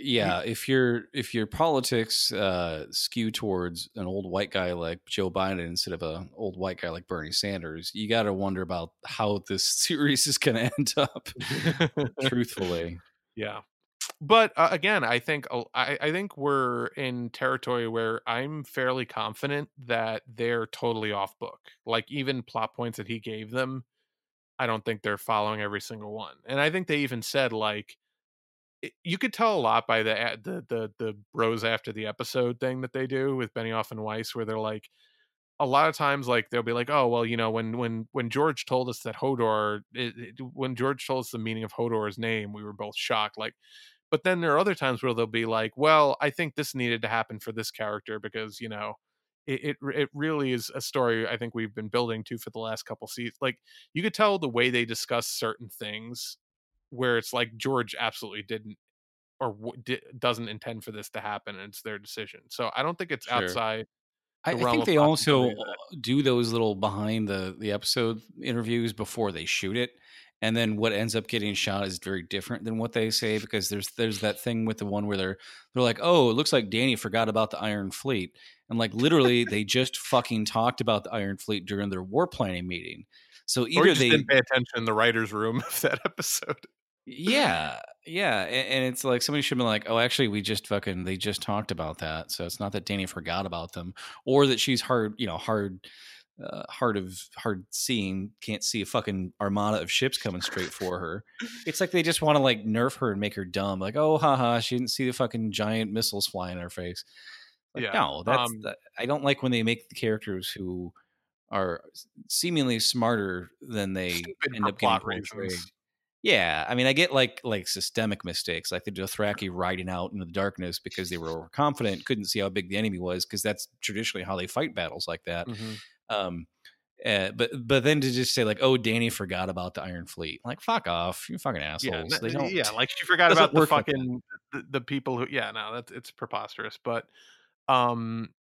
yeah, if your if your politics uh, skew towards an old white guy like Joe Biden instead of an old white guy like Bernie Sanders, you got to wonder about how this [LAUGHS] series is going to end up. [LAUGHS] truthfully, yeah. But uh, again, I think I, I think we're in territory where I'm fairly confident that they're totally off book. Like even plot points that he gave them, I don't think they're following every single one. And I think they even said like you could tell a lot by the the the the bros after the episode thing that they do with Benioff and Weiss, where they're like, a lot of times, like they'll be like, oh well, you know, when when when George told us that Hodor, it, it, when George told us the meaning of Hodor's name, we were both shocked. Like, but then there are other times where they'll be like, well, I think this needed to happen for this character because you know. It, it it really is a story I think we've been building to for the last couple seasons. Like you could tell the way they discuss certain things where it's like George absolutely didn't or w- di- doesn't intend for this to happen and it's their decision. So I don't think it's sure. outside I, I, think they also uh, do those little behind the the episode interviews before they shoot it, and then what ends up getting shot is very different than what they say because there's there's that thing with the one where they're they're like, oh, it looks like Dany forgot about the Iron Fleet, and like literally they just fucking talked about the Iron Fleet during their war planning meeting. So either they didn't pay attention in the writers' room [LAUGHS] of that episode. Yeah, yeah, and, and, it's like somebody should be like, "Oh, actually, we just fucking they just talked about that." So it's not that Dany forgot about them, or that she's hard, you know, hard, uh, hard of hard seeing, can't see a fucking armada of ships coming straight for her. It's like they just want to like nerf her and make her dumb. Like, oh, haha, she didn't see the fucking giant missiles fly in her face. Like, yeah, no, that's um, that, I don't like when they make the characters who are seemingly smarter than they end up getting portrayed. Reasons yeah, I mean, I get like like systemic mistakes, like the Dothraki riding out into the darkness because they were overconfident, couldn't see how big the enemy was, because that's traditionally how they fight battles like that. Mm-hmm. Um, uh, but but then to just say like, oh, Dany forgot about the Iron Fleet, like fuck off, you fucking assholes. Yeah, no, yeah, like she forgot about the fucking like the, the, people who. Yeah, no, that's it's preposterous. But um,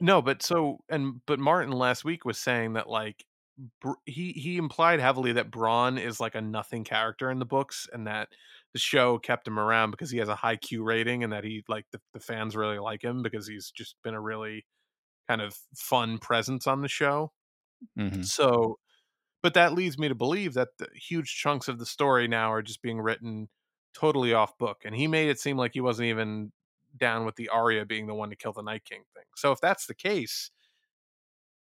no, but so and but Martin last week was saying that like he he implied heavily that Bronn is like a nothing character in the books, and that the show kept him around because he has a high Q rating, and that he like the, the fans really like him because he's just been a really kind of fun presence on the show. Mm-hmm. So, but that leads me to believe that the huge chunks of the story now are just being written totally off book, and he made it seem like he wasn't even down with the Arya being the one to kill the Night King thing. So if that's the case,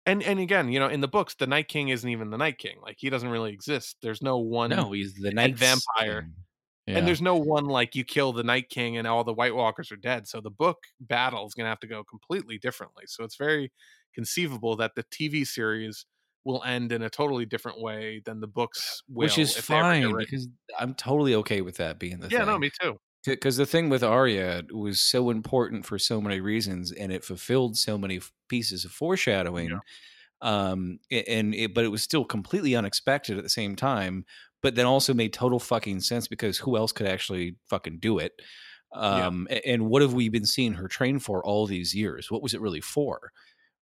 and and again, you know, in the books, the Night King isn't even the Night King. Like he doesn't really exist. There's no one. No, he's the Night Vampire. Yeah. And there's no one like you kill the Night King and all the White Walkers are dead. So the book battle is going to have to go completely differently. So it's very conceivable that the TV series will end in a totally different way than the books will. Which is fine because I'm totally okay with that being the yeah, thing. no, me too. Because the thing with Arya was so important for so many reasons, and it fulfilled so many pieces of foreshadowing. Yeah. Um, and it, but it was still completely unexpected at the same time. But then also made total fucking sense because who else could actually fucking do it? Um, yeah. and what have we been seeing her train for all these years? What was it really for?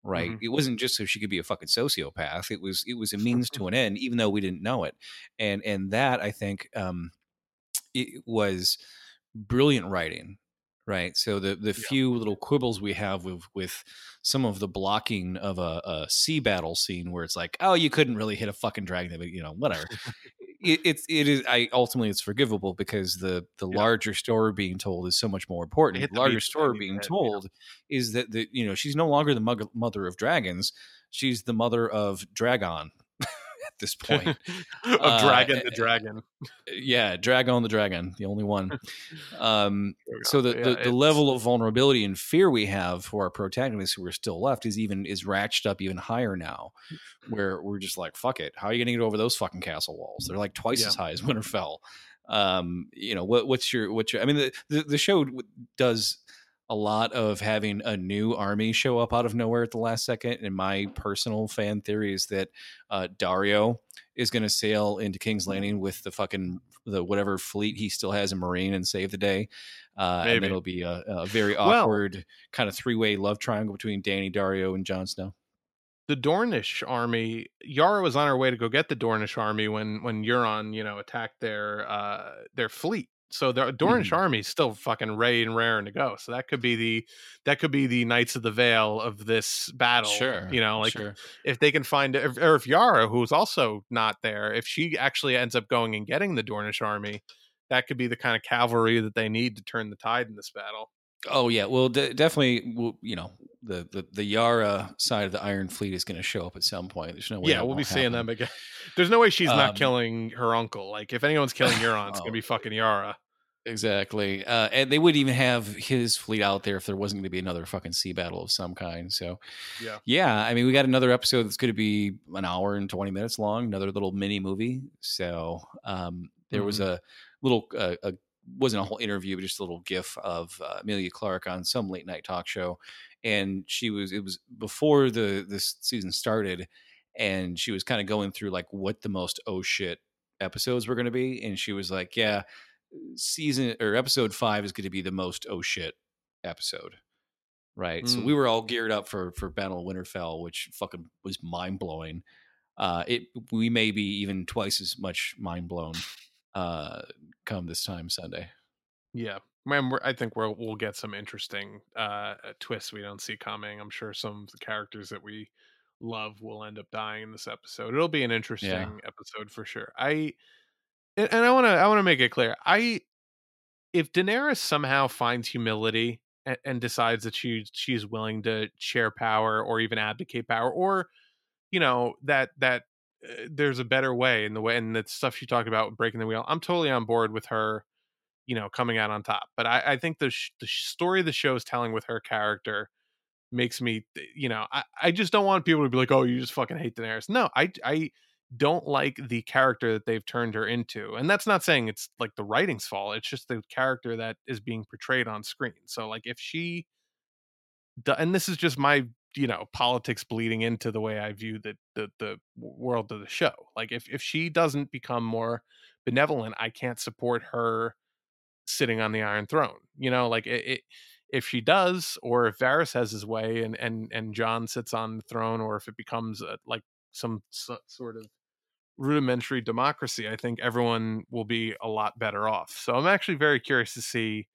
Right. Mm-hmm. It wasn't just so she could be a fucking sociopath. It was it was a means to an end, even though we didn't know it. And and that I think um, it was brilliant writing right so the the yeah. few little quibbles we have with with some of the blocking of a, a, sea battle scene where it's like oh you couldn't really hit a fucking dragon but you know whatever [LAUGHS] it, it's it is i ultimately it's forgivable because the the yeah. larger story being told is so much more important the larger story being told yeah. is that the you know she's no longer the mother of dragons she's the mother of dragon this [LAUGHS] point. of uh, Drogon the Dragon. Yeah, Drogon the Dragon, the only one. [LAUGHS] Um, so the, yeah, the, the level of vulnerability and fear we have for our protagonists who are still left is even is ratcheted up even higher now, where we're just like, fuck it. How are you going to get over those fucking castle walls? They're like twice yeah. as high as [LAUGHS] Winterfell. Um, you know what? What's your what's your? I mean, the, the, the show does a lot of having a new army show up out of nowhere at the last second. And my personal fan theory is that uh, Daario is going to sail into King's Landing with the fucking the whatever fleet he still has in Meereen and save the day. Uh, and it'll be a, a very awkward well, kind of three way love triangle between Dany, Daario, and Jon Snow. The Dornish army, Yara was on her way to go get the Dornish army when when Euron, you know, attacked their uh, their fleet So the Dornish Mhm. army is still fucking ready and raring to go. So that could be the that could be the Knights of the Vale of this battle. Sure. You know, like sure. if they can find if, or if Yara, who's also not there, if she actually ends up going and getting the Dornish army, that could be the kind of cavalry that they need to turn the tide in this battle. Oh yeah, well, de- definitely. Well, you know, the, the the Yara side of the Iron Fleet is going to show up at some point. There's no way. yeah, we'll be seeing happen. them again. There's no way she's not Um, killing her uncle. Like if anyone's killing Euron, it's Oh. gonna [LAUGHS] be fucking Yara. Exactly. Uh, and they wouldn't even have his fleet out there if there wasn't going to be another fucking sea battle of some kind. So, Yeah. yeah, I mean, we got another episode that's going to be an hour and 20 minutes long, another little mini movie. So, um, there was Mhm. a little, uh, a, wasn't a whole interview, but just a little gif of uh, Emilia Clarke on some late night talk show. And she was, it was before the this season started. And she was kind of going through like what the most oh shit episodes were going to be. And she was like, yeah, season or episode five is going to be the most oh shit episode right so Mm. we were all geared up for for battle of winterfell which fucking was mind-blowing uh it we may be even twice as much mind blown uh come this time sunday Yeah, man, we're, I think we'll we'll get some interesting uh, twists we don't see coming. I'm sure some of the characters that we love will end up dying in this episode. It'll be an interesting episode for sure. I and, and I want to I want to make it clear. I if Daenerys somehow finds humility and, and decides that she she's willing to share power or even abdicate power or you know that that uh, there's a better way in the way and the stuff she talked about breaking the wheel. I'm totally on board with her you know coming out on top but i, I think the, sh- the story the show is telling with her character makes me you know I, I just don't want people to be like oh you just fucking hate daenerys no i i don't like the character that they've turned her into and that's not saying it's like the writing's fault it's just the character that is being portrayed on screen so like if she and this is just my you know politics bleeding into the way i view the the, the world of the show like if if she doesn't become more benevolent i can't support her sitting on the Iron Throne. You know, like it, it if she does, or if Varys has his way, and and and Jon sits on the throne, or if it becomes a, like some so, sort of rudimentary democracy, I think everyone will be a lot better off. So I'm actually very curious to see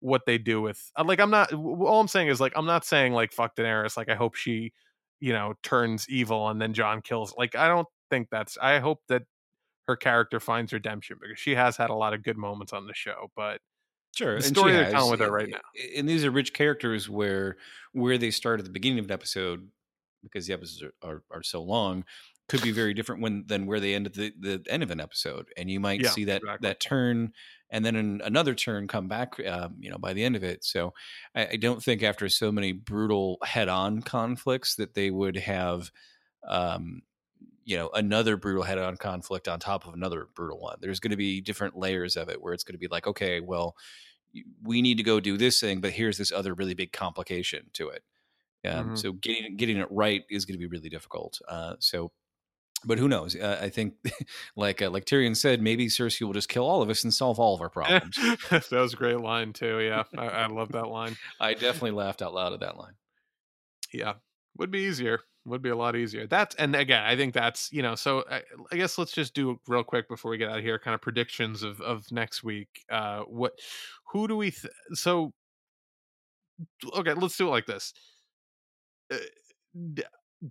what they do with. uh, Like I'm not. All I'm saying is like I'm not saying like fuck Daenerys. Like I hope she, you know, turns evil and then Jon kills. Like I don't think that's. I hope that her character finds redemption because she has had a lot of good moments on the show, but sure the story they're has, telling with her right now. and these are rich characters where where they start at the beginning of an episode because the episodes are, are, are so long could be very different when than where they end at the, the end of an episode and you might Yeah, see that exactly. that turn and then an, another turn come back um, you know by the end of it so I, I don't think after so many brutal head-on conflicts that they would have um, you know another brutal head-on conflict on top of another brutal one there's going to be different layers of it where it's going to be like okay well we need to go do this thing but here's this other really big complication to it um, Mhm. so getting getting it right is going to be really difficult uh, so but who knows uh, i think [LAUGHS] like uh, like tyrion said maybe cersei will just kill all of us and solve all of our [LAUGHS] problems that was a great line too. Yeah, I, I love that line. [LAUGHS] i definitely laughed out loud at that line Yeah, would be easier. Would be a lot easier. That's and again, I think that's you know. So I, I guess let's just do real quick before we get out of here, kind of predictions of of next week. Uh, what, who do we? Th- so okay, let's do it like this. Uh,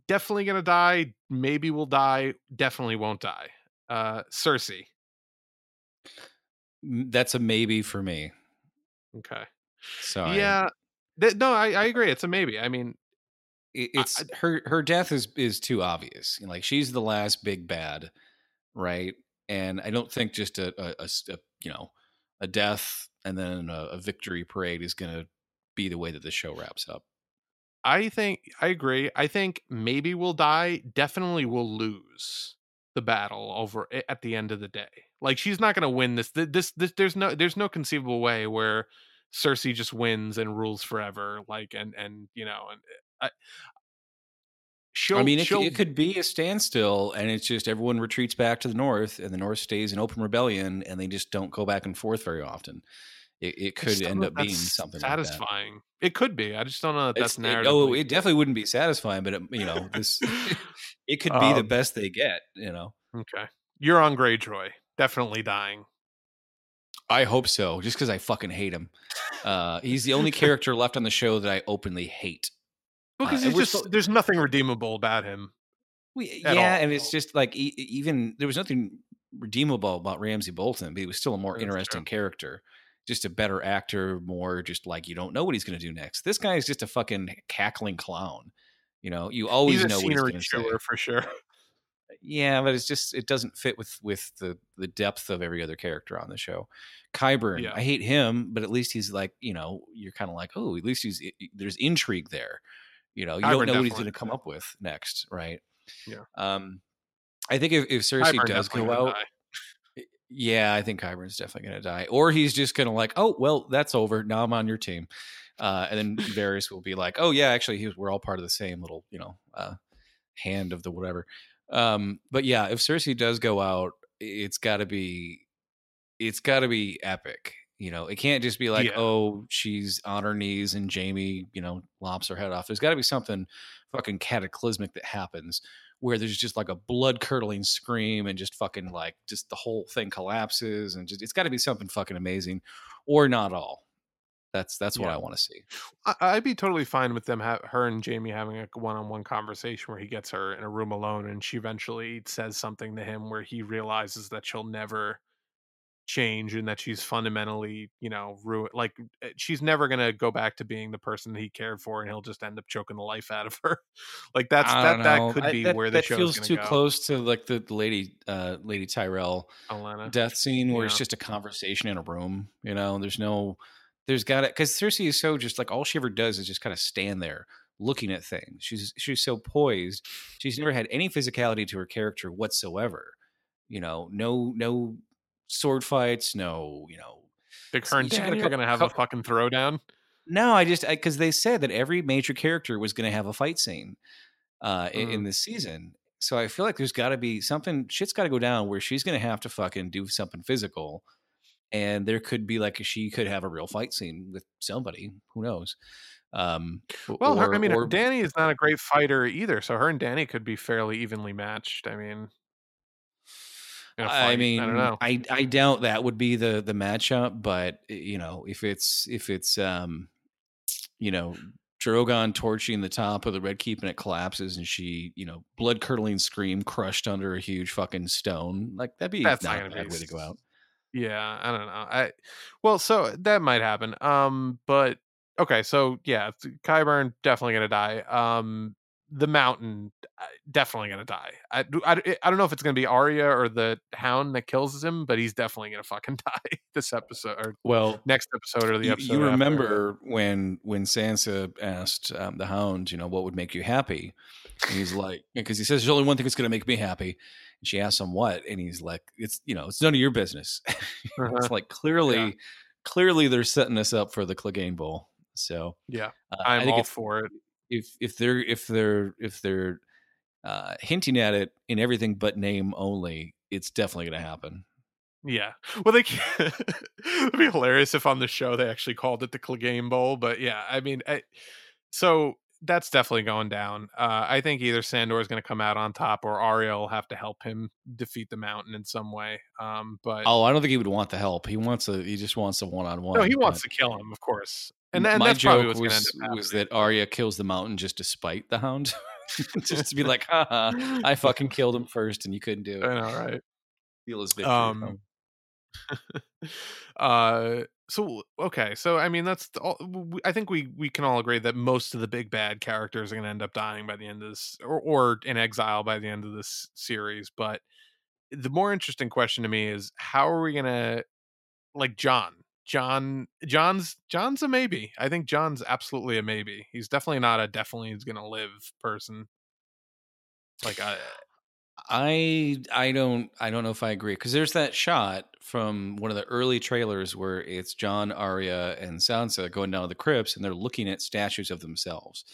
definitely gonna die. Maybe will die. Definitely won't die. Uh, Cersei. That's a maybe for me Okay. so I- yeah. Th- no, I, I agree. It's a maybe. I mean, it- I- it's her her death is is too obvious. Like she's the last big bad, right? And I don't think just a a you know a death and then a, a victory parade is going to be the way that the show wraps up. I think I agree. I think maybe we'll die. Definitely we'll lose the battle over it at the end of the day. Like she's not going to win this. Th- This this there's no there's no conceivable way where Cersei just wins and rules forever. Like and and you know and uh, I. She'll, I mean, it, it could be a standstill, and it's just everyone retreats back to the north, and the north stays in open rebellion, and they just don't go back and forth very often. It, it could end up being that's something like satisfying. It could be. I just don't know that that's It's- it- narrative. oh, it definitely wouldn't be satisfying, but it, you know, this [LAUGHS] it could be the Um, best they get. You know, okay. Euron Greyjoy. Definitely dying. I hope so, just because I fucking hate him. Uh, he's the only [LAUGHS] character left on the show that I openly hate. Because Uh, just so- there's nothing redeemable about him. We, yeah, all. and it's just like e- even there was nothing redeemable about Ramsay Bolton, but he was still a more That's interesting character, just a better actor, more just like you don't know what he's going to do next. This guy is just a fucking cackling clown. You know, you always know what he's going to say. for sure. [LAUGHS] Yeah, but it's just it doesn't fit with with the the depth of every other character on the show. Qyburn, Yeah. I hate him, but at least he's like you know you're kind of like oh at least he's there's intrigue there. You know, you Qyburn don't know what he's going to come up with next, right? Yeah. Um, I think if, if Cersei does go out, die. Yeah, I think Qyburn's definitely going to die, or he's just going to like, oh well, that's over. Now I'm on your team, uh, and then [LAUGHS] Varys will be like, oh yeah, actually, was, we're all part of the same little, you know, uh, hand of the whatever. Um, but yeah, if Cersei does go out, it's got to be, it's got to be epic. You know, it can't just be like, Yeah. oh, she's on her knees and Jaime, you know, lops her head off. There's got to be something fucking cataclysmic that happens where there's just like a blood curdling scream and just fucking like just the whole thing collapses and just it's got to be something fucking amazing or not all. That's that's what Yeah. I want to see. I, I'd be totally fine with them, ha- her and Jaime having a one-on-one conversation where he gets her in a room alone, and she eventually says something to him where he realizes that she'll never change and that she's fundamentally, you know, ruin. Like eh, she's never gonna go back to being the person that he cared for, and he'll just end up choking the life out of her. [LAUGHS] like that's that don't that know. could I- be that, where the that feels too go. close to like the lady uh lady Tyrell Olenna. death scene where it's just a conversation in a room. You know, there's no, there's got to because Cersei is so just like all she ever does is just kind of stand there looking at things. She's she's so poised. She's never had any physicality to her character whatsoever. You know, no no sword fights, no you know. Think her and are gonna have a fucking throwdown. No, I just because they said that every major character was going to have a fight scene uh, in, Mm. in this season. So I feel like there's got to be something. Shit's got to go down where she's going to have to fucking do something physical, and there could be like she could have a real fight scene with somebody. Who knows? Um, Well, her, I mean, or- Dany is not a great fighter either, so her and Dany could be fairly evenly matched. I mean, in I mean, I don't know. I I doubt that would be the the matchup, but eh, you know, if it's if it's um, you know, Drogon torching the top of the Red Keep and it collapses, and she, you know, blood curdling scream crushed under a huge fucking stone, like that'd be That's not not a bad be way to go out. Yeah, I don't know. I well, so that might happen. Um, but okay, so yeah, Qyburn definitely gonna die. Um, the Mountain uh, definitely gonna die. I, do- I, I don't know if it's gonna be Arya or the Hound that kills him, but he's definitely gonna fucking [LAUGHS] die this episode or Well, next episode or the you, episode. you after. remember when when Sansa asked um, the Hound, you know, what would make you happy? And he's like, because he says there's only one thing that's going to make me happy. And she asks him what, and he's like, it's you know, it's none of your business. [LAUGHS] Uh-huh. it's like clearly, Yeah. clearly they're setting us up for the Clegane Bowl. So Yeah, uh, I I'm think all for it. If if they're if they're if they're uh, hinting at it in everything but name only, it's definitely going to happen. Yeah. Well, they can't. [LAUGHS] it'd be hilarious if on the show they actually called it the Clegane Bowl. But yeah, I mean, I, so that's definitely going down. Uh, I think either Sandor is going to come out on top or Arya will have to help him defeat the mountain in some way. Um, but Oh, I don't think he would want the help. He wants a he just wants a one on one. no, he wants to kill him, of course. And, then my joke was end up was that Arya kills the mountain just to spite the hound, [LAUGHS] just to be like, haha, I fucking killed him first, and you couldn't do it. I know, right? Feel his victory. Um, [LAUGHS] uh so okay so i mean that's all i think we we can all agree that most of the big bad characters are going to end up dying by the end of this or, or in exile by the end of this series but the more interesting question to me is how are we going to like jon jon jon's jon's a maybe. I think jon's absolutely a maybe. He's definitely not a definitely going to live person. Like i eh, I I don't I don't know if I agree because there's that shot from one of the early trailers where it's Jon, Arya, and Sansa going down to the crypts and they're looking at statues of themselves,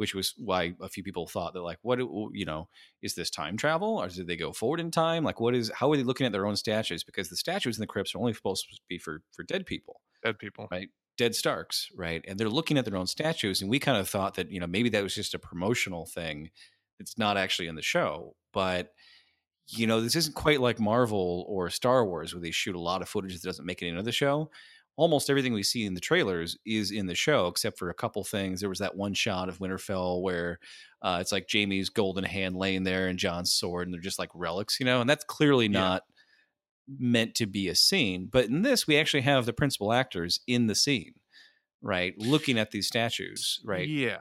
which was why a few people thought that like what do- you know is this time travel or did they go forward in time? Like what is how are they looking at their own statues because the statues in the crypts are only supposed to be for for dead people. dead people Right. Dead Starks, right? And they're looking at their own statues, and we kind of thought that you know maybe that was just a promotional thing. It's not actually in the show, but you know, this isn't quite like Marvel or Star Wars where they shoot a lot of footage that doesn't make it into the show. Almost everything we see in the trailers is in the show, except for a couple things. There was that one shot of Winterfell where uh, it's like Jaime's golden hand laying there and Jon's sword, and they're just like relics, you know, and that's clearly Yeah. not meant to be a scene. But in this, we actually have the principal actors in the scene, right? Looking at these statues, right? Yeah.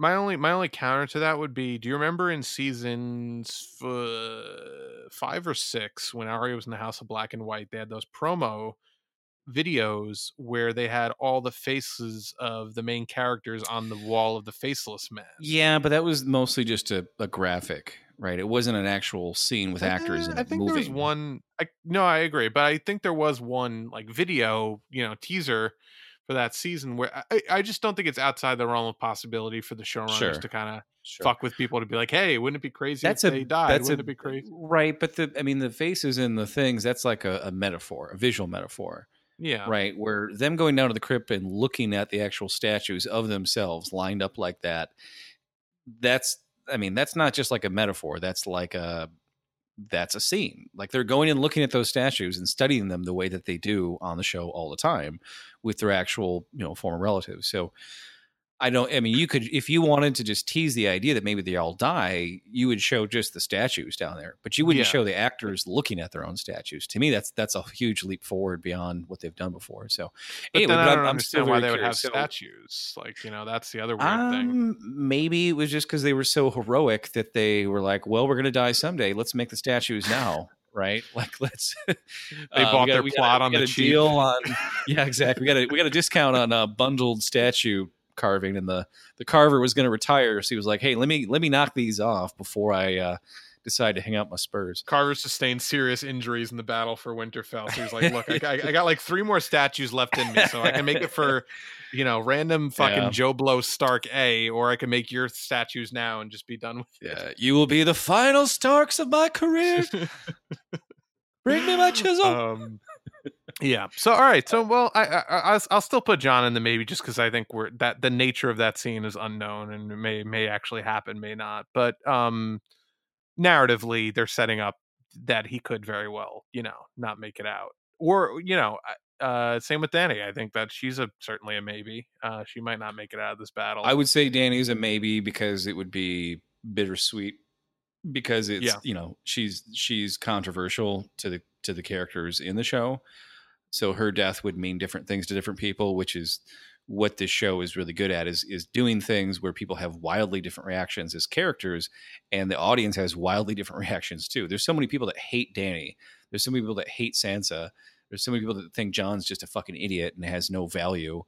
My only my only counter to that would be: Do you remember in seasons f- five or six when Arya was in the House of Black and White? They had those promo videos where they had all the faces of the main characters on the wall of the faceless man. Yeah, but that was mostly just a, a graphic, right? It wasn't an actual scene with actors Eh, in I think moving. there was one. I no, I agree, but I think there was one like video, you know, teaser for that season where I, I just don't think it's outside the realm of possibility for the showrunners Sure. to kind of Sure. fuck with people to be like, hey, wouldn't it be crazy That's if a they died? that's wouldn't a it be crazy? right, but the I mean the faces and the things that's like a, a metaphor, a visual metaphor, Yeah, right? Where them going down to the crypt and looking at the actual statues of themselves lined up like that. That's I mean that's not just like a metaphor. That's like a that's a scene. Like they're going and looking at those statues and studying them the way that they do on the show all the time with their actual, you know, former relatives. So I don't I mean you could if you wanted to just tease the idea that maybe they all die, you would show just the statues down there. But you wouldn't Yeah. show the actors looking at their own statues. To me that's that's a huge leap forward beyond what they've done before. So But anyway, then I but don't I'm, I'm understand why they would have. Statues. Like, you know, that's the other weird thing. um, maybe it was just because they were so heroic that they were like, "Well, we're gonna die someday. Let's make the statues now." Right? [LAUGHS] Like, let's. [LAUGHS] They uh, bought got- their we got plot on the deal on. [LAUGHS] Yeah, exactly. We got a we got a discount on a bundled statue carving, and the the carver was going to retire, so he was like, "Hey, let me let me knock these off before I uh, decide to hang out my spurs." Carver sustained serious injuries in the battle for Winterfell. So he's like, look, I, [LAUGHS] I, I got like three more statues left in me, so I can make it for, [LAUGHS] you know, random fucking Yeah. Joe Blow Stark A, or I can make your statues now and just be done with it." Yeah, you will be the final Starks of my career. [LAUGHS] Bring me my chisel. um, yeah. So all right. So well, I, I I'll, I'll still put Jon in the maybe just because I think we're that the nature of that scene is unknown and may may actually happen, may not. But um, narratively, they're setting up that he could very well, you know, not make it out, or you know. Uh, same with Dany. I think that she's a certainly a maybe. Uh, she might not make it out of this battle. I would say Dany's a maybe because it would be bittersweet because it's Yeah. you know she's she's controversial to the to the characters in the show, so her death would mean different things to different people, which is what this show is really good at is is doing things where people have wildly different reactions as characters and the audience has wildly different [LAUGHS] reactions too. There's so many people that hate Dany. There's so many people that hate Sansa. There's so many people that think Jon's just a fucking idiot and has no value.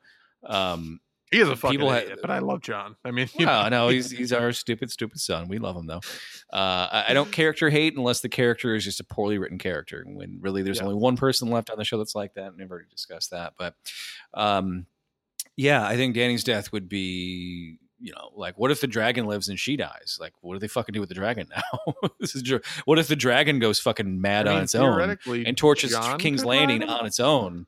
Um, he is a fucking people idiot, but I love Jon. I mean, you no, know, [LAUGHS] no, he's he's our stupid, stupid son. We love him though. Uh, I, I don't character hate unless the character is just a poorly written character. When really there's Yeah. only one person left on the show that's like that, and we've already discussed that. But um, yeah, I think Dany's death would be, you know, like what if the dragon lives and she dies? Like, what do they fucking do with the dragon [LAUGHS] now? this is dr- what if the dragon goes fucking mad I on its own and torches Jon King's Landing on its own?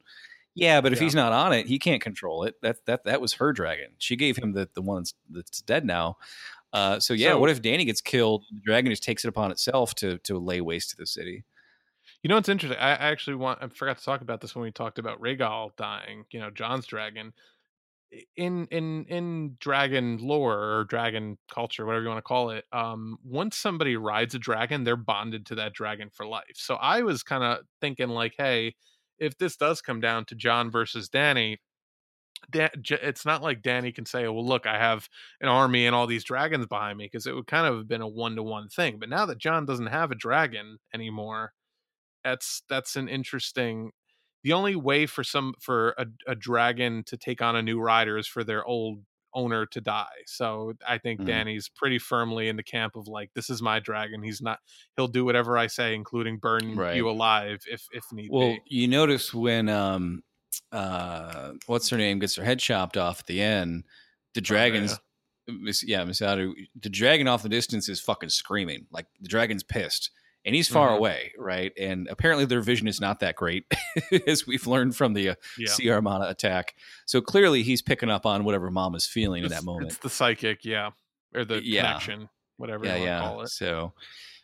Yeah, but if Yeah. he's not on it, he can't control it. That that that was her dragon. She gave him the the one that's, dead now. Uh, so yeah, So- what if Dany gets killed? The dragon just takes it upon itself to to lay waste to the city. You know what's interesting? I I actually want I forgot to talk about this when we talked about Rhaegal dying. You know, Jon's dragon. In in in dragon lore or dragon culture, whatever you want to call it, um, once somebody rides a dragon, they're bonded to that dragon for life. So I was kind of thinking like, hey, if this does come down to Jon versus Dany, Da- J- it's not like Dany can say, "Well, look, I have an army and all these dragons behind me," because it would kind of have been a one to one thing. But now that Jon doesn't have a dragon anymore, that's that's an interesting. The only way for some for a, a dragon to take on a new rider is for their old owner to die. So I think Mhm. Dany's pretty firmly in the camp of like, this is my dragon. He's not. He'll do whatever I say, including burn Right. you alive if if need Well, be. you notice when um uh what's her name gets her head chopped off at the end, the dragon's Miss, yeah, Missandei, the dragon off the distance is fucking screaming. Like the dragon's pissed. And he's far Mhm. away, right? And apparently their vision is not that great, [LAUGHS] as we've learned from the uh, Yeah. Sea Armada attack. So clearly he's picking up on whatever mom is feeling in that moment. It's the psychic, yeah, or the Yeah. connection, whatever yeah, you want to yeah. call it. So,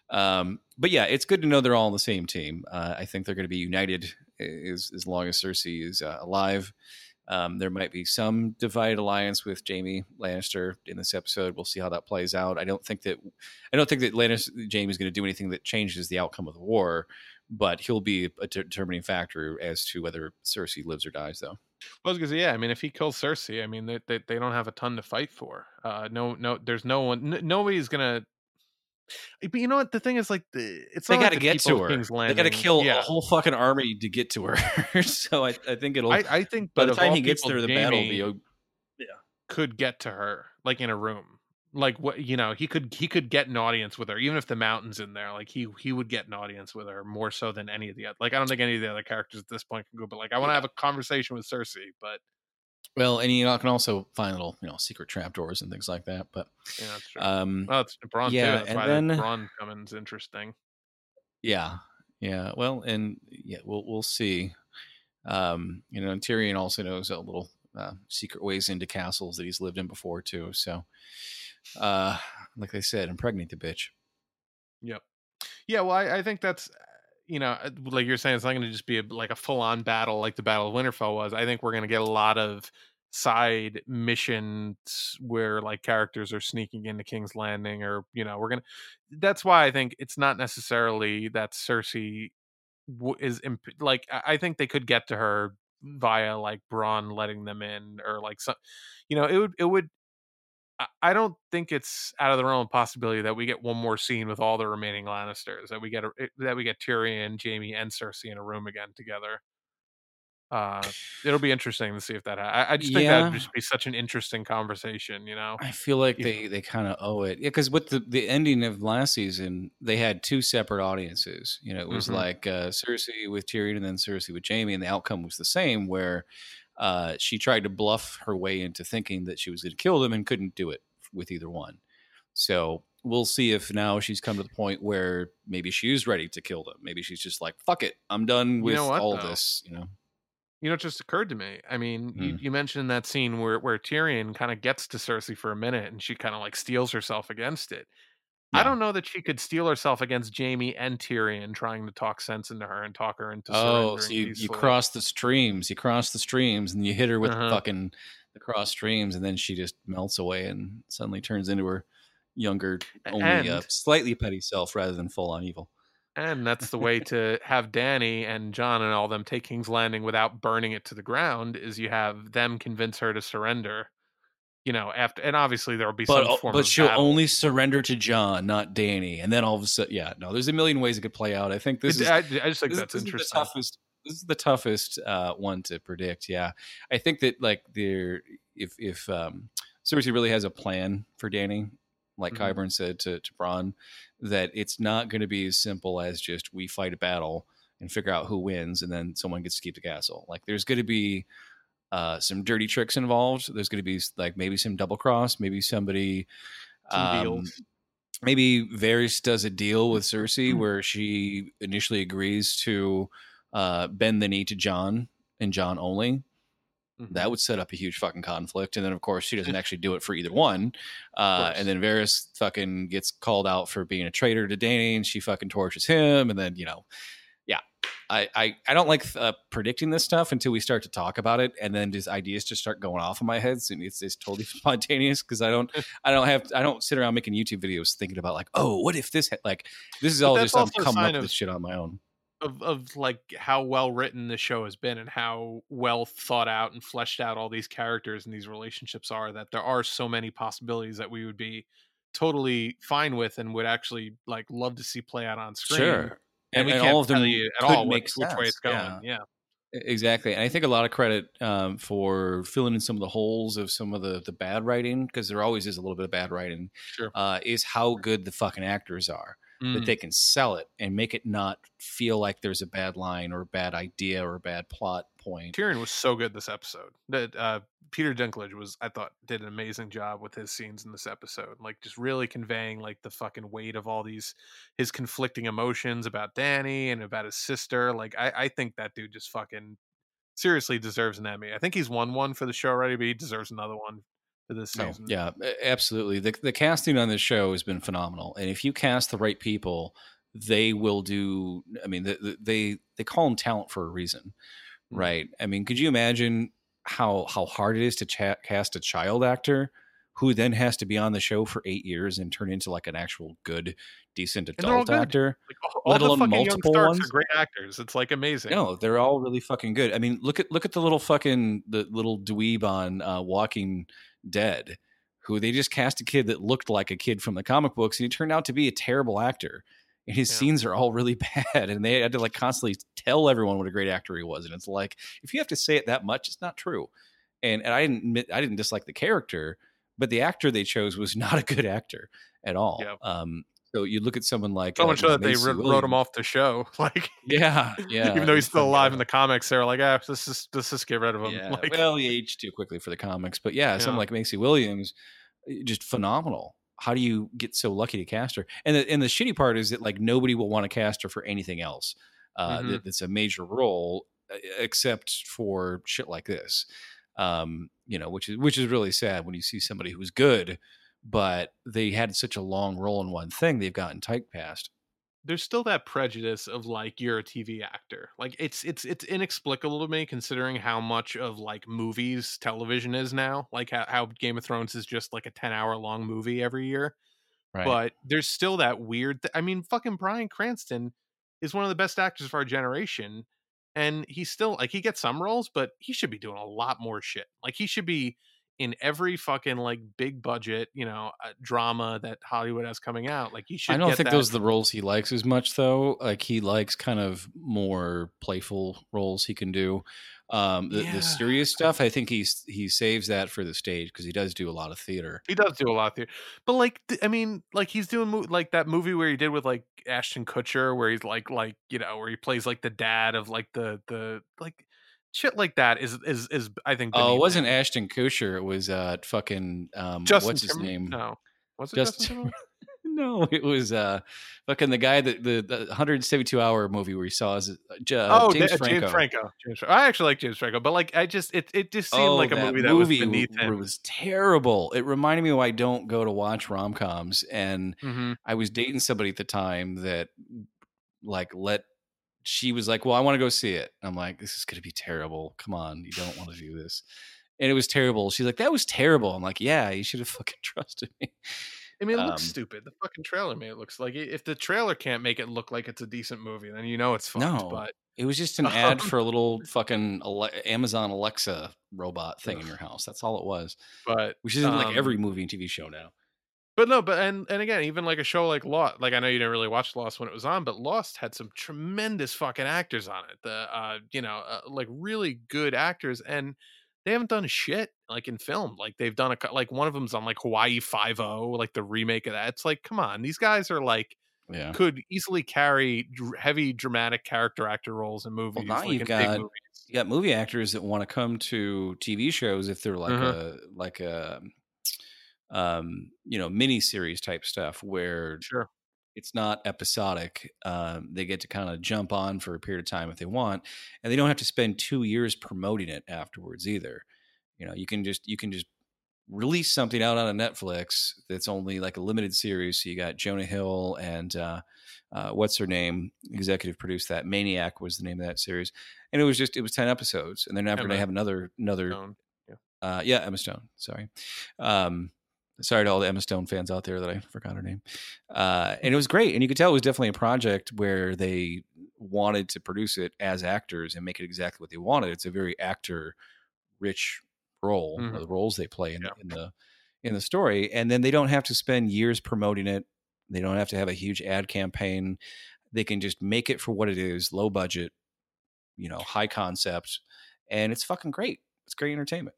Um, but yeah, it's good to know they're all on the same team. Uh, I think they're going to be united as as long as Cersei is uh, alive. Um, there might be some divided alliance with Jaime Lannister in this episode. We'll see how that plays out. I don't think that I don't think that Lannister Jaime is going to do anything that changes the outcome of the war, but he'll be a determining factor as to whether Cersei lives or dies. Though. Well, because yeah, I mean, if he kills Cersei, I mean, they they, they don't have a ton to fight for. Uh, no, no, there's no one. N- nobody's gonna but you know what? The thing is, like, the, it's they got to get to her. They got to kill yeah. a whole fucking army to get to her. [LAUGHS] so I, I, think it'll. I, I think by the time he gets there, the battle will be. Yeah, could get to her like in a room. Like what you know, he could he could get an audience with her, even if the mountain's in there. Like he he would get an audience with her more so than any of the other. Like I don't think any of the other characters at this point can go. But like I want to yeah. have a conversation with Cersei, but well, and you know, can also find little, you know, secret trapdoors and things like that. But yeah, that's true. Um, well, it's Bronn yeah, too. That's and why then Bronn coming's interesting. Yeah, yeah. Well, and yeah, we'll we'll see. Um, you know, Tyrion also knows a little uh, secret ways into castles that he's lived in before too. So, uh, like I said, impregnate the bitch. Yep. Yeah. Well, I, I think that's you know, uh, like you're saying, it's not going to just be a, like a full on battle like the Battle of Winterfell was. I think we're going to get a lot of side missions where like characters are sneaking into King's Landing, or you know, we're gonna. That's why I think it's not necessarily that Cersei is imp- like I think they could get to her via like Bronn letting them in, or like some, you know, it would it would I don't think it's out of the realm of possibility that we get one more scene with all the remaining Lannisters. That we get a, that we get Tyrion, Jaime, and Cersei in a room again together. Uh, it'll be interesting to see if that. Ha- I, I just think yeah. that would just be such an interesting conversation. You know, I feel like they they kind of owe it. Yeah, because with the the ending of last season, they had two separate audiences. You know, it was mm-hmm. like uh, Cersei with Tyrion and then Cersei with Jaime, and the outcome was the same. Where uh, she tried to bluff her way into thinking that she was going to kill them and couldn't do it with either one. So we'll see if now she's come to the point where maybe she is ready to kill them. Maybe she's just like, "Fuck it, I'm done with you know what, all though? this." You know. You know, it just occurred to me. I mean, mm. you, you, mentioned that scene where where Tyrion kind of gets to Cersei for a minute, and she kind of like steels herself against it. Yeah. I don't know that she could steel herself against Jaime and Tyrion trying to talk sense into her and talk her into oh, so you, you cross the streams, you cross the streams, and you hit her with uh-huh. the fucking the cross streams, and then she just melts away and suddenly turns into her younger, only uh, and, uh, slightly petty self rather than full on evil. And that's the way [LAUGHS] to have Dany and Jon and all them take King's Landing without burning it to the ground. Is you have them convince her to surrender you know, after and obviously there will be but, some form of. but she'll battle. only surrender to Jon, not Dany, and then all of a sudden, yeah, no, there's a million ways it could play out. I think this it, is, I, I, just think this, that's this interesting. Is the toughest. This is the toughest uh, one to predict. Yeah, I think that like there, if if um, Cersei really has a plan for Dany, like mm-hmm. Qyburn said to to Bronn, that it's not going to be as simple as just we fight a battle and figure out who wins, and then someone gets to keep the castle. Like there's going to be uh, some dirty tricks involved. There's going to be like maybe some double cross, maybe somebody, some um, maybe Varys does a deal with Cersei mm-hmm. where she initially agrees to uh, bend the knee to Jon and Jon only. Mm-hmm. That would set up a huge fucking conflict, and then of course she doesn't [LAUGHS] actually do it for either one. Uh, and then Varys fucking gets called out for being a traitor to Dany, and she fucking tortures him, and then you know I, I, I don't like uh, predicting this stuff until we start to talk about it, and then just ideas just start going off in my head. So it's, it's totally [LAUGHS] spontaneous because I don't I don't have I don't sit around making YouTube videos thinking about like oh what if this like this is all just I'm coming up with this shit on my own. Of, of like how well written the show has been and how well thought out and fleshed out all these characters and these relationships are that there are so many possibilities that we would be totally fine with and would actually like love to see play out on screen. Sure and, and, and all of them at all make which, which way it's going. Yeah. yeah. Exactly, and I think a lot of credit um, for filling in some of the holes of some of the the bad writing because there always is a little bit of bad writing. Sure, uh, is how good the fucking actors are mm. that they can sell it and make it not feel like there's a bad line or a bad idea or a bad plot point. Tyrion was so good this episode. That uh, Peter Dinklage was, I thought, did an amazing job with his scenes in this episode. Like just really conveying like the fucking weight of all these his conflicting emotions about Dany and about his sister. Like I, I think that dude just fucking seriously deserves an Emmy. I think he's won one for the show already, but he deserves another one for this Oh, yeah, absolutely. The the casting on this show has been phenomenal, and if you cast the right people, they will do. I mean, the, the, they they call them talent for a reason, Mm. right? I mean, could you imagine how how hard it is to cast a child actor who then has to be on the show for eight years and turn into like an actual good, decent adult actor? Like, all, all let the alone multiple ones? are great actors. It's like amazing. No, they're all really fucking good. I mean, look at look at the little fucking the little dweeb on uh, Walking Dead, who they just cast a kid that looked like a kid from the comic books, and he turned out to be a terrible actor. And his Yeah. scenes are all really [LAUGHS] bad, and they had to like constantly tell everyone what a great actor he was. And it's like, if you have to say it that much, it's not true. And and I didn't admit, I didn't dislike the character, but the actor they chose was [LAUGHS] not a good actor at all. Yeah. Um, so you look at someone like so uh, that they wrote, wrote him off the show. [LAUGHS] Like, Yeah, yeah. even though he's still alive in the comics, they're like, ah, let's just let's just get rid of him. [LAUGHS] Yeah. Like, well, he aged too quickly for the comics, but yeah, someone like Maisie Williams, eh, just phenomenal. How do you get so lucky to cast her? And the, and the shitty part is that like nobody will want to cast her for anything else. Uh, Mhm. that, that's a major role, except for shit like this. Um, you know, which is which is really sad when you see somebody who's good, but they had such a long role in one thing they've gotten typecast. there's still that prejudice of like you're a TV actor. Like it's it's it's inexplicable to me considering how much of like movies television is now. Like how, how Game of Thrones is just like a 10 hour long movie every year. Right. But there's still that weird th- I mean fucking Bryan Cranston is one of the best actors of our generation and he's still like he gets some roles but he should be doing a lot more shit. Like he should be in every fucking like big budget, you know, uh, drama that Hollywood has coming out. Like he should I don't think that- those are the roles he likes as much, though. Like he likes kind of more playful roles he can do. Um, the, Yeah. the serious stuff, I think he's he saves that for the stage because he does do a lot of theater. He does do a lot of theater, but like I mean, like he's doing mo- like that movie where he did with like Ashton Kutcher, where he's like like you know where he plays like the dad of like the the like shit like that is is is I think. Oh, it wasn't. Ashton Kutcher. It was uh fucking um, Justin what's his Timber- name? No, was it Justin Justin? [LAUGHS] No, it was uh fucking the guy that the, the 172 hour movie where he saw as uh, J- oh, James Da- Franco. James Franco. James Franco. I actually like James Franco, but like I just it it just seemed oh, like a that movie that was beneath him. was terrible. It reminded me why I don't go to watch rom coms and hmm I was dating somebody at the time that like let she was like, "Well, I want to go see it." I'm like, "This is going to be terrible. Come on, you don't want to do this." And it was terrible. She's like, "That was terrible." I'm like, "Yeah, you should have [LAUGHS] fucking trusted me." I mean, it looks Um, stupid. The fucking trailer made it looks like if the trailer can't make it look like it's a decent movie, then you know it's fucked. No. But It was just an ad Um, [LAUGHS] for a little fucking Amazon Alexa robot thing in your house. That's all it was. but Which is in like um, every movie and TV show now. But no, but and and again, even like a show like Lost, like I know you didn't really watch Lost when it was on, but Lost had some tremendous fucking actors on it. The uh, you know, uh, like really good actors, and they haven't done shit like in film. Like they've done a like one of them's on like Hawaii Five O, like the remake of that. It's like, come on, these guys are like Yeah. could easily carry heavy dramatic character actor roles in movies. now like you've got- movies. You got movie actors that want to come to TV shows if they're like Mhm. a like a um you know mini series type stuff where Sure. it's not episodic. Um, they get to kind of jump on for a period of time if they want, and they don't have to spend two years promoting it afterwards either. You know, you can just you can just release something out on a Netflix that's only like a limited series. So you got Jonah Hill and uh, uh, what's her name? Executive produced that. Maniac was the name of that series, and it was just it was ten episodes, and they're never going to have another another Stone. uh, yeah, Emma Stone. Sorry. Um, sorry to all the Emma Stone fans out there that I forgot her name. Uh, and it was great. And you could tell it was definitely a project where they wanted to produce it as actors and make it exactly what they wanted. It's a very actor rich role, Mhm. the roles they play in, Yeah. in the in the story. And then they don't have to spend years promoting it. They don't have to have a huge ad campaign. They can just make it for what it is, low budget, you know, high concept, and it's fucking great. It's great entertainment.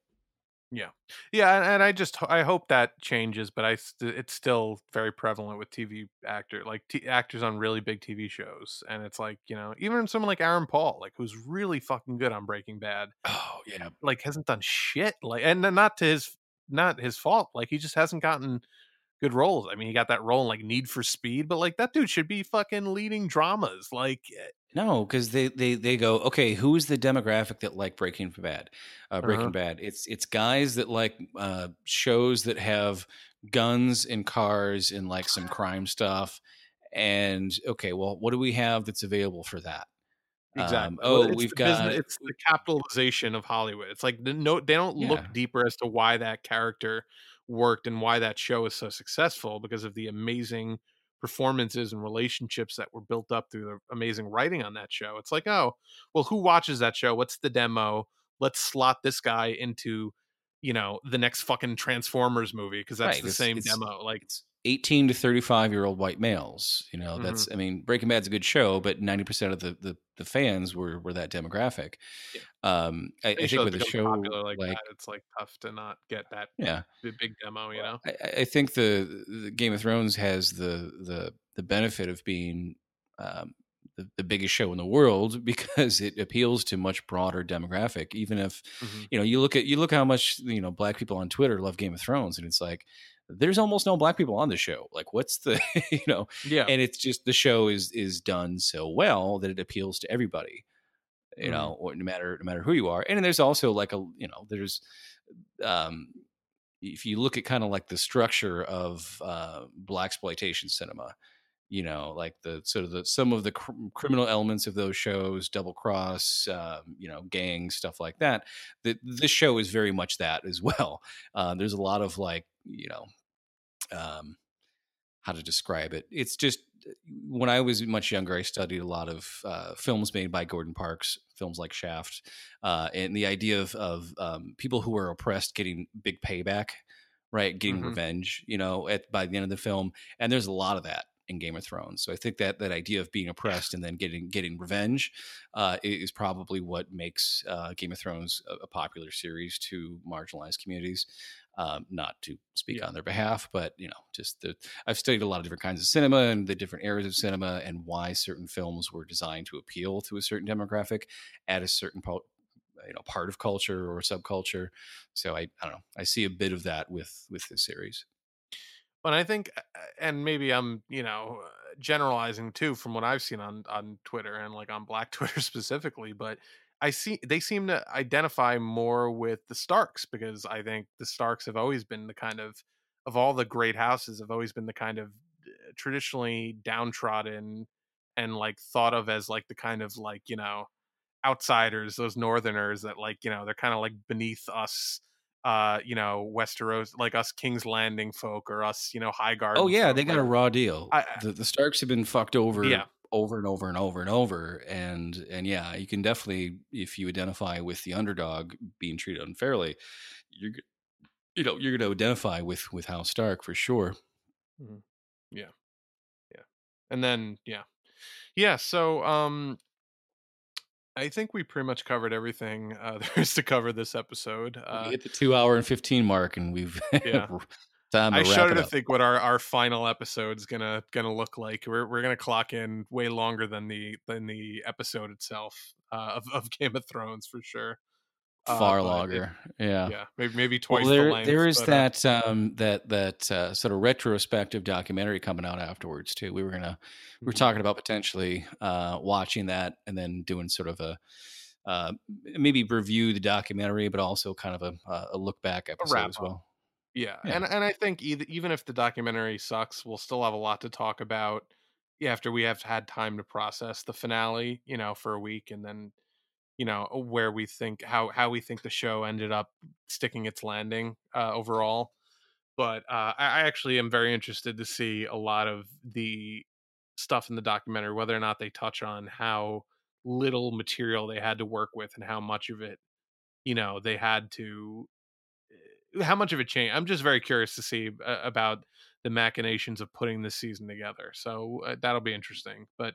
Yeah, and, and I just I hope that changes, but I st- it's still very prevalent with TV actor like t- actors on really big TV shows, and it's like you know even someone like Aaron Paul, like who's really fucking good on Breaking Bad, Oh yeah, like hasn't done shit, like and not to his not his fault, like he just hasn't gotten good roles. I mean, he got that role in like Need for Speed, but like that dude should be fucking leading dramas, like eh, No, because they they they go, okay, who is the demographic that like Breaking Bad? Uh, Breaking Uh-huh. Bad. It's it's guys that like uh, shows that have guns and cars and like some crime stuff. And okay, well, what do we have that's available for that? Um, Exactly. Well, oh, it's we've the business got it's the capitalization of Hollywood. It's like no they don't yeah, look deeper as to why that character worked and why that show is so successful because of the amazing performances and relationships that were built up through the amazing writing on that show. It's like, "Oh, well, who watches that show? What's the demo? Let's slot this guy into, you know, the next fucking Transformers movie because that's right. the It's same it's demo." Like it's 18 to 35 year old white males. You know, Mhm. that's I mean, Breaking Bad's a good show, but 90% of the the, the fans were were that demographic. Yeah. Um, I, I think with a show popular like like that, it's, like, tough to not get that yeah, b big demo, you know? I, I think the, the Game of Thrones has the the the benefit of being um, the, the biggest show in the world [LAUGHS] because it appeals to much broader demographic. Even if Mhm. you know you look at you look how much you know black people on Twitter love Game of Thrones, and it's like there's almost no black people on the show. Like, what's the [LAUGHS] you know? Yeah. And it's just the show is is done so well that it appeals to everybody. You Mhm. know, or no matter no matter who you are. And there's also like a you know there's um if you look at kind of like the structure of uh, black exploitation cinema, you know, like the sort of the some of the cr- criminal elements of those shows, double cross, um, you know, gangs, stuff like that. That this show is very much that as [LAUGHS] well. Uh, there's a lot of like, you know, um, how to describe it. It's just when I was much younger, I studied a lot of uh, films made by Gordon Parks, films like Shaft, uh, and the idea of, of um, people who are oppressed getting big payback, right? Getting Mhm. revenge, you know, at by the end of the film. And there's a lot of that in Game of Thrones. So I think that that idea of being oppressed and then getting getting revenge uh, is probably what makes uh, Game of Thrones a, a popular series to marginalized communities. Um, not to speak Yeah. on their behalf, but you know, just the I've studied a lot of different kinds of cinema and the different eras of cinema and why certain films were designed to appeal to a certain demographic at a certain po- you know part of culture or subculture. So I I don't know. I see a bit of that with with this series. But I think, and maybe I'm, you know, uh, generalizing too from what I've seen on on Twitter and like on Black [LAUGHS] Twitter specifically, but I see they seem to identify more with the Starks because I think the Starks have always been the kind of of all the great houses have always been the kind of uh, traditionally downtrodden and like thought of as like the kind of like, you know, outsiders, those northerners that like, you know, they're kind of like beneath us uh, you know, Westeros, like us King's Landing folk or us, you know, High Oh yeah, folk. they got a raw deal. I, The the Starks have been fucked over yeah, over and over and over and over and and yeah, you can definitely if you identify with the underdog being treated unfairly, you're you know, you're going to identify with with House Stark for sure. mhm, yeah, yeah. And then yeah, yeah. So um, I think we pretty much covered everything uh, [LAUGHS] there is to cover this episode. We Uh, hit the 2 hour and 15 mark and we've yeah, [LAUGHS] time to I shudder to think what our, our final episode's gonna gonna look like. We're we're gonna clock in way longer than the than the episode itself uh, of of [LAUGHS] Game of Thrones for sure. Uh, Far it, longer. Yeah. yeah, maybe maybe Well, twice the there length. there is But uh, that um, that that uh, sort of retrospective documentary coming out afterwards too. We were gonna we were mhm. talking about potentially uh, watching that and then doing sort of a uh, maybe review the documentary, but also kind of a a look back episode as well. Yeah, Yeah, and and I think either, even if the documentary sucks, we'll still have a lot to talk about after we have had time to process the finale, you know, for a week, and then you know where we think how how we think the show ended up sticking its landing uh, overall. But uh, I, actually am very interested to see a lot of the stuff in the documentary, whether or not they touch on how little material they had to work with and how much of it you know they had to how much of it changed. I'm just very curious to see uh, about the machinations of putting this season together. So uh, that'll be interesting. But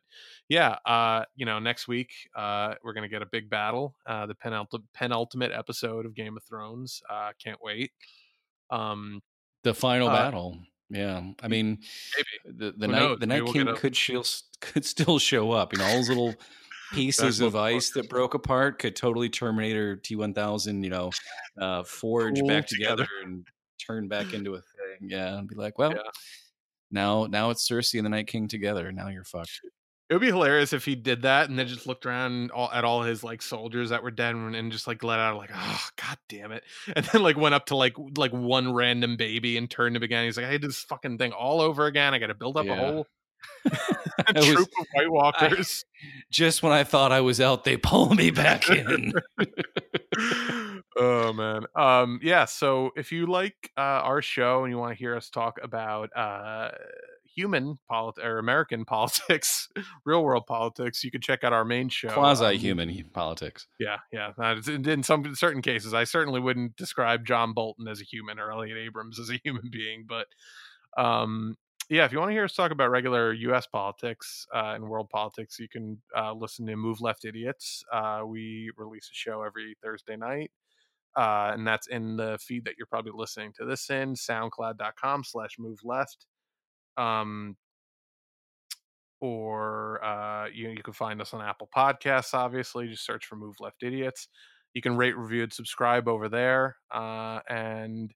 yeah, uh, you know, next week uh, we're gonna get a big battle, uh, the penultimate penultimate episode of Game of Thrones. Uh, can't wait. Um, the final uh, battle. Yeah, I mean maybe the the who night knows? the Night we'll King could still [LAUGHS] could still show up. You know, all those little pieces of ice that broke apart could totally Terminator T one thousand. You know, uh, forge back together. together and turn back into a thing. Yeah, and be like, well, Yeah, now now it's Cersei and the Night King together. Now you're fucked. It would be hilarious if he did that and then just looked around all, at all his like soldiers that were dead and, and just like let out like, oh god damn it, [LAUGHS] and then like went up to like like one random baby and turned him again. He's like, I did this fucking thing all over again. I got to build up Yeah. a whole [LAUGHS] [LAUGHS] I was- troop of White Walkers. Just when I thought I was out, they pull me back in. Oh man. Um yeah so if you like uh our show and you want to hear us talk about uh human polit- or american [LAUGHS] politics real world politics you can check out our main show um, Quasi-human politics. yeah yeah in, in some certain cases i certainly wouldn't describe john bolton as a human or elliott abrams as a human being but um yeah if you want to hear us talk about regular us politics uh, and world politics you can uh, listen to move left idiots. Uh, we release a show every thursday night uh, and that's in the feed that you're probably listening to this in soundcloud.com slash move left um or uh you, you can find us on apple podcasts obviously just search for move left idiots. You can rate review and subscribe over there uh and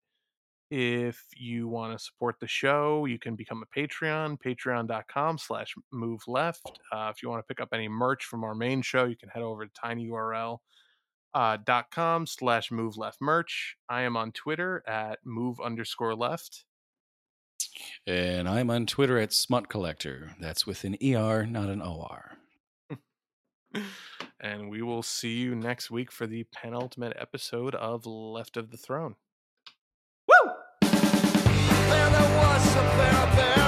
if you want to support the show you can become a patreon patreon.com slash move left. Uh, if you want to pick up any merch from our main show you can head over to tinyurl uh, dot com slash move left merch. I am on Twitter at move underscore left. And I'm on Twitter at Smut Collector. That's with an ER, not an OR. [LAUGHS] And we will see you next week for the penultimate episode of Left of the Throne. There, there was a there.